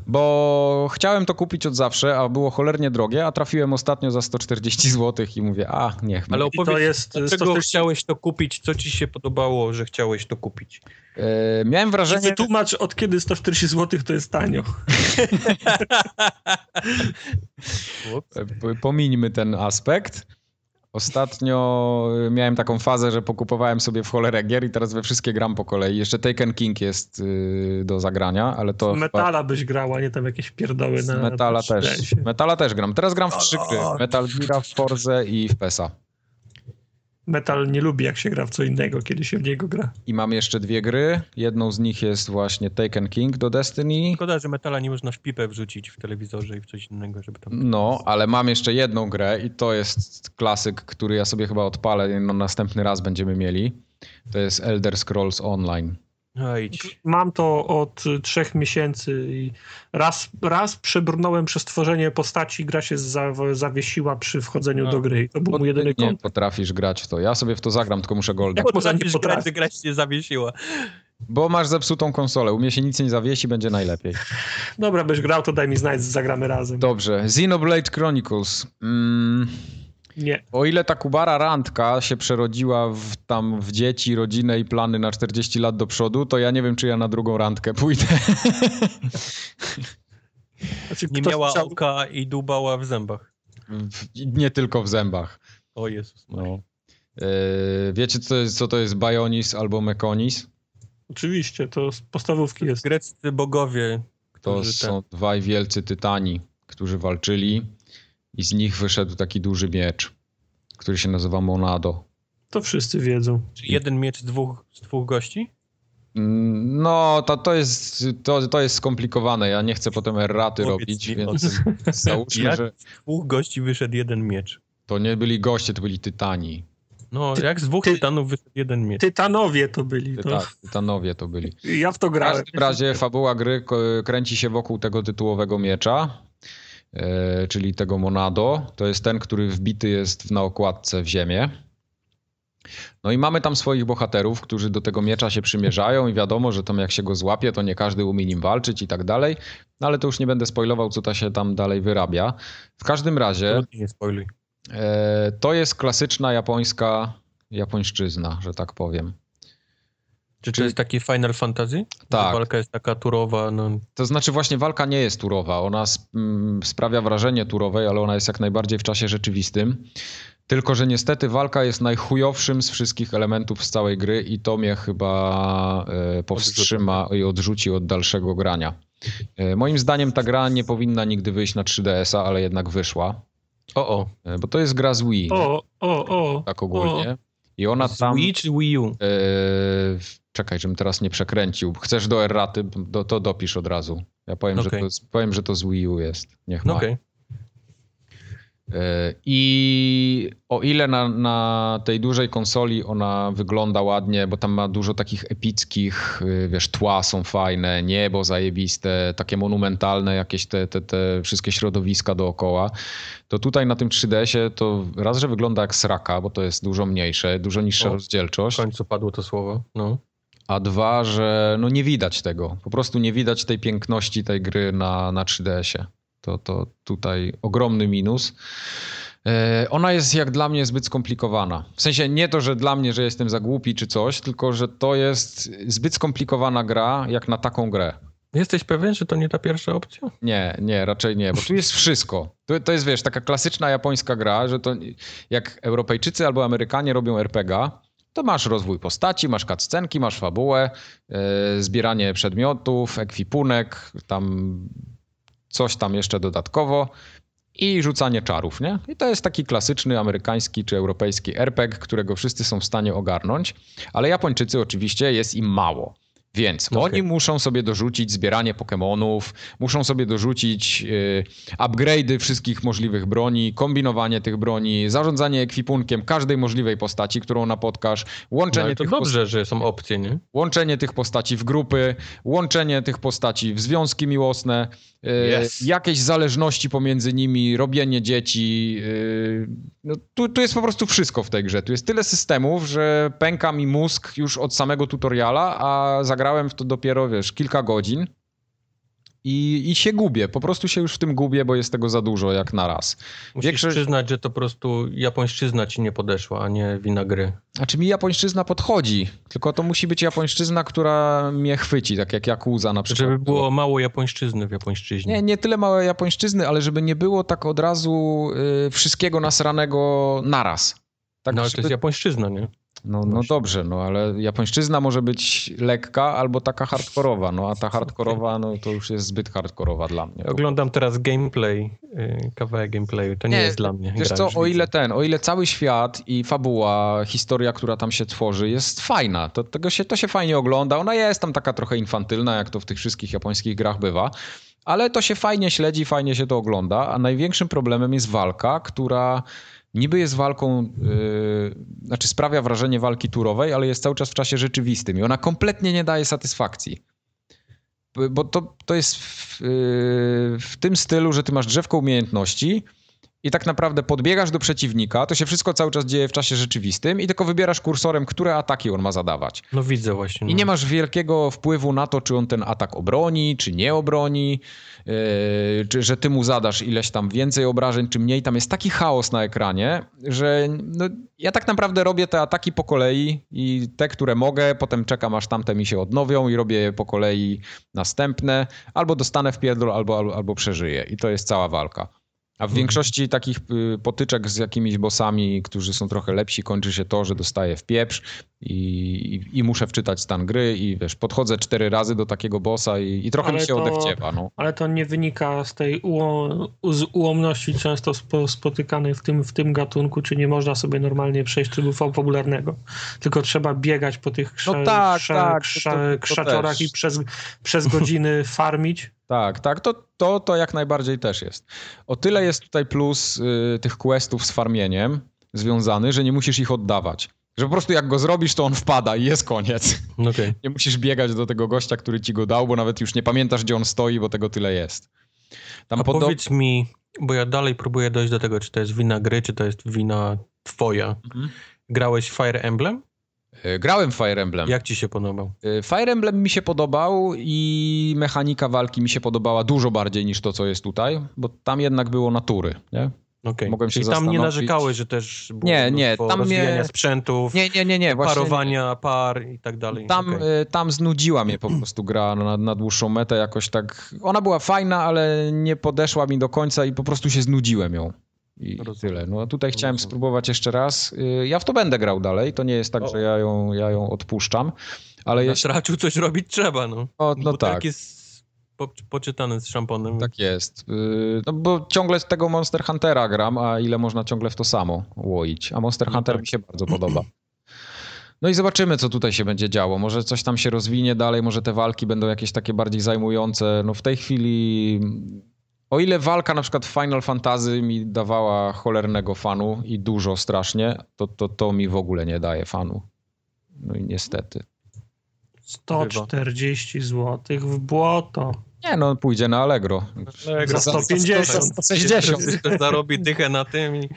Bo chciałem to kupić od zawsze, a było cholernie drogie, a trafiłem ostatnio za 140 zł i mówię, a niech Ale. I to opowiedz, jest dlaczego 140 chciałeś to kupić? Co ci się podobało, że chciałeś to kupić? E, miałem wrażenie, Wytłumacz, od kiedy 140 zł to jest tanio. e, pomińmy ten aspekt. Ostatnio e, miałem taką fazę, że pokupowałem sobie w cholerę gier i teraz we wszystkie gram po kolei. Jeszcze Taken King jest y, do zagrania, ale to... chyba- Metala byś grała, nie tam jakieś pierdoły na Metala na też. 3DS-ie. Metala też gram. Teraz gram w trzy gry. Metal Gear, w Forze i w PESA. Metal nie lubi, jak się gra w co innego, kiedy się w niego gra. I mam jeszcze dwie gry. Jedną z nich jest właśnie Taken King do Destiny. Szkoda, że metala nie można w pipę wrzucić w telewizorze i w coś innego, żeby tam... No, ale mam jeszcze jedną grę i to jest klasyk, który ja sobie chyba odpalę. No, następny raz będziemy mieli. To jest Elder Scrolls Online. Mam to od y, trzech miesięcy i raz, raz przebrnąłem przez tworzenie postaci, gra się za, zawiesiła przy wchodzeniu A. do gry. To był mój jedyny nie kąt. potrafisz grać w to. Ja sobie w to zagram, tylko muszę golda. Jak nie Potrafisz grać, że gra się zawiesiła. Bo masz zepsutą konsolę. U mnie się nic nie zawiesi, będzie najlepiej. Dobra, byś grał, to daj mi znać, zagramy razem. Dobrze. Xenoblade Chronicles. Mm. Nie. O ile ta Kubara randka się przerodziła w, tam w dzieci, rodzinę i plany na 40 lat do przodu, to ja nie wiem, czy ja na drugą randkę pójdę. Znaczy, Nie miała słyszał- oka i dubała w zębach. W, nie tylko w zębach. O Jezus. No. Yy, wiecie, co to, jest, co to jest Bionis albo Mekonis? Oczywiście, to z podstawówki jest. Greccy bogowie, To którzy ten... są dwaj wielcy tytani, którzy walczyli i z nich wyszedł taki duży miecz, który się nazywa Monado. To wszyscy wiedzą. Czy jeden miecz z dwóch, z dwóch gości? Mm, No, to, to, jest, to, to jest skomplikowane. Ja nie chcę potem erraty Powiedz robić, więc załóżmy, Jak że z dwóch gości wyszedł jeden miecz? to nie byli goście, to byli tytani. No, Ty- jak z dwóch ty- tytanów wyszedł jeden miecz? Tytanowie to byli. To... Tyta, tytanowie to byli. Ja w to W grałem. każdym razie fabuła gry kręci się wokół tego tytułowego miecza, czyli tego Monado. To jest ten, który wbity jest na okładce w ziemię. No i mamy tam swoich bohaterów, którzy do tego miecza się przymierzają i wiadomo, że tam jak się go złapie, to nie każdy umie nim walczyć i tak dalej. No ale to już nie będę spoilował, co ta się tam dalej wyrabia. W każdym razie Nie spoiluj. e, to jest klasyczna japońska japońszczyzna, że tak powiem. Czy to Czy- jest taki Final Fantasy? Tak. Walka jest taka turowa, no... To znaczy właśnie walka nie jest turowa. Ona sp- mm, sprawia wrażenie turowej, ale ona jest jak najbardziej w czasie rzeczywistym. Tylko, że niestety walka jest najchujowszym z wszystkich elementów z całej gry i to mnie chyba e, powstrzyma i odrzuci od dalszego grania. E, moim zdaniem ta gra nie powinna nigdy wyjść na 3DS-a, ale jednak wyszła. O, o. E, bo to jest gra z Wii, O, o, o. tak ogólnie. I ona Z tam... Wii czy Wii U? Yy, czekaj, żebym teraz nie przekręcił. Chcesz do erraty, do, to dopisz od razu. Ja powiem, Okej. że, to, powiem że to z Wii U jest. Niech ma. E, I o ile na, na tej dużej konsoli ona wygląda ładnie, bo tam ma dużo takich epickich, y, wiesz, tła są fajne, niebo zajebiste, takie monumentalne jakieś te, te, te wszystkie środowiska dookoła, to tutaj na tym 3DS-ie to raz, że wygląda jak sraka, bo to jest dużo mniejsze, dużo niższa O, rozdzielczość, W końcu padło to słowo. No. a dwa, że no nie widać tego, po prostu nie widać tej piękności tej gry na, na 3DS-ie. To, to tutaj ogromny minus. E, Ona jest jak dla mnie zbyt skomplikowana. W sensie nie to, że dla mnie, że jestem za głupi czy coś, tylko że to jest zbyt skomplikowana gra jak na taką grę. Jesteś pewien, że to nie ta pierwsza opcja? Nie, nie, raczej nie, bo tu jest wszystko. To, to jest, wiesz, taka klasyczna japońska gra, że to jak Europejczycy albo Amerykanie robią RPG, to masz rozwój postaci, masz cutscenki, masz fabułę, e, zbieranie przedmiotów, ekwipunek, tam coś tam jeszcze dodatkowo i rzucanie czarów, nie? I to jest taki klasyczny amerykański czy europejski RPG, którego wszyscy są w stanie ogarnąć, ale Japończycy oczywiście jest im mało. Więc Okej. oni muszą sobie dorzucić zbieranie Pokemonów, muszą sobie dorzucić y, upgrade'y wszystkich możliwych broni, kombinowanie tych broni, zarządzanie ekwipunkiem każdej możliwej postaci, którą napotkasz, No, łączenie, ale to tych, dobrze, że są opcje, nie? łączenie tych postaci w grupy, łączenie tych postaci w związki miłosne, Yes. jakieś zależności pomiędzy nimi, robienie dzieci. y, no, tu, tu jest po prostu wszystko w tej grze. Tu jest tyle systemów, że pęka mi mózg już od samego tutoriala, a zagrałem w to dopiero, wiesz, kilka godzin. I, I się gubię, po prostu się już w tym gubię, bo jest tego za dużo jak na raz. Musisz Większość- przyznać, że to po prostu japońszczyzna ci nie podeszła, a nie wina gry. Znaczy mi japońszczyzna podchodzi, tylko to musi być japońszczyzna, która mnie chwyci, tak jak Yakuza na przykład. Żeby było mało japońszczyzny w japońszczyźnie. Nie, nie tyle małe japońszczyzny, ale żeby nie było tak od razu y, wszystkiego nasranego naraz. Tak, no ale to żeby- jest japońszczyzna, nie? No, no dobrze, no ale japońszczyzna może być lekka albo taka hardkorowa, no a ta hardkorowa, no to już jest zbyt hardkorowa dla mnie. Oglądam teraz gameplay, y, kawałek gameplayu. To nie, Nie, jest dla mnie. Wiesz co, o ile ten, o ile cały świat i fabuła, historia, która tam się tworzy jest fajna, to, tego się, to się fajnie ogląda, ona jest tam taka trochę infantylna, jak to w tych wszystkich japońskich grach bywa, ale to się fajnie śledzi, fajnie się to ogląda, a największym problemem jest walka, która niby jest walką, yy, znaczy sprawia wrażenie walki turowej, ale jest cały czas w czasie rzeczywistym i ona kompletnie nie daje satysfakcji. Bo to, to jest w, yy, w tym stylu, że ty masz drzewko umiejętności i tak naprawdę podbiegasz do przeciwnika, to się wszystko cały czas dzieje w czasie rzeczywistym i tylko wybierasz kursorem, które ataki on ma zadawać. No widzę właśnie. I no. nie masz wielkiego wpływu na to, czy on ten atak obroni, czy nie obroni, yy, czy że ty mu zadasz ileś tam więcej obrażeń, czy mniej. Tam jest taki chaos na ekranie, że no, ja tak naprawdę robię te ataki po kolei i te, które mogę, potem czekam aż tamte mi się odnowią i robię je po kolei następne. Albo dostanę w pierdol, albo, albo, albo przeżyję. I to jest cała walka. A w Mhm. większości takich y, potyczek z jakimiś bossami, którzy są trochę lepsi, kończy się to, że dostaję w pieprz i, i, i muszę wczytać stan gry i wiesz, podchodzę cztery razy do takiego bossa i, i trochę Ale mi się to- odechciewa. No. Ale to nie wynika z tej uło, z ułomności często spo, spotykanej w tym, w tym gatunku, czy nie można sobie normalnie przejść trybu fabularnego. Tylko trzeba biegać po tych krza, No tak, krza, tak, krza, to- to krzaczorach i przez, przez godziny farmić. Tak, tak, to, to, to jak najbardziej też jest. O tyle jest tutaj plus y, tych questów z farmieniem związany, że nie musisz ich oddawać. Że po prostu jak go zrobisz, to on wpada i jest koniec. Okej. Nie musisz biegać do tego gościa, który ci go dał, bo nawet już nie pamiętasz, gdzie on stoi, bo tego tyle jest. Tam A podo- powiedz mi, bo ja dalej próbuję dojść do tego, czy to jest wina gry, czy to jest wina twoja. Mhm. Grałeś Fire Emblem? Y, Grałem Fire Emblem. Jak ci się podobał? Y, Fire Emblem mi się podobał i mechanika walki mi się podobała dużo bardziej niż to, co jest tutaj, bo tam jednak było natury, nie? Okej. Mogłem się Czyli tam nie narzekałeś, że też było Nie, nie, tam mnie- rozwijania sprzętów, Nie, nie, nie, nie. Właśnie parowania par i tak dalej. Tam, Okej. y, tam znudziła mnie po prostu gra na, na dłuższą metę jakoś tak. Ona była fajna, ale nie podeszła mi do końca i po prostu się znudziłem ją. I Rozumiem. tyle. No a tutaj chciałem Rozumiem. spróbować jeszcze raz. Y, Ja w to będę grał dalej. To nie jest tak, O. że ja ją, ja ją odpuszczam. Ale jeśli... coś robić trzeba, no. O, no tak. tak jest po, poczytany z szamponem. Tak jest. Y, No bo ciągle z tego Monster Huntera gram, a ile można ciągle w to samo łoić. A Monster No Hunter tak. mi się bardzo podoba. No i zobaczymy, co tutaj się będzie działo. Może coś tam się rozwinie dalej, może te walki będą jakieś takie bardziej zajmujące. No w tej chwili, o ile walka na przykład w Final Fantasy mi dawała cholernego fanu i dużo strasznie, to, to, to mi w ogóle nie daje fanu. No i niestety. 140 zł w błoto. Nie no, pójdzie na Allegro. Za 150. 160. Zarobi dychę na tym i...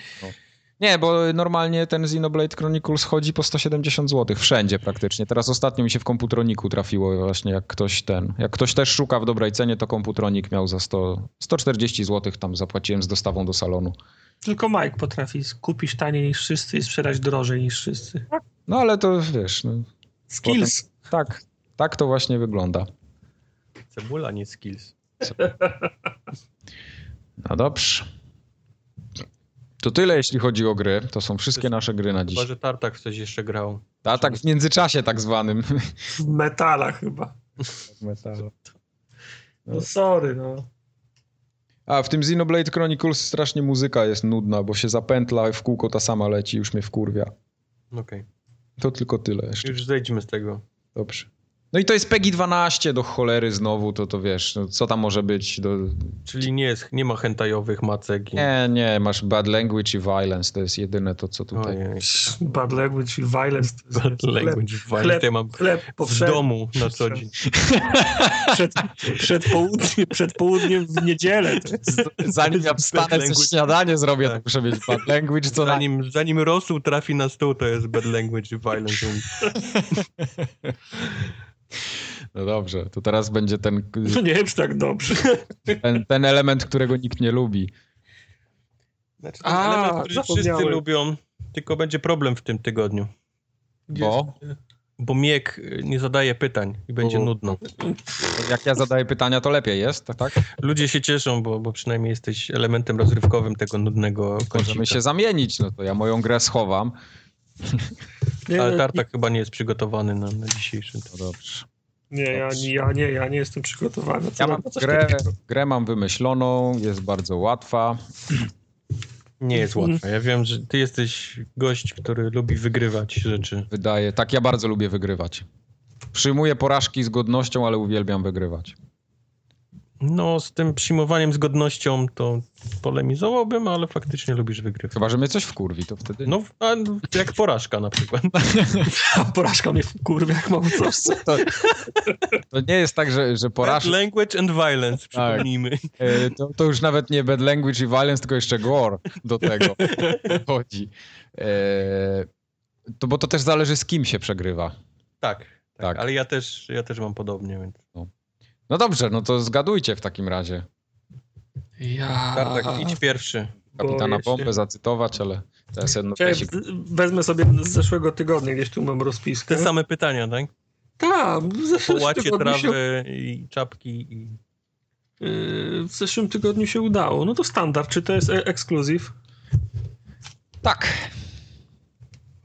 Nie, bo normalnie ten Xenoblade Chronicles chodzi po 170 zł, wszędzie praktycznie. Teraz ostatnio mi się w komputroniku trafiło właśnie, jak ktoś ten, jak ktoś też szuka w dobrej cenie, to komputronik miał za 100, 140 zł, tam zapłaciłem z dostawą do salonu. Tylko Mike potrafi kupić taniej niż wszyscy i sprzedać drożej niż wszyscy. No ale to wiesz, no, Skills. tak, tak to właśnie wygląda. Cebula, nie skills. No dobrze. To tyle, jeśli chodzi o gry. To są wszystkie nasze gry na dziś. Chyba, że Tartak w coś jeszcze grał. A tak w międzyczasie tak zwanym. W metala chyba. No sorry, no. A w tym Xenoblade Chronicles strasznie muzyka jest nudna, bo się zapętla, w kółko ta sama leci, już mnie wkurwia. Okej. To tylko tyle jeszcze. Już zejdźmy z tego. Dobrze. No i to jest PEGI 12 do cholery znowu, to to wiesz, no co tam może być? Do... Czyli nie, jest, nie ma hentajowych macek. I... Nie, nie, masz bad language i violence, to jest jedyne to, co tutaj... Ojej. Bad language i violence. to jest Bad language, chleb, chleb, ja mam chleb w domu na co dzień. Przed, przed, południem, przed południem w niedzielę. To jest. Zanim ja wstanę, Bad coś śniadanie zrobię, to Tak. muszę mieć bad language, co na... Zanim, zanim rosół trafi na stół, to jest bad language i violence. No dobrze, to teraz będzie ten, No nie wiem, czy tak dobrze. ten, ten element, którego nikt nie lubi. Znaczy, ten A, element, który wszyscy lubią, tylko będzie problem w tym tygodniu. Bo? Bo Miek y, nie zadaje pytań i będzie O. nudno. Jak ja zadaję pytania, to lepiej jest, tak? Ludzie się cieszą, bo, bo przynajmniej jesteś elementem rozrywkowym tego nudnego Możemy kącika. się zamienić, no to ja moją grę schowam. Nie, Ale nie, Tartak chyba nie jest przygotowany na, na dzisiejszy. No dobrze. nie, ja, nie, ja nie, ja nie jestem przygotowany. Co Ja mam grę, grę mam wymyśloną, jest bardzo łatwa. Nie jest łatwe. Ja wiem, że ty jesteś gość, który lubi wygrywać rzeczy. Wydaje, tak ja bardzo lubię wygrywać. Przyjmuję porażki z godnością, ale uwielbiam wygrywać. No, z tym przyjmowaniem z godnością to polemizowałbym, ale faktycznie lubisz wygrywać. Chyba, że mnie coś wkurwi, to wtedy... No, a jak porażka na przykład. A porażka mnie kurwa, jak mam coś. To, to nie jest tak, że, że Bad porażka... language and violence, przypomnijmy. E, To, to już nawet nie bad language i violence, tylko jeszcze gore do tego chodzi. E, To, bo to też zależy z kim się przegrywa. Tak, tak, Tak. ale ja też, ja też mam podobnie. Więc... No dobrze, no to zgadujcie w takim razie. Ja... Tartak, idź pierwszy. Kapitana. Bombę zacytować, ale teraz jedno wezmę sobie z zeszłego tygodnia, gdzieś tu mam rozpiskę. Te same pytania, tak? Tak, w zeszłym Połacie tygodniu się, trawy i czapki i... yy, w zeszłym tygodniu się udało. No to standard, czy to jest e- ekskluzyw? Tak.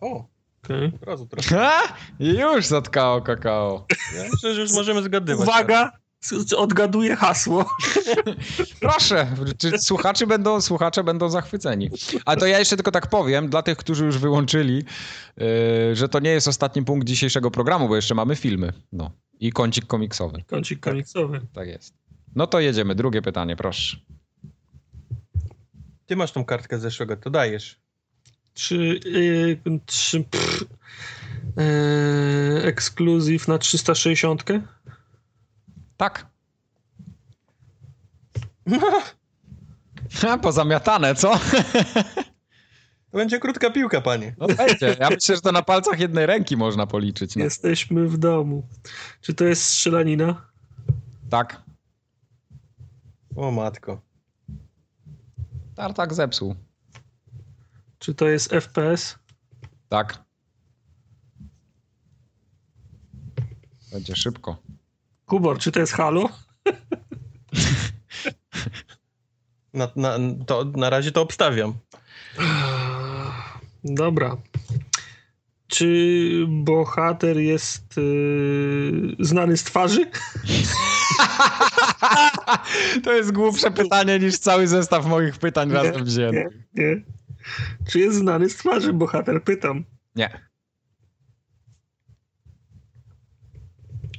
O, Okej. od razu trochę. Już zatkało kakao. Ja myślę, że już możemy zgadywać. Uwaga, odgaduję hasło. Proszę, czy słuchacze będą, słuchacze będą zachwyceni. Ale to ja jeszcze tylko tak powiem, dla tych, którzy już wyłączyli, yy, że to nie jest ostatni punkt dzisiejszego programu, bo jeszcze mamy filmy. No. I kącik komiksowy. Kącik komiksowy. Tak jest. No to jedziemy. Drugie pytanie, proszę. Ty masz tą kartkę z zeszłego, to dajesz. Czy, yy, czy pff, yy, ekskluzyw na 360? Tak. Ha, pozamiatane, co? To będzie krótka piłka, panie. No będzie. Ja myślę, że to na palcach jednej ręki można policzyć. No. Jesteśmy w domu. Czy to jest strzelanina? Tak. O matko. Tartak zepsuł. Czy to jest FPS? Tak. Będzie szybko. Kubor, czy to jest Halo? Na, na, to, na razie to obstawiam. Dobra. Czy bohater jest yy, znany z twarzy? To jest głupsze pytanie niż cały zestaw moich pytań razem Nie, wziętych. Nie. Czy jest znany z twarzy bohater? Pytam. Nie.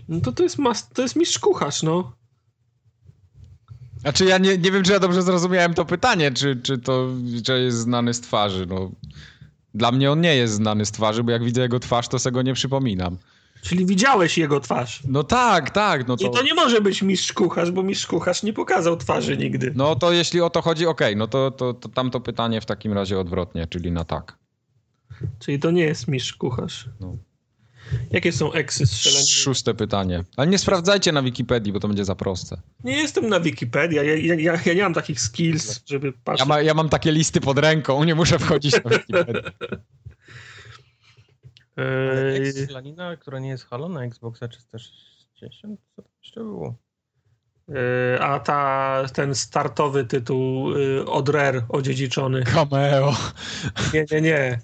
No to to jest, mas- to jest mistrz kucharz, no. Znaczy ja nie, nie wiem, czy ja dobrze zrozumiałem to pytanie, czy, czy to że jest znany z twarzy. No, dla mnie on nie jest znany z twarzy, bo jak widzę jego twarz, to sobie go nie przypominam. Czyli widziałeś jego twarz. No tak, tak, no I to... to nie może być mistrz kucharz, bo mistrz kucharz nie pokazał twarzy nigdy. No to jeśli o to chodzi, okej, no to, to, to tamto pytanie w takim razie odwrotnie, czyli na tak. Czyli to nie jest mistrz kucharz. No. Jakie są eksy strzelaniny? Szóste pytanie. Ale nie sprawdzajcie na Wikipedii, bo to będzie za proste. Nie jestem na Wikipedii, ja, ja, ja, ja nie mam takich skills, żeby Ja, patrzeć. ma, ja mam takie listy pod ręką, nie muszę wchodzić na Wikipedię. Eee, Ex-Lanina, która nie jest Halo na Xboxa 360? Co to jeszcze było? eee, a ta, ten startowy tytuł y, od Rare odziedziczony. Cameo. Nie, nie, nie.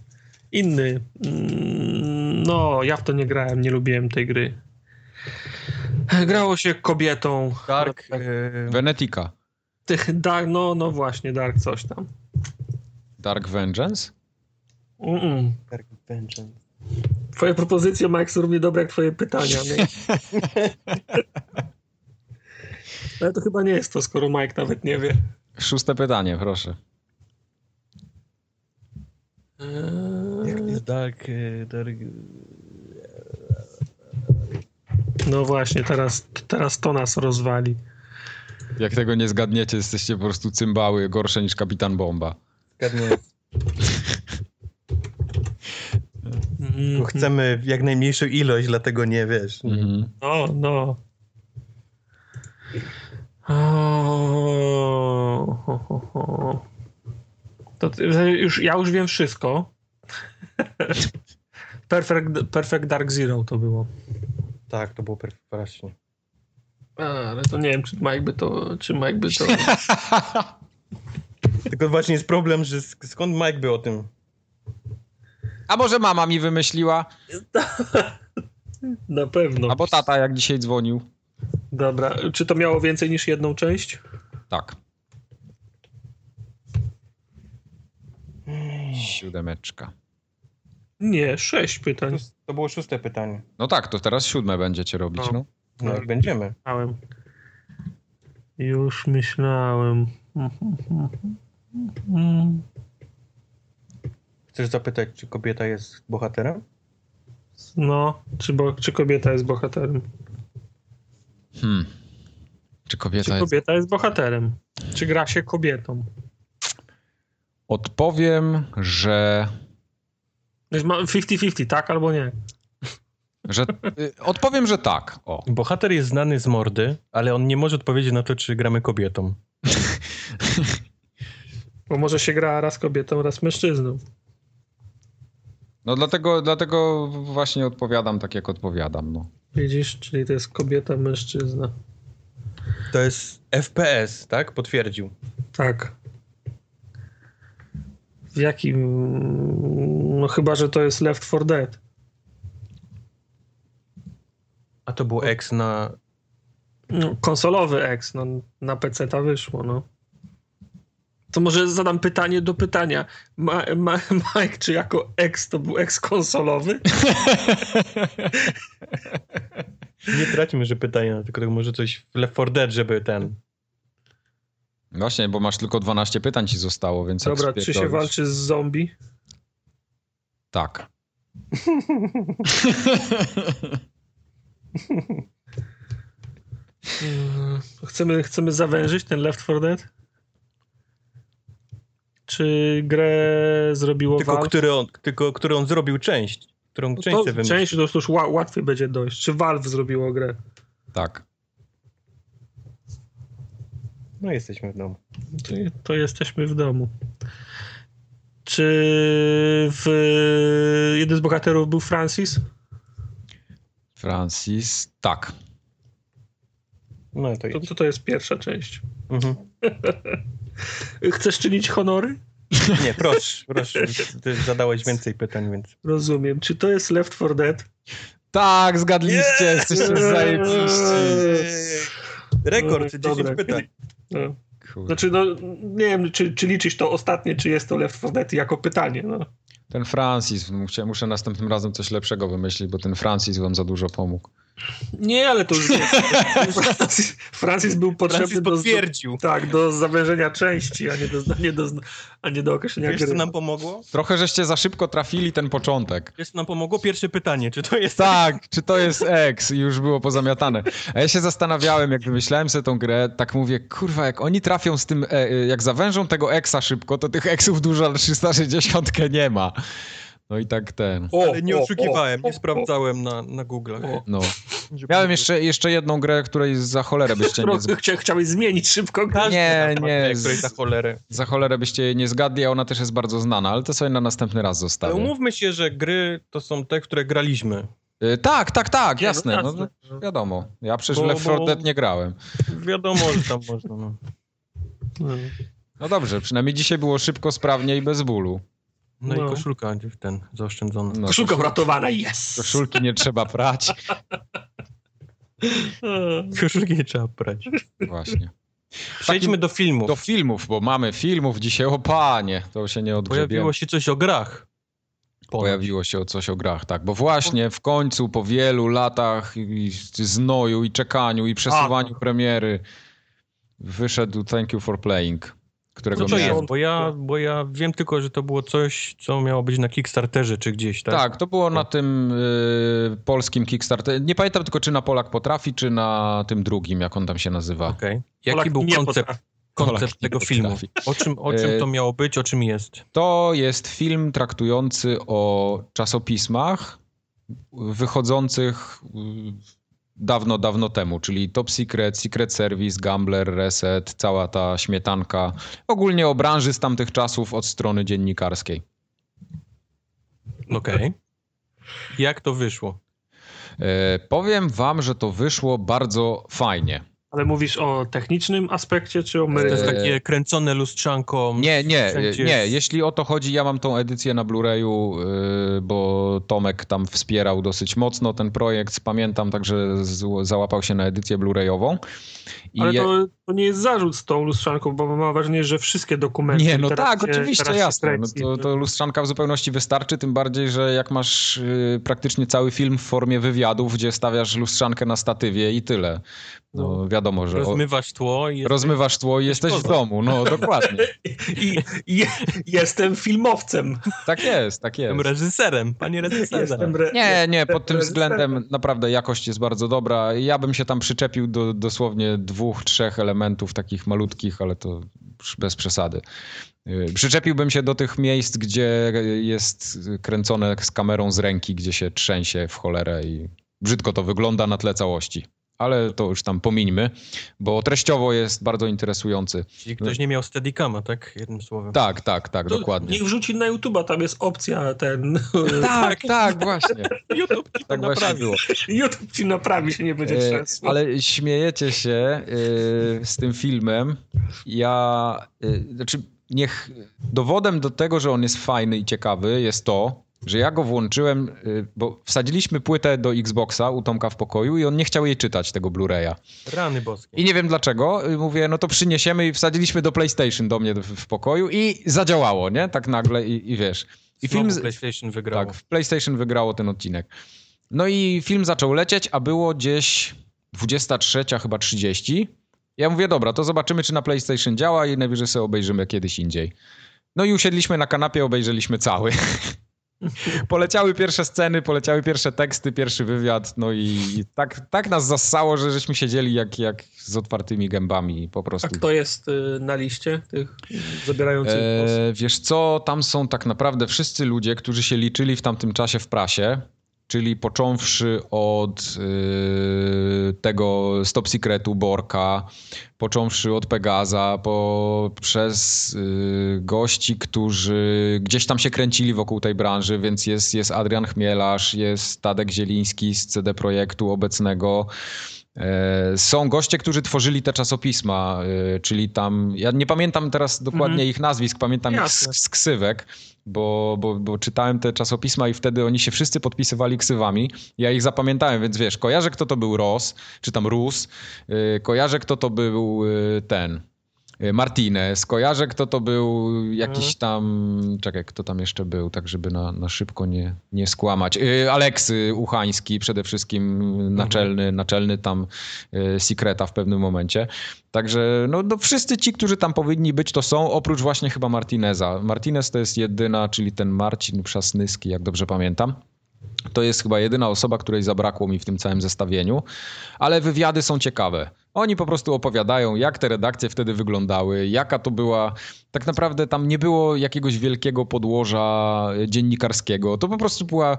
Inny. Mm, No, ja w to nie grałem, nie lubiłem tej gry. Grało się kobietą. Dark. Tak. e, Venetica. Tych dark, no, no właśnie, Dark coś tam. Dark Vengeance? Mm-mm. Dark Vengeance. Twoje propozycje, Mike, są równie dobre jak twoje pytania. No. Ale to chyba nie jest to, skoro Mike nawet nie wie. Szóste pytanie, proszę. Eee, Dark... e, Dark... No właśnie, teraz, teraz to nas rozwali. Jak tego nie zgadniecie, jesteście po prostu cymbały gorsze niż Kapitan Bomba. Zgadnie. Mhm. Bo chcemy jak najmniejszą ilość, dlatego nie wiesz. Mhm. No, no. O, ho, ho, ho. To już, ja już wiem wszystko. Perfect, Perfect Dark Zero to było. Tak, to było perfekcyjnie. A, ale to nie wiem, czy Mike by to, czy Mike by to... Tylko właśnie jest problem, że sk- skąd Mike by o tym? A może mama mi wymyśliła? Na pewno. Albo tata, jak dzisiaj dzwonił? Dobra, czy to miało więcej niż jedną część? Tak. Siódemeczka. Nie, sześć pytań. To, to było szóste pytanie. No tak, to teraz siódme będziecie robić, No. no. No jak będziemy. Myślałem. Już myślałem. Chcesz zapytać, czy kobieta jest bohaterem? No, czy, bo, czy kobieta jest bohaterem? Hmm. Czy kobieta Czy jest... kobieta jest bohaterem? Czy gra się kobietą? Odpowiem, że... Jest ma- 50-50, tak albo nie? że y, odpowiem, że tak. O. Bohater jest znany z mordy, ale on nie może odpowiedzieć na to, czy gramy kobietą. Bo może się gra raz kobietą, raz mężczyzną. No dlatego, dlatego właśnie odpowiadam tak, jak odpowiadam, no. Widzisz? Czyli to jest kobieta, mężczyzna. To jest FPS, tak? Potwierdził. Tak. W jakim... No chyba, że to jest Left 4 Dead. A to był X na... No, konsolowy X, no, na PC ta wyszło, no. To może zadam pytanie do pytania. Ma, ma, Mike, czy jako X to był X konsolowy? Nie traćmy, że pytania, tylko tak może coś w Left 4 Dead, żeby ten... Właśnie, bo masz tylko 12 pytań ci zostało, więc Dobra, czy się walczy z zombie? Tak. Chcemy, chcemy zawężyć ten Left 4 Dead? Czy grę zrobiło Tylko, Valve? który on, tylko który on zrobił część. Którą część to, część to już ła, łatwiej będzie dojść. Czy Valve zrobiło grę? tak. No jesteśmy w domu. To, to jesteśmy w domu. Czy w, jeden z bohaterów był Francis? Francis, tak. No to To, jest. to, to jest pierwsza część. Mhm. Chcesz czynić honory? Nie, proszę, proszę. Ty zadałeś więcej pytań, więc... Rozumiem. Czy to jest Left 4 Dead? Tak, zgadliście, jesteście zajebiści. Rekord, Dobra. 10 pytań. No. Kurde. Znaczy, no, nie wiem, czy, czy liczyć to ostatnie, czy jest to Left 4 Dead jako pytanie. No. Ten Francis, muszę, muszę następnym razem coś lepszego wymyślić, bo ten Francis wam za dużo pomógł. Nie, ale to już Francis, Francis był potrzebny Francis do, potwierdził. tak, do zawężenia części, a nie do, nie do, a nie do określenia Wiesz, co gry. nam pomogło? Trochę żeście za szybko trafili ten początek. Wiesz, co nam pomogło? Pierwsze pytanie, czy to jest... Tak, czy to jest X? I już było pozamiatane. A ja się zastanawiałem, jak wymyślałem sobie tą grę, tak mówię, kurwa, jak oni trafią z tym, e, jak zawężą tego Xa szybko, to tych Xów dużo na 360 nie ma. No i tak ten. O, Ale nie o, oszukiwałem, o, nie sprawdzałem na, na Google'ach. O. No. Miałem jeszcze, jeszcze jedną grę, której za cholerę byście nie, z... Chcia, chciałeś zmienić szybko grę. Nie, Nie, za cholerę. za cholerę byście jej nie zgadli, a ona też jest bardzo znana, ale to sobie na następny raz Ale zostawię. umówmy się, że gry to są te, które graliśmy. Y, Tak, tak, tak, Nie, no jasne. No, jasne. no, wiadomo. Ja przecież Bo- Left 4 bo- Dead nie grałem. Wiadomo, że tam można. No. No dobrze, przynajmniej dzisiaj było szybko, sprawnie i bez bólu. No, No. i koszulka w ten zaoszczędzona. No, Koszulka uratowana, yes! Koszulki nie trzeba prać. Koszulki nie trzeba brać. Właśnie. Przejdźmy do filmów. Do filmów, bo mamy filmów dzisiaj. O panie, to się nie odgrzebiemy. Pojawiło się coś o grach. Ponoć. Pojawiło się coś o grach, tak. Bo właśnie w końcu po wielu latach i znoju i czekaniu i przesuwaniu A, premiery wyszedł Thank You for Playing, którego Co to miałem. jest? Bo ja, bo ja wiem tylko, że to było coś, co miało być na Kickstarterze czy gdzieś, tak? Tak, to było na tym y, polskim Kickstarterze. Nie pamiętam tylko, czy na Polak potrafi, czy na tym drugim, jak on tam się nazywa. Okej. Jaki Polak był koncept, potrafi. koncept tego filmu? potrafi. O czym, o czym E, to miało być, o czym jest? To jest film traktujący o czasopismach wychodzących y, dawno, dawno temu, czyli Top Secret, Secret Service, Gambler, Reset, cała ta śmietanka. Ogólnie o branży z tamtych czasów od strony dziennikarskiej. Okej. Jak to wyszło? E, powiem wam, że to wyszło bardzo fajnie. Ale mówisz o technicznym aspekcie, czy o To merytorycznym? jest E, takie kręcone lustrzanką. Nie, nie, wszędzie nie. jest- Jeśli o to chodzi, ja mam tą edycję na Blu-rayu, yy, bo Tomek tam wspierał dosyć mocno ten projekt, pamiętam, także załapał się na edycję Blu-rayową. I Ale to, to nie jest zarzut z tą lustrzanką, bo mam wrażenie, że wszystkie dokumenty... Nie, no teraz tak, się- oczywiście, jasne. No to, to lustrzanka w zupełności wystarczy, tym bardziej, że jak masz yy, praktycznie cały film w formie wywiadów, gdzie stawiasz lustrzankę na statywie i tyle. No wiadomo, że Rozmywasz tło i jest... rozmywasz tło i jesteś w kozak. domu, no dokładnie. I, i jestem filmowcem. Tak jest, tak jest. Jestem reżyserem, panie reżyserze. Re, Nie, nie, pod tym względem naprawdę jakość jest bardzo dobra. Ja bym się tam przyczepił do dosłownie dwóch, trzech elementów takich malutkich, ale to bez przesady. Yy, Przyczepiłbym się do tych miejsc, gdzie jest kręcone z kamerą z ręki, gdzie się trzęsie w cholerę i brzydko to wygląda na tle całości. Ale to już tam pomińmy, bo treściowo jest bardzo interesujący. Czyli ktoś nie miał Steadicama, tak? Jednym słowem. Tak, tak, tak, To dokładnie. Niech wrzuci na YouTube'a, tam jest opcja ten... Tak, tak, właśnie. YouTube ci Tak naprawi. było. YouTube ci naprawi, się nie będzie E, trzęsł. ale śmiejecie się e, z tym filmem. Ja, e, znaczy, niech dowodem do tego, że on jest fajny i ciekawy, jest to, że ja go włączyłem, e, bo wsadziliśmy płytę do Xboxa u Tomka w pokoju i on nie chciał jej czytać, tego Blu-raya. Rany boskie. I nie wiem dlaczego. E, Mówię, no to przyniesiemy i wsadziliśmy do PlayStation do mnie w, pokoju i zadziałało, nie? Tak nagle i, i wiesz. I Znowu film, PlayStation wygrało. tak, w PlayStation wygrało ten odcinek. No i film zaczął lecieć, a było gdzieś 23, chyba 30. Ja mówię, dobra, to zobaczymy, czy na PlayStation działa i najwyżej sobie obejrzymy kiedyś indziej. No i usiedliśmy na kanapie, obejrzeliśmy cały. poleciały pierwsze sceny, poleciały pierwsze teksty, pierwszy wywiad, no i tak, tak nas zassało, że żeśmy siedzieli jak, jak z otwartymi gębami po A prostu. kto jest y, na liście tych zabierających głos? E, wiesz co, tam są tak naprawdę wszyscy ludzie, którzy się liczyli w tamtym czasie w prasie, czyli począwszy od y, tego Stop Secretu Borka, począwszy od Pegaza, po, przez y, gości, którzy gdzieś tam się kręcili wokół tej branży, więc jest, jest Adrian Chmielarz, jest Tadek Zieliński z CD Projektu obecnego, Są goście, którzy tworzyli te czasopisma, e, czyli tam, ja nie pamiętam teraz dokładnie Mhm. ich nazwisk, pamiętam ich Jasne. z, z ksywek, bo, bo, bo czytałem te czasopisma i wtedy oni się wszyscy podpisywali ksywami. Ja ich zapamiętałem, więc wiesz, kojarzę kto to był Ros, czy tam Rus, e, kojarzę kto to był e, ten, Martinez, kojarzę kto to był, jakiś mhm. tam, czekaj, kto tam jeszcze był, tak żeby na, na szybko nie, nie skłamać. Aleksy Uchański przede wszystkim, naczelny, mhm. naczelny tam Secreta w pewnym momencie. Także no, no, wszyscy ci, którzy tam powinni być, to są, oprócz właśnie chyba Martineza. Martinez to jest jedyna, czyli ten Marcin Przasnyski, jak dobrze pamiętam. To jest chyba jedyna osoba, której zabrakło mi w tym całym zestawieniu, ale wywiady są ciekawe. Oni po prostu opowiadają, jak te redakcje wtedy wyglądały, jaka to była. Tak naprawdę tam nie było jakiegoś wielkiego podłoża dziennikarskiego. To po prostu była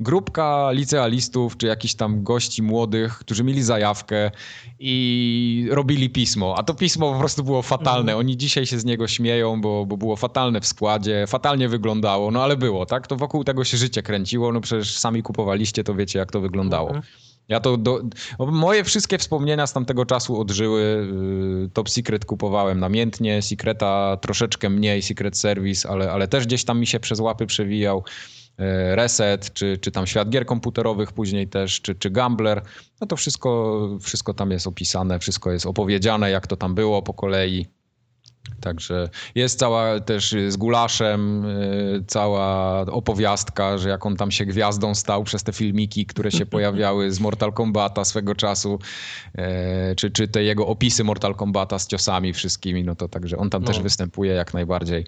grupka licealistów, czy jakichś tam gości młodych, którzy mieli zajawkę i robili pismo. A to pismo po prostu było fatalne. Mhm. Oni dzisiaj się z niego śmieją, bo, bo było fatalne w składzie, fatalnie wyglądało, no ale było, tak? To wokół tego się życie kręciło, no przecież sami kupowaliście, to wiecie, jak to wyglądało. Mhm. Ja to do, moje wszystkie wspomnienia z tamtego czasu odżyły. Y, Top Secret kupowałem namiętnie, Secreta troszeczkę mniej, Secret Service, ale, ale też gdzieś tam mi się przez łapy przewijał. Y, Reset, czy, czy tam świat gier komputerowych później też, czy, czy Gambler. No to wszystko, wszystko tam jest opisane, wszystko jest opowiedziane, jak to tam było po kolei. Także jest cała też z Gulaszem y, cała opowiastka, że jak on tam się gwiazdą stał przez te filmiki, które się pojawiały z Mortal Kombata swego czasu, e, czy, czy te jego opisy Mortal Kombata z ciosami wszystkimi, no to także on tam no. też występuje jak najbardziej.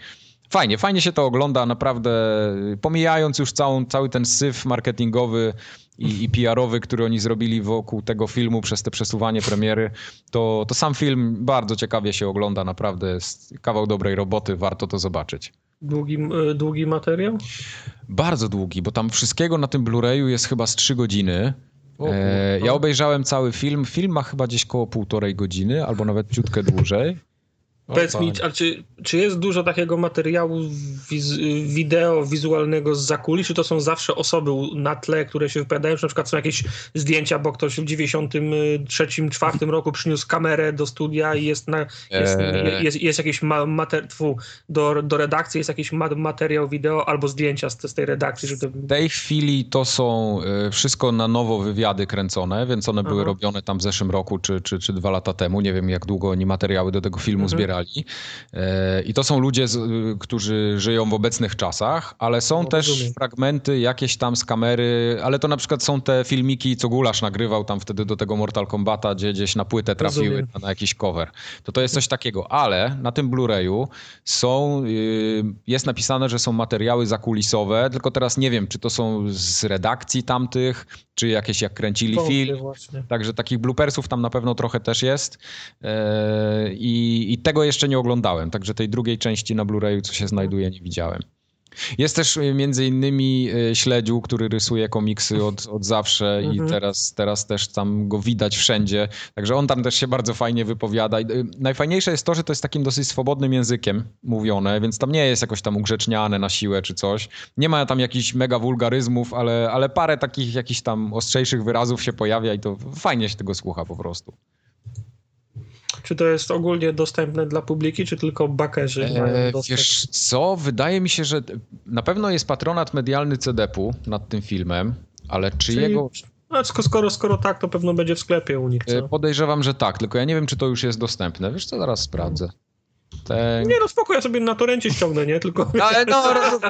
Fajnie, fajnie się to ogląda, naprawdę pomijając już całą, cały ten syf marketingowy, i, i PR-owy, który oni zrobili wokół tego filmu przez te przesuwanie premiery, to, to sam film bardzo ciekawie się ogląda, naprawdę jest kawał dobrej roboty, warto to zobaczyć. Długi, e, długi materiał? Bardzo długi, bo tam wszystkiego na tym Blu-rayu jest chyba z 3 godziny. E, ja obejrzałem cały film. Film ma chyba gdzieś koło półtorej godziny, albo nawet ciutkę dłużej. Powiedz mi, a czy, czy jest dużo takiego materiału wiz, wideo, wizualnego z zakuli, czy to są zawsze osoby na tle, które się wypowiadają, czy na przykład są jakieś zdjęcia, bo ktoś w 93, 4 roku przyniósł kamerę do studia i jest, na, jest, eee. jest, jest jakiś materiał do, do redakcji, jest jakiś materiał wideo albo zdjęcia z, z tej redakcji. Żeby... W tej chwili to są e, wszystko na nowo wywiady kręcone, więc one Aha. były robione tam w zeszłym roku, czy, czy, czy dwa lata temu. Nie wiem, jak długo oni materiały do tego filmu mhm. zbierali E, I to są ludzie, którzy żyją w obecnych czasach, ale są no, też rozumiem. fragmenty jakieś tam z kamery, ale to na przykład są te filmiki, co Gulasz nagrywał tam wtedy do tego Mortal Kombata, gdzie gdzieś na płytę trafiły na, na jakiś cover. To to jest coś takiego, ale na tym Blu-rayu są, y, jest napisane, że są materiały zakulisowe, tylko teraz nie wiem, czy to są z redakcji tamtych, czy jakieś jak kręcili film. Właśnie. Także takich bloopersów tam na pewno trochę też jest. E, I, I tego jeszcze nie oglądałem, także tej drugiej części na Blu-rayu, co się znajduje, nie widziałem. Jest też e, między innymi e, Śledziu, który rysuje komiksy od, od zawsze mhm. i teraz, teraz też tam go widać wszędzie. Także on tam też się bardzo fajnie wypowiada. I e, najfajniejsze jest to, że to jest takim dosyć swobodnym językiem mówione, więc tam nie jest jakoś tam ugrzeczniane na siłę czy coś. Nie ma tam jakichś mega wulgaryzmów, ale, ale parę takich jakichś tam ostrzejszych wyrazów się pojawia i to fajnie się tego słucha po prostu. Czy to jest ogólnie dostępne dla publiki, czy tylko bakerzy e, mają dostęp? Wiesz co, wydaje mi się, że na pewno jest patronat medialny CDP-u nad tym filmem, ale czy Czyli... jego... No, skoro, skoro tak, to pewno będzie w sklepie u nich. Co? E, podejrzewam, że tak, tylko ja nie wiem, czy to już jest dostępne. Wiesz co, zaraz sprawdzę. Ten... Nie no spoko, ja sobie na torencie ściągnę, nie? Tylko... Ale no,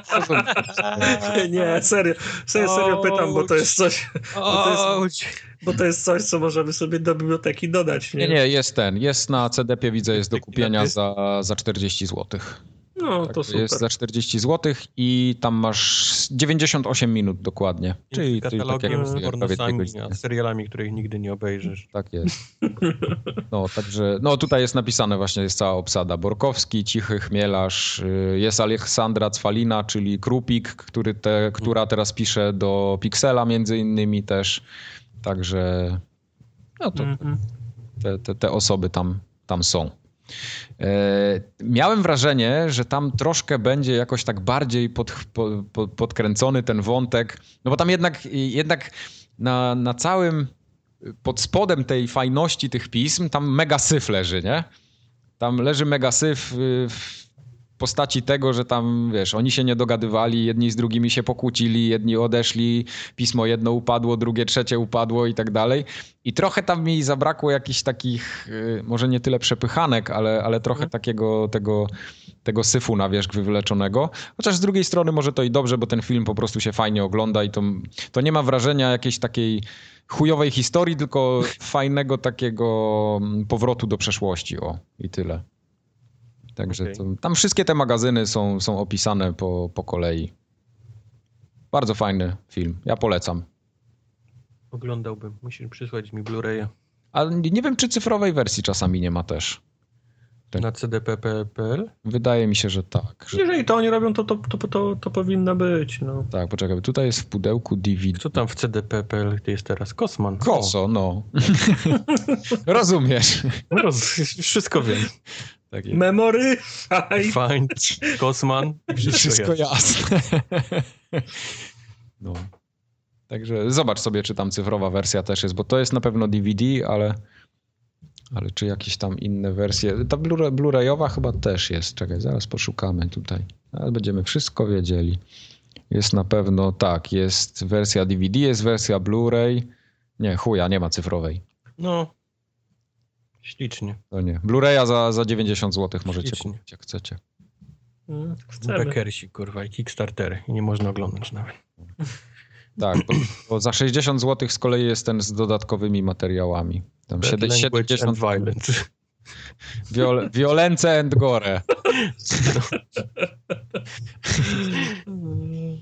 nie, serio, serio, serio pytam, bo to jest coś... Bo to jest, bo to jest coś, co możemy sobie do biblioteki dodać, nie? Nie, nie, jest ten, jest na CDP, widzę, jest do kupienia za, za 40 złotych. No, tak, to super. Jest za 40 zł i tam masz 98 minut dokładnie. Czyli, katalogiem czyli tak jak z serialami, których nigdy nie obejrzysz. Tak jest. No, także, no tutaj jest napisane właśnie, jest cała obsada. Borkowski, Cichy Chmielarz, y, jest Aleksandra Cwalina, czyli Krupik, który te, która teraz pisze do Pixela między innymi też. Także no to mhm. te, te, te osoby tam, tam są. E, miałem wrażenie, że tam troszkę będzie jakoś tak bardziej pod, pod, podkręcony ten wątek, no bo tam jednak, jednak na, na całym, pod spodem tej fajności tych pism, tam mega syf leży, nie? Tam leży mega syf postaci tego, że tam, wiesz, oni się nie dogadywali, jedni z drugimi się pokłócili, jedni odeszli, pismo jedno upadło, drugie, trzecie upadło i tak dalej. I trochę tam mi zabrakło jakichś takich, y, może nie tyle przepychanek, ale, ale trochę mhm. takiego tego, tego syfu na wierzch wywleczonego. Chociaż z drugiej strony może to i dobrze, bo ten film po prostu się fajnie ogląda i to, to nie ma wrażenia jakiejś takiej chujowej historii, tylko fajnego takiego mm, powrotu do przeszłości, o i tyle. Także okay. to, tam wszystkie te magazyny są, są opisane po, po kolei. Bardzo fajny film. Ja polecam. Oglądałbym. Musisz przysłać mi Blu-raya. Ale nie wiem, czy cyfrowej wersji czasami nie ma też. Tak. Na cdpp.pl? Wydaje mi się, że tak. Że... Jeżeli to oni robią, to, to, to, to, to powinna być. No. Tak, poczekaj, tutaj jest w pudełku DVD. Co tam w cdpp.pl jest teraz? Kosman. Koso, no. Rozumiesz. Roz... Wszystko wiem. Tak Memory, find. find, Kosman. Wszystko, wszystko jasne. no. Także zobacz sobie, czy tam cyfrowa wersja też jest, bo to jest na pewno DVD, ale, ale czy jakieś tam inne wersje. Ta Blu-rayowa chyba też jest. Czekaj, zaraz poszukamy tutaj. Ale będziemy wszystko wiedzieli. Jest na pewno, tak, jest wersja DVD, jest wersja Blu-ray. Nie, chuja, nie ma cyfrowej. No, Ślicznie. To nie. Blu-raya za, za 90 zł możecie Ślicznie. kupić, jak chcecie. Mm, Beckersi, kurwa, i Kickstartery. I nie można oglądać nawet. Tak, bo, bo, za 60 zł z kolei jest ten z dodatkowymi materiałami. Tam Bad 70 and violence. Viol violence and gore. No.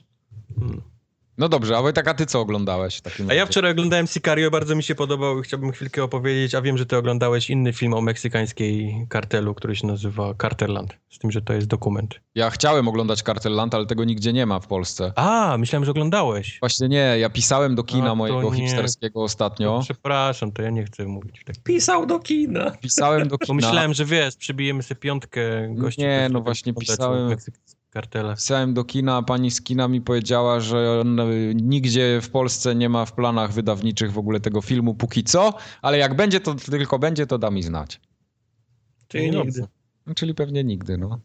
No dobrze, a Wojtek, a ty co oglądałeś? a ja wczoraj oglądałem Sicario, bardzo mi się podobał i chciałbym chwilkę opowiedzieć, a wiem, że ty oglądałeś inny film o meksykańskiej kartelu, który się nazywa Carterland, z tym, że to jest dokument. Ja chciałem oglądać Carterland, ale tego nigdzie nie ma w Polsce. A, myślałem, że oglądałeś. Właśnie nie, ja pisałem do kina a, mojego nie. hipsterskiego ostatnio. To przepraszam, to ja nie chcę mówić. Tak. Pisał do kina. Pisałem do kina. Pomyślałem, że wiesz, przybijemy sobie piątkę gości. Nie, no właśnie pisałem kartele. Pisałem do kina, pani z kina mi powiedziała, że nigdzie w Polsce nie ma w planach wydawniczych w ogóle tego filmu póki co, ale jak będzie, to tylko będzie, to da mi znać. Czyli no, nigdy. No, czyli pewnie nigdy, no.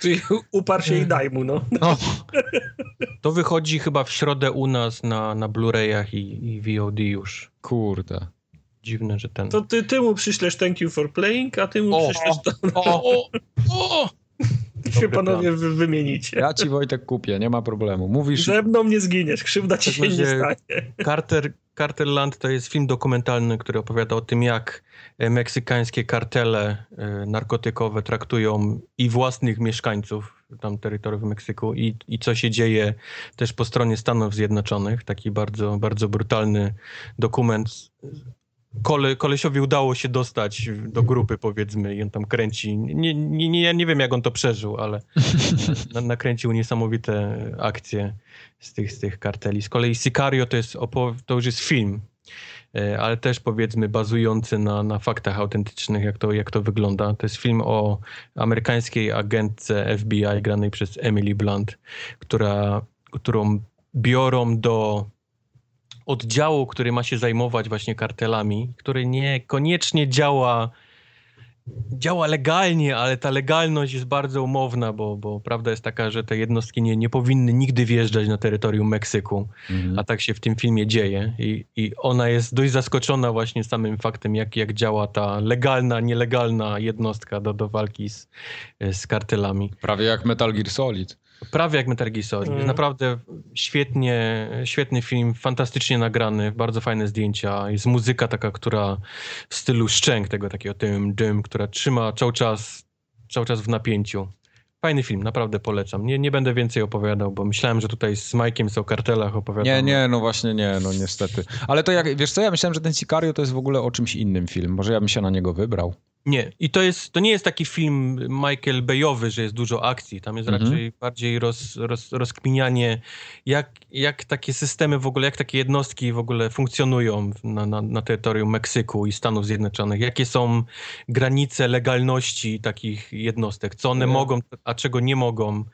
Czyli uparł się i daj mu, no. no. To wychodzi chyba w środę u nas na, na Blu-rayach i, i VOD już. Kurde. Dziwne, że ten... To ty, ty mu przyślesz thank you for playing, a ty mu o, przyślesz to... O, o, o się panowie wy, wymienicie. Ja ci Wojtek kupię, nie ma problemu. Mówisz... Ze mną nie zginiesz, krzywda ci się nie stanie. Carter, Carterland to jest film dokumentalny, który opowiada o tym, jak e, meksykańskie kartele e, narkotykowe traktują i własnych mieszkańców tam terytoriów Meksyku i, i co się dzieje też po stronie Stanów Zjednoczonych. Taki bardzo, bardzo brutalny dokument kole, kolesiowi udało się dostać do grupy, powiedzmy, i on tam kręci. Nie, nie, nie, ja nie wiem, jak on to przeżył, ale na, nakręcił niesamowite akcje z tych, z tych karteli. Z kolei Sicario to, jest to już jest film, e, ale też powiedzmy bazujący na, na faktach autentycznych, jak to, jak to wygląda. To jest film o amerykańskiej agentce FBI granej przez Emily Blunt, która, którą biorą do oddziału, który ma się zajmować właśnie kartelami, który niekoniecznie działa działa legalnie, ale ta legalność jest bardzo umowna, bo, bo prawda jest taka, że te jednostki nie, nie powinny nigdy wjeżdżać na terytorium Meksyku, mhm. a tak się w tym filmie dzieje I, i ona jest dość zaskoczona właśnie samym faktem, jak, jak działa ta legalna, nielegalna jednostka do, do walki z, z kartelami. Prawie jak Metal Gear Solid. Prawie jak Metal Gear Solid. Mm. Jest naprawdę świetnie, świetny film, fantastycznie nagrany, bardzo fajne zdjęcia. Jest muzyka taka, która w stylu szczęk tego takiego tym, dym, która trzyma cały czas, cały czas w napięciu. Fajny film, naprawdę polecam. Nie, nie będę więcej opowiadał, bo myślałem, że tutaj z Majkiem o kartelach opowiadam. Nie, nie, no właśnie nie, no niestety. Ale to jak, wiesz co, ja myślałem, że ten Sicario to jest w ogóle o czymś innym film. Może ja bym się na niego wybrał. Nie, i to, jest, to nie jest taki film Michael Bayowy, że jest dużo akcji. Tam jest mhm. raczej bardziej roz, roz, rozkminianie, jak, jak takie systemy w ogóle, jak takie jednostki w ogóle funkcjonują na, na, na terytorium Meksyku i Stanów Zjednoczonych. Jakie są granice legalności takich jednostek, co one mhm. mogą, a czego nie mogą.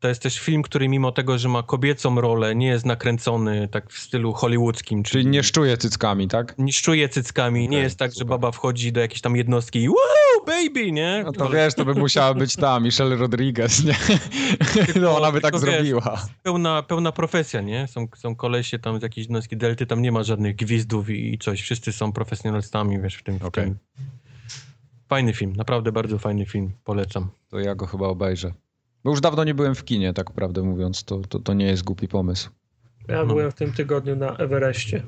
To jest też film, który mimo tego, że ma kobiecą rolę, nie jest nakręcony tak w stylu hollywoodzkim. Czyli nie szczuje cyckami, tak? Nie szczuje cyckami. Okay, nie jest tak, super. że baba wchodzi do jakiejś tam jednostki i wow, baby, nie? No to wiesz, to by musiała być ta Michelle Rodriguez, nie? No ona by tak wiesz, zrobiła. Pełna, pełna profesja, nie? Są, są kolesie tam z jakiejś jednostki delty, tam nie ma żadnych gwizdów i, i coś. Wszyscy są profesjonalistami, wiesz, w tym. Okay. W tym. Fajny film, naprawdę bardzo fajny film, polecam. To ja go chyba obejrzę. Bo już dawno nie byłem w kinie, tak prawdę mówiąc, to, to, to nie jest głupi pomysł. Ja hmm. byłem w tym tygodniu na Everestie.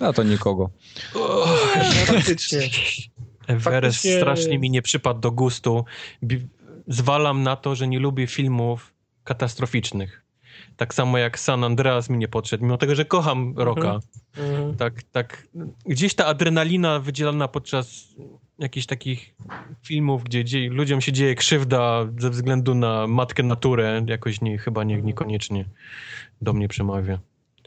A to nikogo. Faktycznie. Everest faktycznie... strasznie mi nie przypadł do gustu. Zwalam na to, że nie lubię filmów katastroficznych. Tak samo jak San Andreas mi nie podszedł, mimo tego, że kocham Roka. Mm -hmm. Tak, tak. Gdzieś ta adrenalina wydzielana podczas jakichś takich filmów, gdzie, gdzie ludziom się dzieje krzywda ze względu na matkę naturę, jakoś nie, chyba nie, niekoniecznie do mnie przemawia.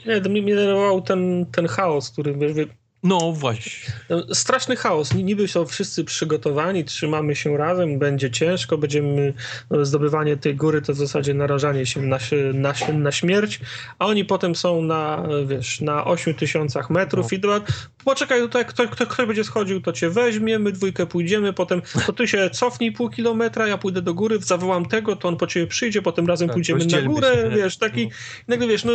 Nie, to mnie denerwował ten, ten chaos, który wiesz, no właśnie. No, straszny chaos. Niby są wszyscy przygotowani, trzymamy się razem, będzie ciężko, będziemy no, zdobywanie tej góry to w zasadzie narażanie się na, na, na śmierć, a oni potem są na, wiesz, na 8 tysiącach metrów no. i dobra, poczekaj tutaj, kto, kto, kto będzie schodził, to cię weźmie, my dwójkę pójdziemy, potem to ty się cofnij pół kilometra, ja pójdę do góry, zawołam tego, to on po ciebie przyjdzie, potem razem tak, pójdziemy na górę, się, wiesz, taki, no. nagle wiesz, no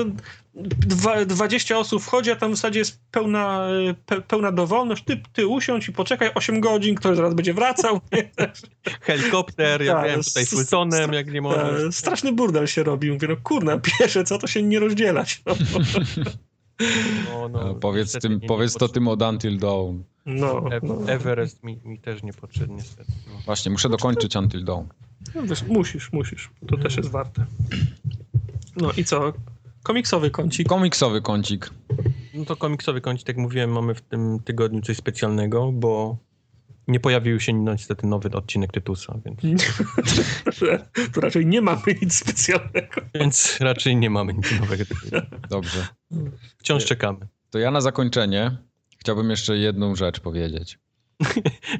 20 osób wchodzi, a tam w zasadzie jest pełna pe, pełna dowolność, ty, ty usiądź i poczekaj 8 godzin, ktoś zaraz będzie wracał. Helikopter, ja wiem, tutaj Fultonem, jak nie możesz. Straszny burdel się robi. Mówię, no kurna, piesze, co to się nie rozdzielać. No. No, no, powiedz tym, powiedz to tym od Until Dawn. No, no. Everest mi, mi, też nie potrzebny niestety. No. Właśnie, muszę dokończyć Until Dawn. No, wiesz, musisz, musisz. To też jest warte. No i co? Komiksowy kącik. Komiksowy kącik. No to komiksowy kącik, jak mówiłem, mamy w tym tygodniu coś specjalnego, bo nie pojawił się niestety nowy odcinek Tytusa, więc... to raczej nie mamy nic specjalnego. Więc raczej nie mamy nic nowego. Dobrze. Wciąż czekamy. To ja na zakończenie chciałbym jeszcze jedną rzecz powiedzieć.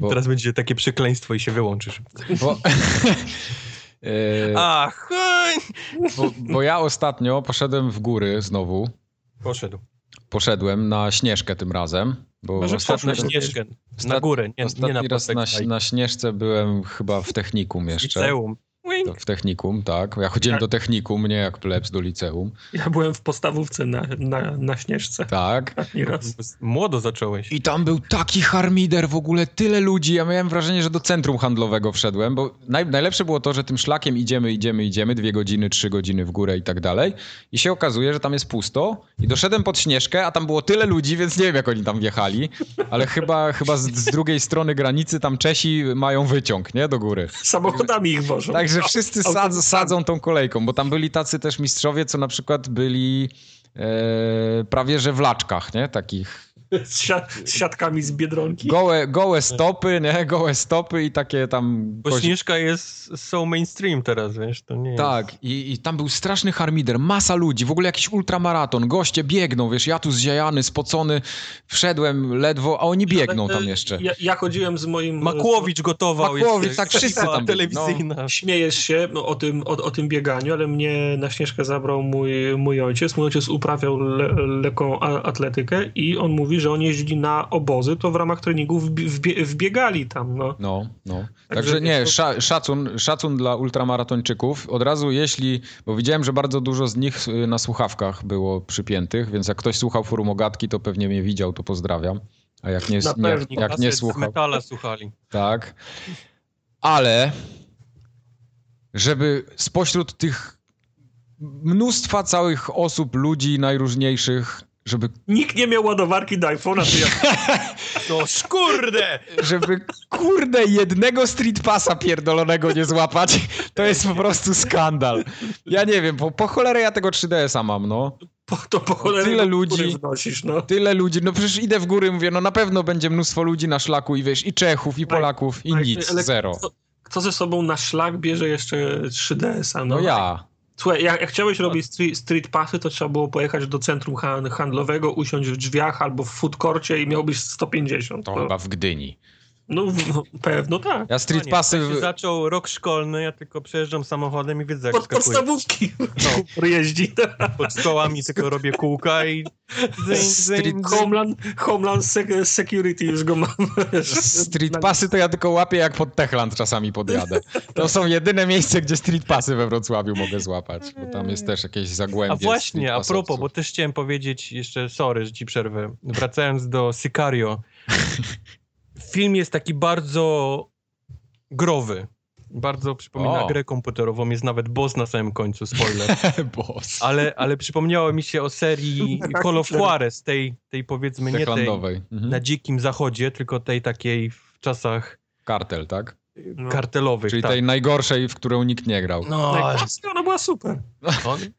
Bo... Teraz będzie takie przekleństwo i się wyłączysz. Bo... Yy, Ach, bo, bo, ja ostatnio poszedłem w góry znowu. Poszedł. Poszedłem na Śnieżkę tym razem. Bo Może ostatni, na Śnieżkę, na górę, nie, ostatni nie na raz na, na Śnieżce byłem chyba w technikum jeszcze. Liceum. W technikum, tak. Ja chodziłem tak. do technikum, nie jak plebs do liceum. Ja byłem w podstawówce na, na, na Śnieżce. Tak. Młodo zacząłeś. I tam był taki harmider, w ogóle tyle ludzi. Ja miałem wrażenie, że do centrum handlowego wszedłem, bo naj, najlepsze było to, że tym szlakiem idziemy, idziemy, idziemy, dwie godziny, trzy godziny w górę i tak dalej. I się okazuje, że tam jest pusto. I doszedłem pod Śnieżkę, a tam było tyle ludzi, więc nie wiem, jak oni tam wjechali. Ale chyba, chyba z, z drugiej strony granicy tam Czesi mają wyciąg, nie? Do góry. Samochodami ich wożą. Także wszyscy sadzą, sadzą tą kolejką, bo tam byli tacy też mistrzowie, co na przykład byli e, prawie że w laczkach, nie? Takich z, z siatkami z Biedronki. Gołe, gołe stopy, nie? Gołe stopy i takie tam... Bo Śnieżka jest so mainstream teraz, wiesz, to nie Tak, jest... i, i tam był straszny harmider, masa ludzi, w ogóle jakiś ultramaraton, goście biegną, wiesz, ja tu zziajany, spocony, wszedłem ledwo, a oni biegną tam jeszcze. Ja, ja chodziłem z moim... Makłowicz gotował. Makłowicz, tak, wszyscy tam telewizyjna. No. Śmiejesz się o tym, o, o, tym bieganiu, ale mnie na Śnieżkę zabrał mój, mój ojciec. Mój ojciec uprawiał le, lekką atletykę i on mówi, że oni jeździli na obozy, to w ramach treningów wbie wbiegali tam. No, no. no. Także, Także nie, szacun, szacun dla ultramaratończyków. Od razu jeśli, bo widziałem, że bardzo dużo z nich y, na słuchawkach było przypiętych, więc jak ktoś słuchał forum Ogatki, to pewnie mnie widział, to pozdrawiam. A jak nie, nie, jak, jak nie słuchał... metala słuchali. Tak. Ale żeby spośród tych mnóstwa całych osób, ludzi najróżniejszych żeby... Nikt nie miał ładowarki do iPhone'a, to ja... No skurde! Żeby kurde jednego Street Passa pierdolonego nie złapać, to jest po prostu skandal. Ja nie wiem, po, po cholerę ja tego 3DS-a mam, no. Po, to po cholerę tyle ludzi, wnosisz, no. Tyle ludzi, no przecież idę w góry mówię, no na pewno będzie mnóstwo ludzi na szlaku i wiesz, i Czechów, i Polaków, i nic, zero. Kto, kto ze sobą na szlak bierze jeszcze 3DS-a? No, no ja. Słuchaj, jak, jak chciałeś robić street, street passy, to trzeba było pojechać do centrum handlowego, usiąść w drzwiach albo w food courcie i miałbyś 150. To, to chyba w Gdyni. No, no pewno tak. Ja Street Panie, Passy... jak się zaczął rok szkolny, ja tylko przejeżdżam samochodem i widzę, jak Pod skakuję. podstawówki no. jeździ. Pod stołami tylko robię kółka i... Zyń. Homeland, Homeland Sec- Security już go mam. Street Passy to ja tylko łapię jak pod Techland czasami podjadę. To są jedyne miejsca, gdzie Street Passy we Wrocławiu mogę złapać, bo tam jest też jakieś zagłębie. A właśnie, street a propos, bo też chciałem powiedzieć jeszcze, sorry, że ci przerwę. Wracając do Sicario. Film jest taki bardzo growy. Bardzo przypomina O. grę komputerową, jest nawet boss na samym końcu, spoiler. Boss. Ale, ale przypomniało mi się o serii Call of Juarez, tej, tej powiedzmy nie tej. Mhm. na dzikim zachodzie, tylko tej takiej w czasach Kartel, tak? No. kartelowych. Czyli tak. tej najgorszej, w którą nikt nie grał. No, Najbardziej ona była super. no,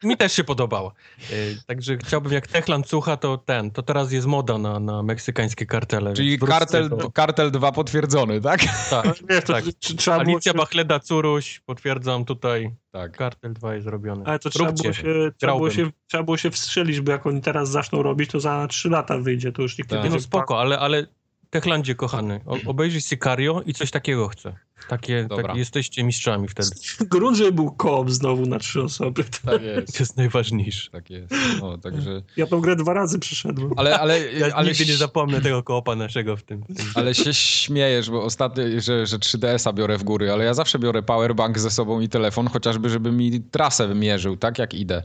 mi też się podobała. E, Także chciałbym, jak Techland słucha, to ten, to teraz jest moda na, na meksykańskie kartele. Czyli kartel, do- kartel 2 potwierdzony, tak? Tak, Wiesz, to tak. trzeba było Alicja się, Bachleda Curuś, potwierdzam tutaj, Tak. kartel 2 jest zrobiony. ale to trzeba było, się, trzeba, było się, trzeba było się wstrzelić, bo jak oni teraz zaczną robić, to za 3 lata wyjdzie, to już nikt Tak. nie Nie, no będzie spoko, ale, ale Techlandzie, kochany, obejrzyj Sicario i coś takiego chcę. Takie, Dobra. tak, jesteście mistrzami wtedy. Grunt, żeby był koop znowu na trzy osoby. Tak jest. To jest najważniejsze. Tak jest. No, także... Ja tą grę dwa razy przeszedłem. Ale, ale, Ja ale, nigdy nie zapomnę tego koopa naszego w tym. W tym. ale się śmiejesz, bo ostatnio, że, że 3DS-a biorę w góry, ale ja zawsze biorę powerbank ze sobą i telefon, chociażby, żeby mi trasę wymierzył, tak jak idę.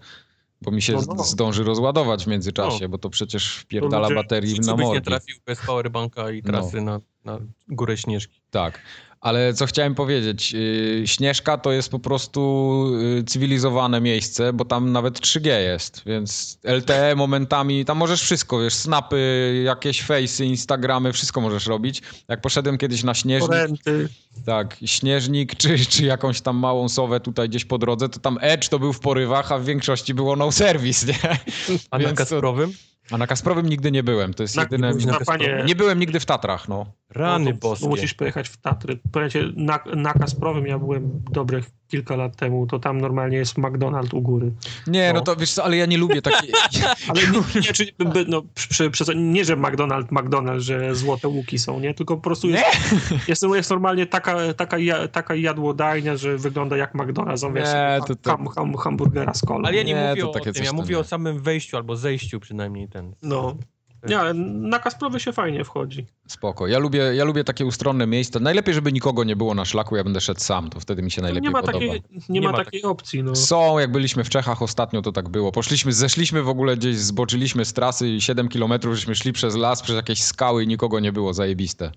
Bo mi się No, no. zdąży rozładować w międzyczasie, bo to przecież wpierdala ludzie- baterii na byś nie morgi. trafił bez powerbanka i trasy na, na górę Śnieżki. Tak. Ale co chciałem powiedzieć, yy, Śnieżka to jest po prostu yy, cywilizowane miejsce, bo tam nawet 3G jest, więc LTE momentami, tam możesz wszystko, wiesz, snapy, jakieś fejsy, instagramy, wszystko możesz robić. Jak poszedłem kiedyś na Śnieżnik, Torenty. tak, Śnieżnik, czy, czy jakąś tam małą sowę tutaj gdzieś po drodze, to tam Edge to był w porywach, a w większości było no service, nie? A na Więc to- Kasprowym? A na Kasprowym nigdy nie byłem, to jest Na- jedyne... na panie, Nie byłem nigdy w Tatrach, no. Rany no boskie. Musisz pojechać w Tatry. Pamiętacie, na, na Kasprowym ja byłem dobre kilka lat temu, to tam normalnie jest McDonald's u góry. Nie, no No. to wiesz co, ale ja nie lubię takiej... Ale nie, nie, czy, by- no, przy, przy, nie, że McDonald's, McDonald's, że złote łuki są, nie? Tylko po prostu jest, jest, jest normalnie taka, taka, taka jadłodajnia, że wygląda jak McDonald's. On wiesz, Nie, to- to- ham, ham, hamburgera z kolą. Ale ja nie, Nie, mówię to o tym, ja mówię nie. o samym wejściu albo zejściu przynajmniej ten. No. Nie, ale na Kasprowy się fajnie wchodzi. Spoko. Ja lubię, ja lubię takie ustronne miejsca. Najlepiej, żeby nikogo nie było na szlaku, ja będę szedł sam, to wtedy mi się najlepiej nie ma podoba. takiej, nie Nie ma ma takiej opcji. No. Są, jak byliśmy w Czechach ostatnio, to tak było. Poszliśmy, zeszliśmy w ogóle gdzieś, zboczyliśmy z trasy i 7 kilometrów, żeśmy szli przez las, przez jakieś skały i nikogo nie było, zajebiste.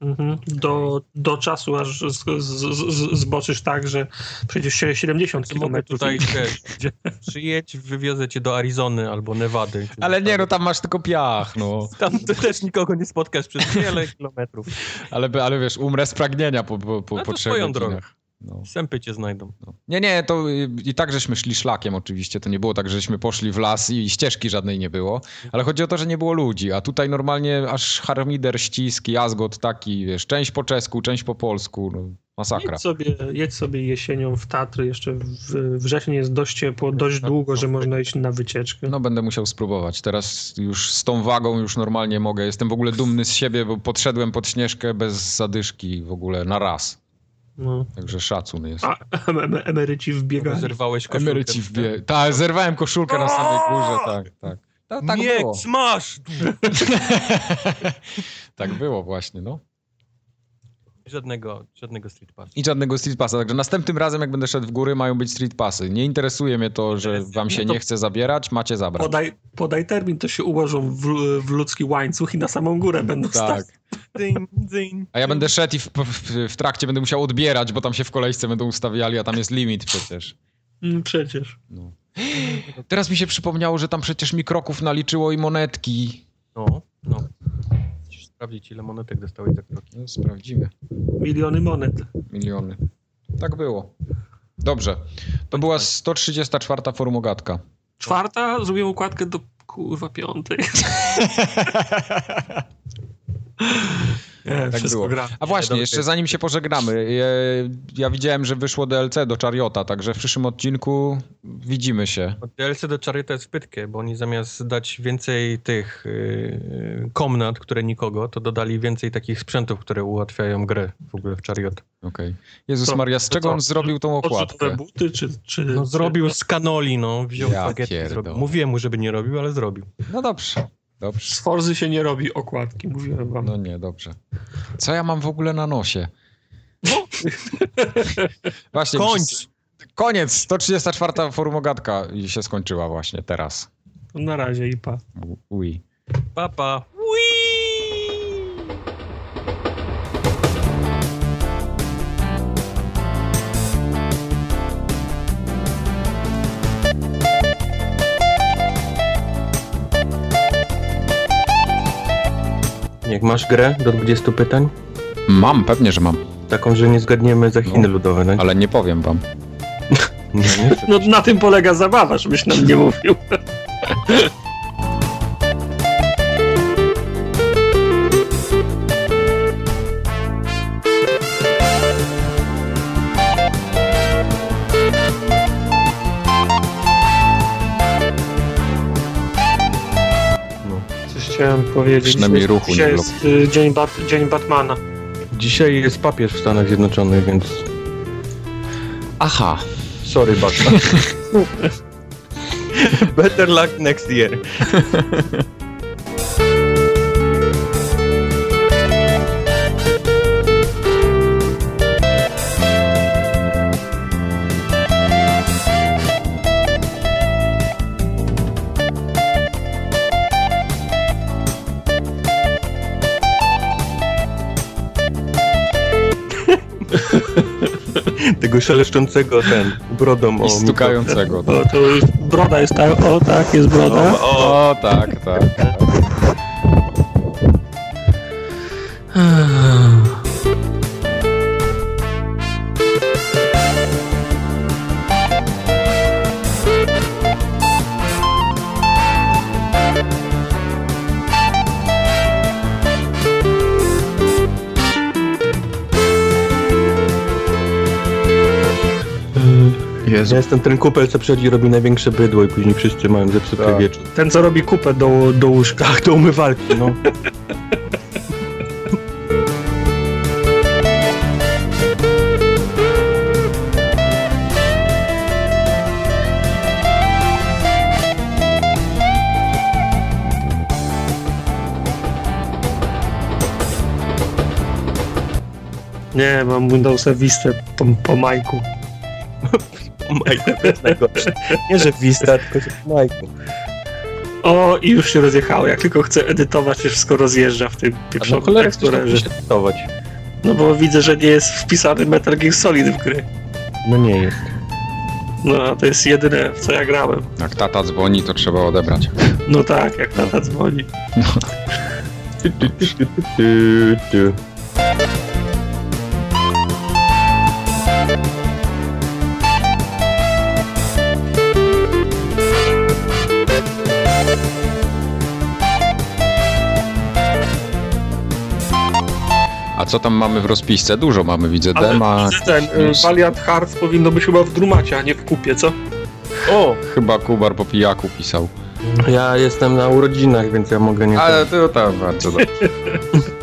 Mhm. Do, do czasu, aż z, z, z, zboczysz tak, że przejdziesz się 70 To mogę kilometrów. tutaj, wiesz, przyjedź, wywiozę cię do Arizony albo Nevady. Ale nie, no tam masz tylko piach, no. Tam ty też nikogo nie spotkasz przez wiele kilometrów. Ale, ale wiesz, umrę z pragnienia po, po, po, No po trzech swoją godzinach. No. Sępy cię znajdą. No. Nie, nie, to i tak żeśmy szli szlakiem oczywiście, to nie było tak, żeśmy poszli w las i ścieżki żadnej nie było, ale chodzi o to, że nie było ludzi, a tutaj normalnie aż harmider, ścisk, jazgot taki, wiesz, część po czesku, część po polsku, no, masakra. Jedź sobie, jedź sobie jesienią w Tatry, jeszcze w wrzesień jest dość ciepło, dość długo, że można iść na wycieczkę. No będę musiał spróbować. Teraz już z tą wagą już normalnie mogę. Jestem w ogóle dumny z siebie, bo podszedłem pod śnieżkę bez zadyszki w ogóle na raz. No. Także szacun jest. A em, em, emeryci w bieganiu. Zerwałeś koszulkę. Emeryci w bie... Tak, zerwałem koszulkę na samej górze, tak, tak. Ta, tak Nie, było. smash! tak było właśnie, no. Żadnego, żadnego street pass. I żadnego street passa. Także następnym razem, jak będę szedł w góry, mają być street passy. Nie interesuje mnie to, że wam się No to- nie chce zabierać, macie zabrać. Podaj, podaj termin, to się ułożą w, w ludzki łańcuch i na samą górę będą Tak. stać. Dzyń, dzyń. A ja będę szedł i w, w, w trakcie będę musiał odbierać, bo tam się w kolejce będą ustawiali, a tam jest limit przecież. Mm, Przecież. No. Teraz mi się przypomniało, że tam przecież mi kroków naliczyło i monetki. No, no. Sprawdzić, ile monetek dostałeś za kroki. No, sprawdzimy. Miliony monet. Miliony. Tak było. Dobrze. To była 134 formogatka. Czwarta, zrobiłem układkę do kurwa piątej. Nie, Tak było. gra. A właśnie, jeszcze zanim się pożegnamy, ja, ja widziałem, że wyszło DLC do Chariota, także w przyszłym odcinku widzimy się. DLC do Chariota jest pytkie, bo oni zamiast dać więcej tych yy, komnat, które nikogo, to dodali więcej takich sprzętów, które ułatwiają grę w ogóle w Chariot. Okej. Jezus To- Maria, z czego co? on zrobił tą okładkę? buty, czy... czy No zrobił z kanoli, no, wziął Ja zrobił. Mówiłem mu, żeby nie robił, ale zrobił. No dobrze, dobrze. Z Forzy się nie robi okładki, mówiłem wam. No nie, dobrze. Co ja mam w ogóle na nosie? Właśnie. Kończ! przez- Koniec, 134 forumogatka się skończyła właśnie teraz. Na razie i pa. Ui. Papa. Jak masz grę do 20 pytań? Mam, pewnie, że mam, Taką, że nie zgadniemy za Chiny No. ludowe, no? ale nie powiem wam. Nie, nie. No na tym polega zabawa, żebyś nam nie mówił. chciałem powiedzieć. Przynajmniej ruchu nie Dzisiaj było. jest y, dzień, Bat dzień Batmana. Dzisiaj jest papież w Stanach Zjednoczonych, więc Aha. sorry, Batman. Better luck next year. Tego szeleszczącego ten brodą I stukającego. O, to już broda jest tak, o tak, jest broda. O, O, tak, tak. Jezu. Ja jestem ten kupel, co przychodzi robi największe bydło i później wszyscy mają zepsuty Tak. wieczór. Ten, co robi kupę do, do łóżka. Do umywalki, no. Nie, mam Windowsa Vista po, po majku. O Majku, to jest najgorsze. Nie, że Vista, tylko że Majku. O, i już się rozjechało. Jak tylko chcę edytować, się wszystko rozjeżdża w tym A no pieprzonym teksturerze. się testować. No bo widzę, że nie jest wpisany Metal Gear Solid w gry. No nie jest. No, a to jest jedyne, w co ja grałem. Jak tata dzwoni, to trzeba odebrać. No tak, jak tata dzwoni. Tu, co tam mamy w rozpisce? Dużo mamy, widzę. Ale Dema. ten, y, news. Valiant Hearts powinno być chyba w Drumacie, a nie w kupie, co? O! Chyba Kubar po pijaku pisał. Ja jestem na urodzinach, więc ja mogę nie... Ale to tam bardzo dobrze.